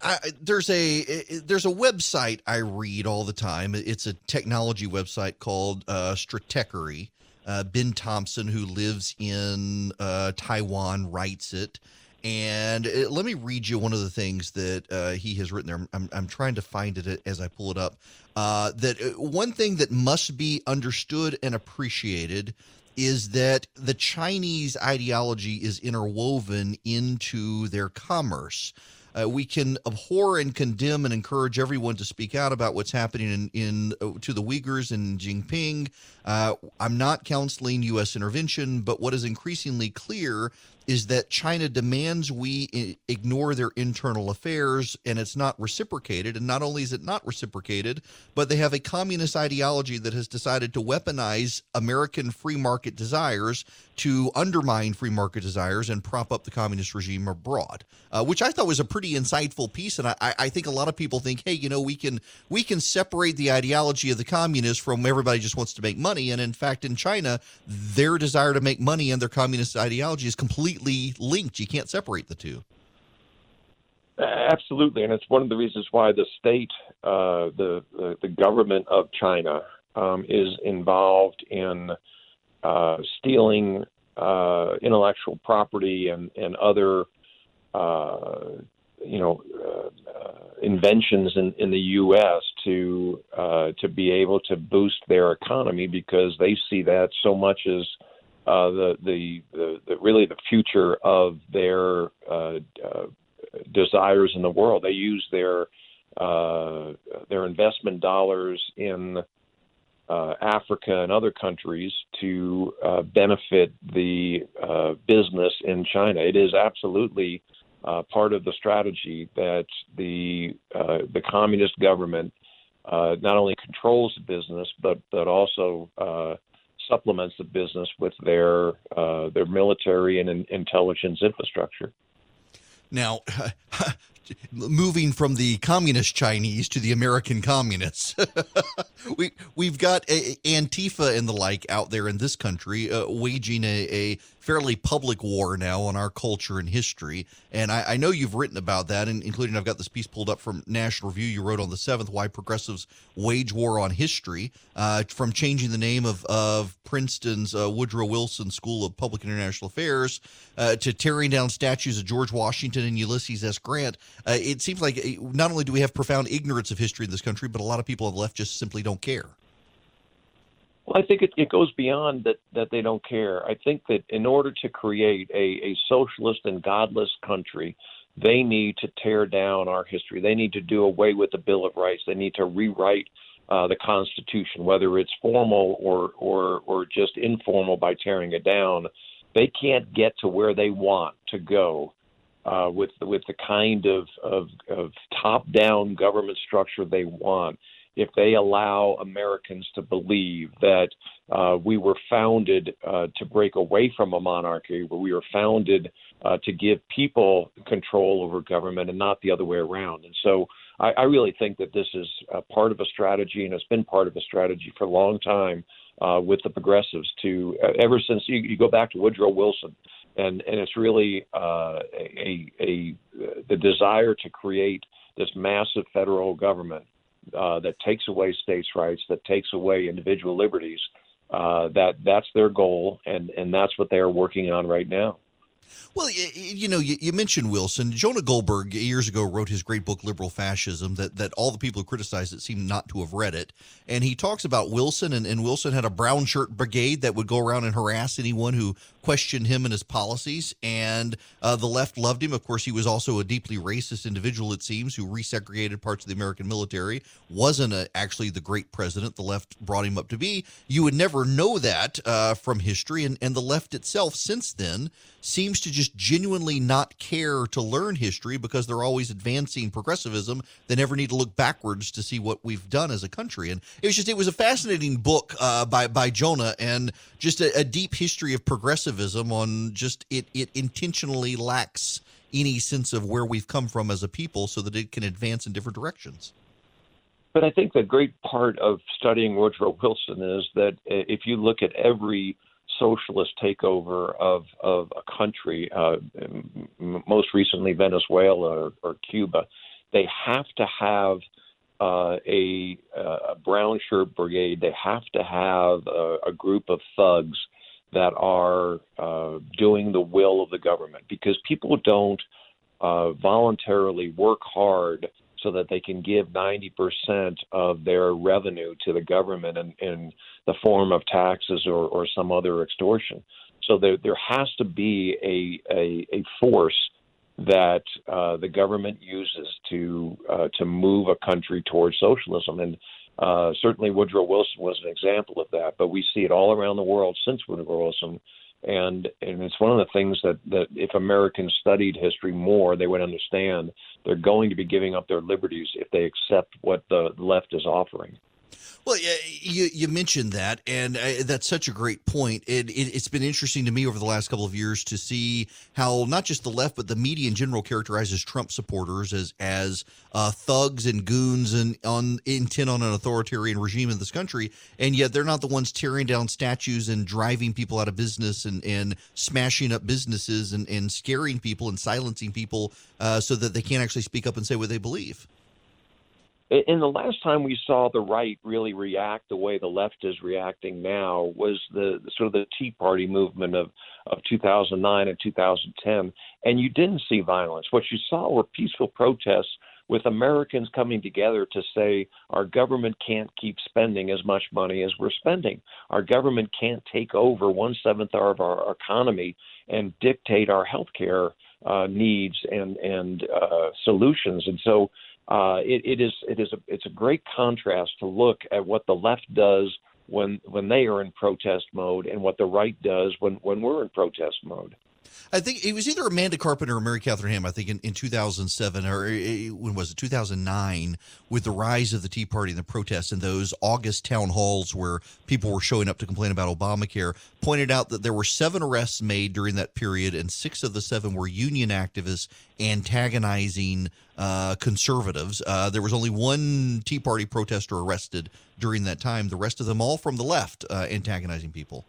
I, there's a there's a website I read all the time. It's a technology website called uh, Stratechery. Uh, ben Thompson, who lives in uh, Taiwan, writes it. And it, let me read you one of the things that uh, he has written there. I'm, I'm trying to find it as I pull it up. Uh, that uh, one thing that must be understood and appreciated is that the Chinese ideology is interwoven into their commerce. Uh, we can abhor and condemn and encourage everyone to speak out about what's happening in, in uh, to the Uyghurs in Xinjiang. Uh, I'm not counseling U.S. intervention, but what is increasingly clear is that China demands we ignore their internal affairs and it's not reciprocated. And not only is it not reciprocated, but they have a communist ideology that has decided to weaponize American free market desires to undermine free market desires and prop up the communist regime abroad, uh, which I thought was a pretty insightful piece. And I, I think a lot of people think, hey, you know, we can we can separate the ideology of the communists from everybody just wants to make money. And in fact, in China, their desire to make money and their communist ideology is completely linked. You can't separate the two. Absolutely, and it's one of the reasons why the state, uh, the, the, the government of China, um, is involved in uh, stealing uh, intellectual property and and other uh, you know uh, inventions in, in the U.S. to uh, to be able to boost their economy because they see that so much as the, the, the the really the future of their desires in the world. They use their their investment dollars in uh, Africa and other countries to uh, benefit the uh, business in China. It is absolutely uh, part of the strategy that the uh, the communist government uh, not only controls the business but but also supplements the business with their their military and intelligence infrastructure. Now, moving from the communist Chinese to the American communists. we we've got a, Antifa and the like out there in this country uh, waging a, a fairly public war now on our culture and history. And I, I know you've written about that, and including I've got this piece pulled up from National Review. You wrote on the seventh why progressives wage war on history, uh, from changing the name of of Princeton's uh, Woodrow Wilson School of Public International Affairs uh, to tearing down statues of George Washington and Ulysses S. Grant. Uh, it seems like uh, not only do we have profound ignorance of history in this country, but a lot of people on the left just simply don't care. Well, I think it, it goes beyond that, that they don't care. I think that in order to create a, a socialist and godless country, they need to tear down our history. They need to do away with the Bill of Rights. They need to rewrite uh, the Constitution, whether it's formal or, or, or just informal by tearing it down. They can't get to where they want to go uh, with, with the kind of, of, of top down government structure they want if they allow Americans to believe that uh, we were founded uh, to break away from a monarchy, where we were founded uh, to give people control over government and not the other way around. And so I, I really think that this is part of a strategy and it's been part of a strategy for a long time uh, with the progressives to uh, ever since you, you, go back to Woodrow Wilson. And, and it's really uh, a, a, a the desire to create this massive federal government uh, that takes away states' rights, that takes away individual liberties. Uh, that that's their goal, and and that's what they are working on right now. Well, you, know, you, mentioned Wilson. Jonah Goldberg years ago wrote his great book "Liberal Fascism." That that all the people who criticized it seem not to have read it. And he talks about Wilson, and, and Wilson had a brown shirt brigade that would go around and harass anyone who questioned him and his policies. And uh, the left loved him. Of course, he was also a deeply racist individual, it seems, who resegregated parts of the American military. Wasn't a, actually the great president the left brought him up to be. You would never know that uh, from history, and and the left itself since then seems to just genuinely not care to learn history because they're always advancing progressivism. They never need to look backwards to see what we've done as a country. And it was just it was a fascinating book uh, by by Jonah and just a, a deep history of on just it it intentionally lacks any sense of where we've come from as a people so that it can advance in different directions. But I think the great part of studying Woodrow Wilson is that uh, if you look at every socialist takeover of of a country, uh, most recently Venezuela or, or, Cuba, they have to have uh, a, a, brown shirt brigade. They have to have a, a group of thugs that are uh, doing the will of the government because people don't uh, voluntarily work hard so that they can give 90% of their revenue to the government in, in the form of taxes or, or some other extortion. So there, there has to be a, a, a force that uh, the government uses to uh, to move a country towards socialism, and uh, certainly Woodrow Wilson was an example of that. But we see it all around the world since Woodrow Wilson and and it's one of the things that that if Americans studied history more, they would understand they're going to be giving up their liberties if they accept what the left is offering. Well, you you mentioned that, and uh, that's such a great point. It, it has been interesting to me over the last couple of years to see how not just the left, but the media in general characterizes Trump supporters as as uh, thugs and goons and on intent on an authoritarian regime in this country, and yet they're not the ones tearing down statues and driving people out of business and and smashing up businesses and and scaring people and silencing people uh, so that they can't actually speak up and say what they believe. In the last time we saw the right really react the way the left is reacting now was the sort of the Tea Party movement of, of 2009 and 2010. And you didn't see violence. What you saw were peaceful protests with Americans coming together to say our government can't keep spending as much money as we're spending. Our government can't take over one seventh of our economy and dictate our health care uh, needs and and uh, solutions. And so uh, it, it is it is a, it's a great contrast to look at what the left does when when they are in protest mode and what the right does when when we're in protest mode. I think it was either Amanda Carpenter or Mary Catherine Ham. I think in, in 2007 or eh, when was it 2009 with the rise of the Tea Party and the protests and those August town halls where people were showing up to complain about Obamacare pointed out that there were seven arrests made during that period and six of the seven were union activists antagonizing uh, conservatives. Uh, there was only one Tea Party protester arrested during that time. The rest of them all from the left uh, antagonizing people.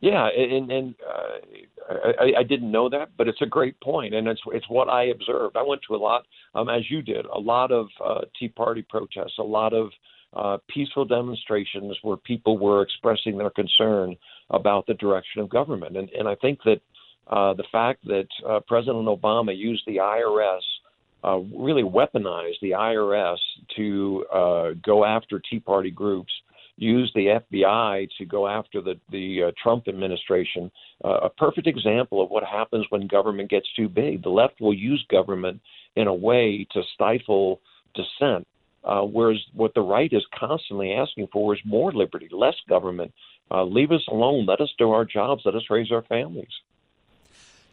Yeah, and and uh, I, I didn't know that, but it's a great point, and it's it's what I observed. I went to a lot, um, as you did, a lot of uh, Tea Party protests, a lot of uh, peaceful demonstrations where people were expressing their concern about the direction of government, and and I think that uh, the fact that uh, President Obama used the IRS. Uh, really weaponized the IRS to uh, go after Tea Party groups use the FBI to go after the the uh, Trump administration. Uh, a perfect example of what happens when government gets too big. The left will use government in a way to stifle dissent, uh, whereas what the right is constantly asking for is more liberty, less government. Uh, leave us alone. Let us do our jobs. Let us raise our families.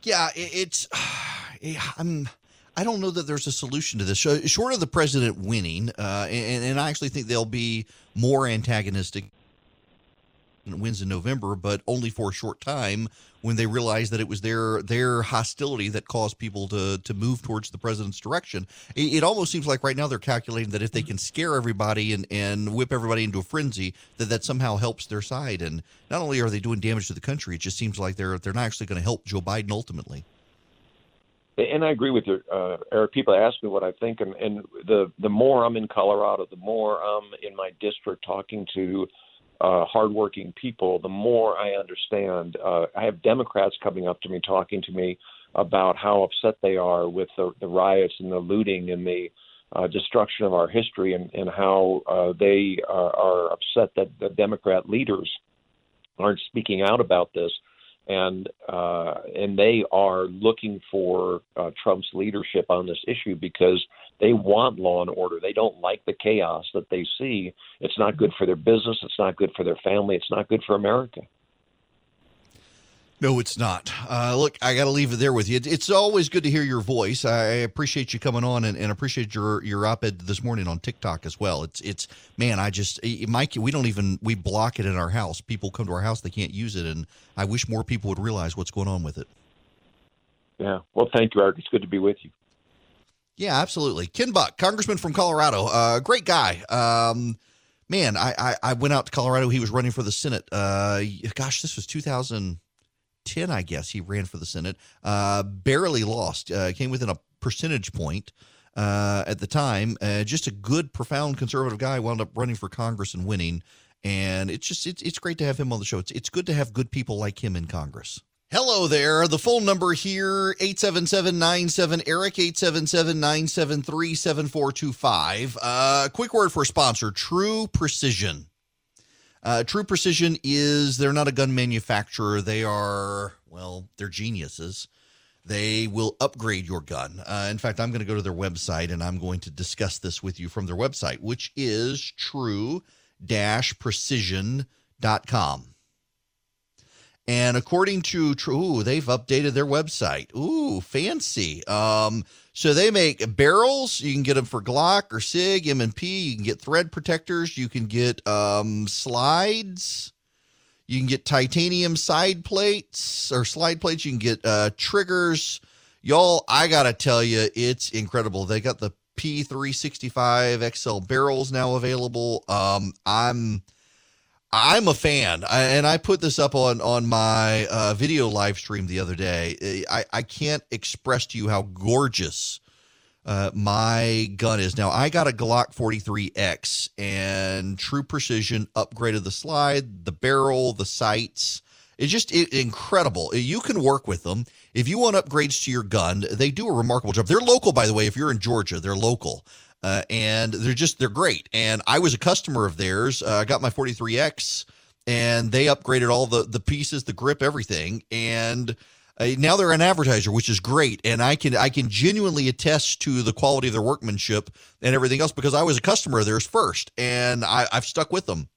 Yeah, it's. I'm. I don't know that there's a solution to this. Short of the president winning, uh, and, and I actually think they'll be more antagonistic wins in November, but only for a short time when they realized that it was their their hostility that caused people to to move towards the president's direction. It, it, almost seems like right now they're calculating that if they can scare everybody and, and whip everybody into a frenzy, that that somehow helps their side. And not only are they doing damage to the country, it just seems like they're they're not actually going to help Joe Biden ultimately. And I agree with you, uh, Erick. People ask me what I think, and, and the the more I'm in Colorado, the more I'm in my district talking to uh, hardworking people, the more I understand. Uh, I have Democrats coming up to me, talking to me about how upset they are with the, the riots and the looting and the uh, destruction of our history, and, and how uh, they are, are upset that the Democrat leaders aren't speaking out about this and uh, and they are looking for uh, Trump's leadership on this issue because they want law and order. They don't like the chaos that they see. It's not good for their business. It's not good for their family. It's not good for America. No, it's not. Uh, look, I got to leave it there with you. It's always good to hear your voice. I appreciate you coming on and, and appreciate your your op-ed this morning on TikTok as well. It's it's man, I just Mike, we don't even we block it in our house. People come to our house, they can't use it, and I wish more people would realize what's going on with it. Yeah. Well, thank you, Erick. It's good to be with you. Yeah, absolutely. Ken Buck, Congressman from Colorado, uh, great guy. Um, man, I, I, I went out to Colorado. He was running for the Senate. Uh, gosh, this was 2000- 10, I guess, he ran for the Senate. Uh, barely lost, uh, came within a percentage point uh, at the time. Uh, just a good, profound conservative guy, wound up running for Congress and winning. And it's just it's it's great to have him on the show. It's it's good to have good people like him in Congress. Hello there. The phone number here 877-97 Erick 877-973-7425. Uh quick word for sponsor, True Precision. Uh, True Precision is they're not a gun manufacturer. They are well, they're geniuses. They will upgrade your gun. Uh, in fact, I'm going to go to their website and I'm going to discuss this with you from their website, which is true-precision.com. And according to True, they've updated their website. Ooh, fancy. Um, so they make barrels. You can get them for Glock or Sig, M&P. You can get thread protectors. You can get um, slides. You can get titanium side plates or slide plates. You can get uh, triggers. Y'all, I got to tell you, it's incredible. They got the P365 XL barrels now available. Um, I'm I'm a fan, I, and I put this up on on my uh, video live stream the other day. I, I can't express to you how gorgeous uh, my gun is. Now I got a Glock 43X, and True Precision upgraded the slide, the barrel, the sights. It's just it, incredible. You can work with them if you want upgrades to your gun. They do a remarkable job. They're local, by the way. If you're in Georgia, they're local. Uh, and they're just they're great. And I was a customer of theirs. Uh, I got my 43x, and they upgraded all the the pieces, the grip, everything. And uh, now they're an advertiser, which is great. And I can I can genuinely attest to the quality of their workmanship and everything else because I was a customer of theirs first, and I, I've stuck with them.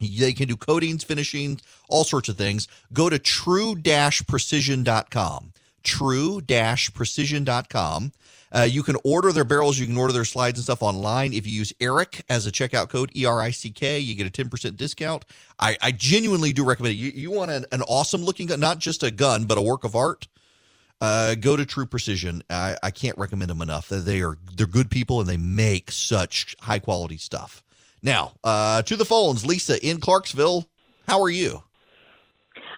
They can do coatings, finishing, all sorts of things. Go to true-precision.com. True-precision.com. Uh, you can order their barrels. You can order their slides and stuff online. If you use Erick as a checkout code, E R I C K, you get a 10% discount. I, I genuinely do recommend it. You, you want an, an awesome looking gun, not just a gun, but a work of art. Uh, go to True Precision. I, I can't recommend them enough. They are they're good people and they make such high quality stuff. Now, uh, to the phones, Lisa in Clarksville. How are you?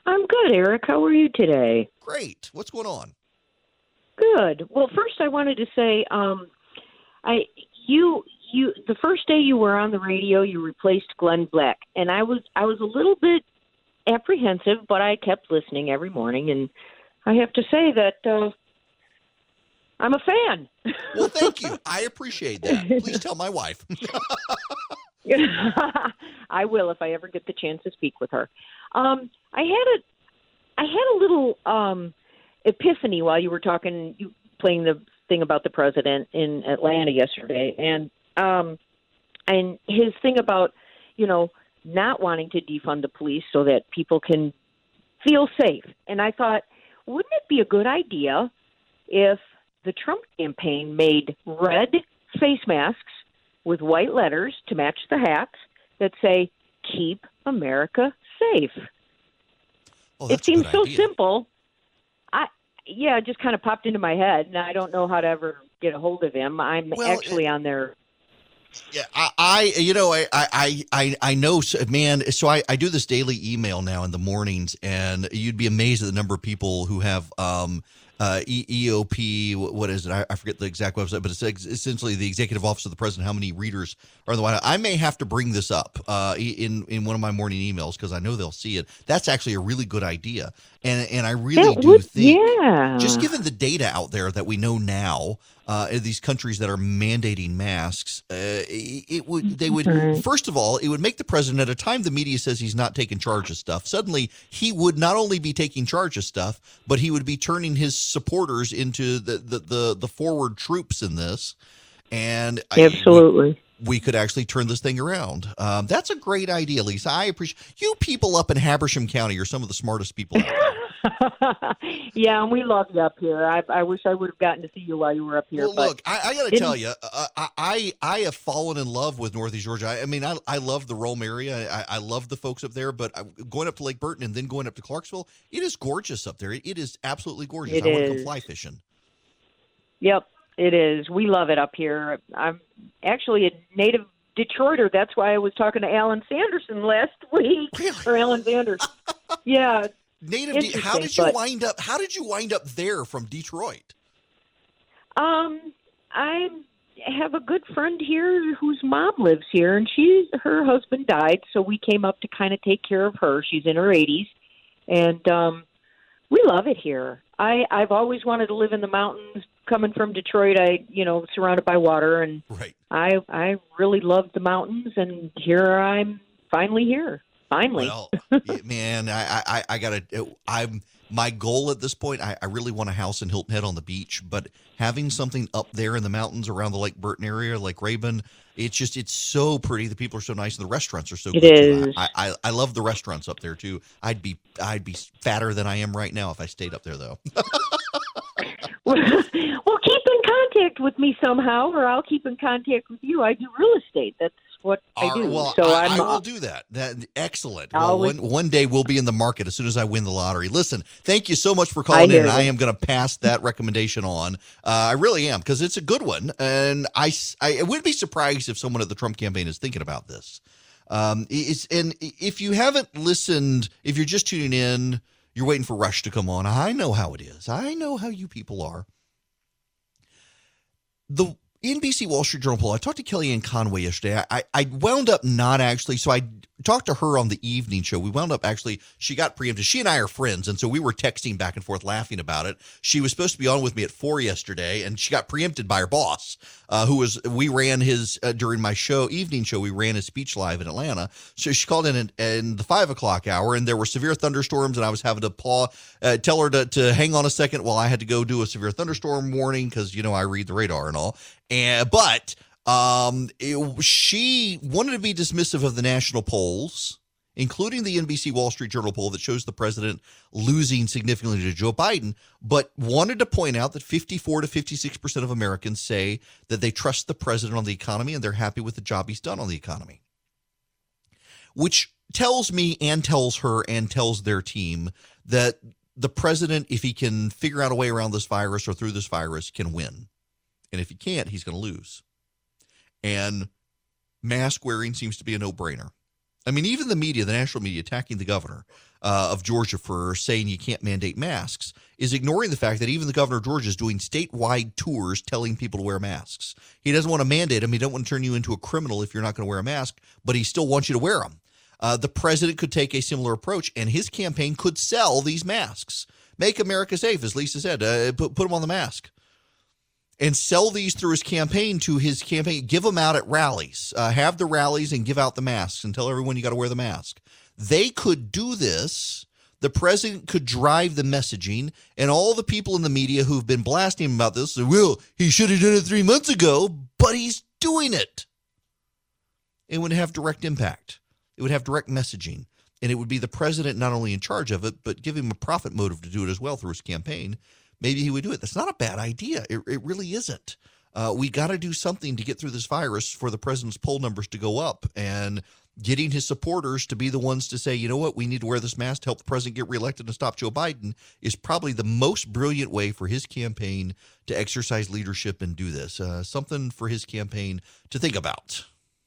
I'm good, Erick. How are you today? Great. What's going on? Good. Well, first I wanted to say, um, I you you the first day you were on the radio, you replaced Glenn Beck, and I was I was a little bit apprehensive, but I kept listening every morning, and I have to say that uh, I'm a fan. Well, thank you. I appreciate that. Please tell my wife. I will if I ever get the chance to speak with her. Um, I had a I had a little um, epiphany while you were talking, you playing the thing about the president in Atlanta yesterday, and um, and his thing about you know not wanting to defund the police so that people can feel safe. And I thought, wouldn't it be a good idea if the Trump campaign made red face masks with white letters to match the hats that say "Keep America Safe"? Oh, it seems so idea. simple. Yeah, it just kind of popped into my head, and I don't know how to ever get a hold of him. I'm Well, actually on their Yeah, I, I you know, I, I, I, I know, man. So I, I do this daily email now in the mornings, and you'd be amazed at the number of people who have um, uh, e- EOP. What is it? I, I, forget the exact website, but it's essentially the executive office of the president. How many readers are in the White House? I may have to bring this up uh, in in one of my morning emails because I know they'll see it. That's actually a really good idea, and and I really That do would- think, yeah. just given the data out there that we know now, uh, these countries that are mandating masks, uh, it, would they would Mhm. first of all it would make the president at a time the media says he's not taking charge of stuff. Suddenly he would not only be taking charge of stuff, but he would be turning his supporters into the the the, the forward troops in this. And I- Absolutely. we could actually turn this thing around. Um, that's a great idea, Lisa. I appreciate you people up in Habersham County are some of the smartest people. out there. yeah, and we love you up here. I, I wish I would have gotten to see you while you were up here. Well, but look, I, I got to tell you, uh, I, I I have fallen in love with Northeast Georgia. I, I mean, I, I love the Rome area. I, I love the folks up there. But going up to Lake Burton and then going up to Clarksville, it is gorgeous up there. It, it is absolutely gorgeous. It I want to is. fly fishing. Yep, it is. We love it up here. I'm actually a native Detroiter. That's why I was talking to Alan Sanderson last week, Really? or Alan Sanders. yeah, Native, D- how did you but- wind up? How did you wind up there from Detroit? Um, I have a good friend here whose mom lives here, and she's her husband died, so we came up to kind of take care of her. She's in her 80s, and um, we love it here. I I've always wanted to live in the mountains. Coming from Detroit, I you know surrounded by water, and Right. I I really love the mountains, and here I'm finally here. Finally, Well, man, I, I, I gotta. I'm my goal at this point. I, I really want a house in Hilton Head on the beach, but having something up there in the mountains around the Lake Burton area, like Rabun, it's just it's so pretty. The people are so nice, and the restaurants are so It good. is. I, I I love the restaurants up there too. I'd be I'd be fatter than I am right now if I stayed up there though. well, keep in contact with me somehow, or I'll keep in contact with you. I do real estate. That's what I do. right, well, so I, I'm I will do that. That excellent. Well, wi- one, one day we'll be in the market as soon as I win the lottery. Listen, thank you so much for calling in. and I am going to pass that recommendation on. Uh, I really am because it's a good one, and I I would be surprised if someone at the Trump campaign is thinking about this. Um, it's and if you haven't listened, if you're just tuning in, you're waiting for Rush to come on. I know how it is. I know how you people are the NBC Wall Street Journal poll. I talked to Kellyanne Conway yesterday. I, I wound up not actually. So I talked to her on the evening show. We wound up actually. She got preempted. She and I are friends, and so we were texting back and forth, laughing about it. She was supposed to be on with me at four yesterday, and she got preempted by her boss, uh, who was. We ran his uh, during my show, evening show. We ran his speech live in Atlanta. So she called in in, in the five o'clock hour, and there were severe thunderstorms, and I was having to paw, uh, tell her to, to hang on a second while I had to go do a severe thunderstorm warning because you know I read the radar and all. And but um, it- she wanted to be dismissive of the national polls, including the NBC Wall Street Journal poll that shows the president losing significantly to Joe Biden, but wanted to point out that 54 to 56 percent of Americans say that they trust the president on the economy and they're happy with the job he's done on the economy which tells me and tells her and tells their team that the president, if he can figure out a way around this virus or through this virus, can win. And if he can't, he's going to lose. And mask wearing seems to be a no brainer. I mean, even the media, the national media, attacking the governor uh, of Georgia for saying you can't mandate masks is ignoring the fact that even the governor of Georgia is doing statewide tours telling people to wear masks. He doesn't want to mandate them. He don't want to turn you into a criminal if you're not going to wear a mask, but he still wants you to wear them. Uh, the president could take a similar approach, and his campaign could sell these masks. Make America safe, as Lisa said. Uh, put, put them on the mask and sell these through his campaign to his campaign. Give them out at rallies. Uh, have the rallies and give out the masks and tell everyone you got to wear the mask. They could do this. The president could drive the messaging, and all the people in the media who've been blasting him about this well, he should have done it three months ago, but he's doing it. It would have direct impact. It would have direct messaging. And it would be the president not only in charge of it, but give him a profit motive to do it as well through his campaign. Maybe he would do it. That's not a bad idea. It, it really isn't. Uh, we got to do something to get through this virus for the president's poll numbers to go up and getting his supporters to be the ones to say, you know what, we need to wear this mask to help the president get reelected and stop Joe Biden is probably the most brilliant way for his campaign to exercise leadership and do this. Uh, something for his campaign to think about.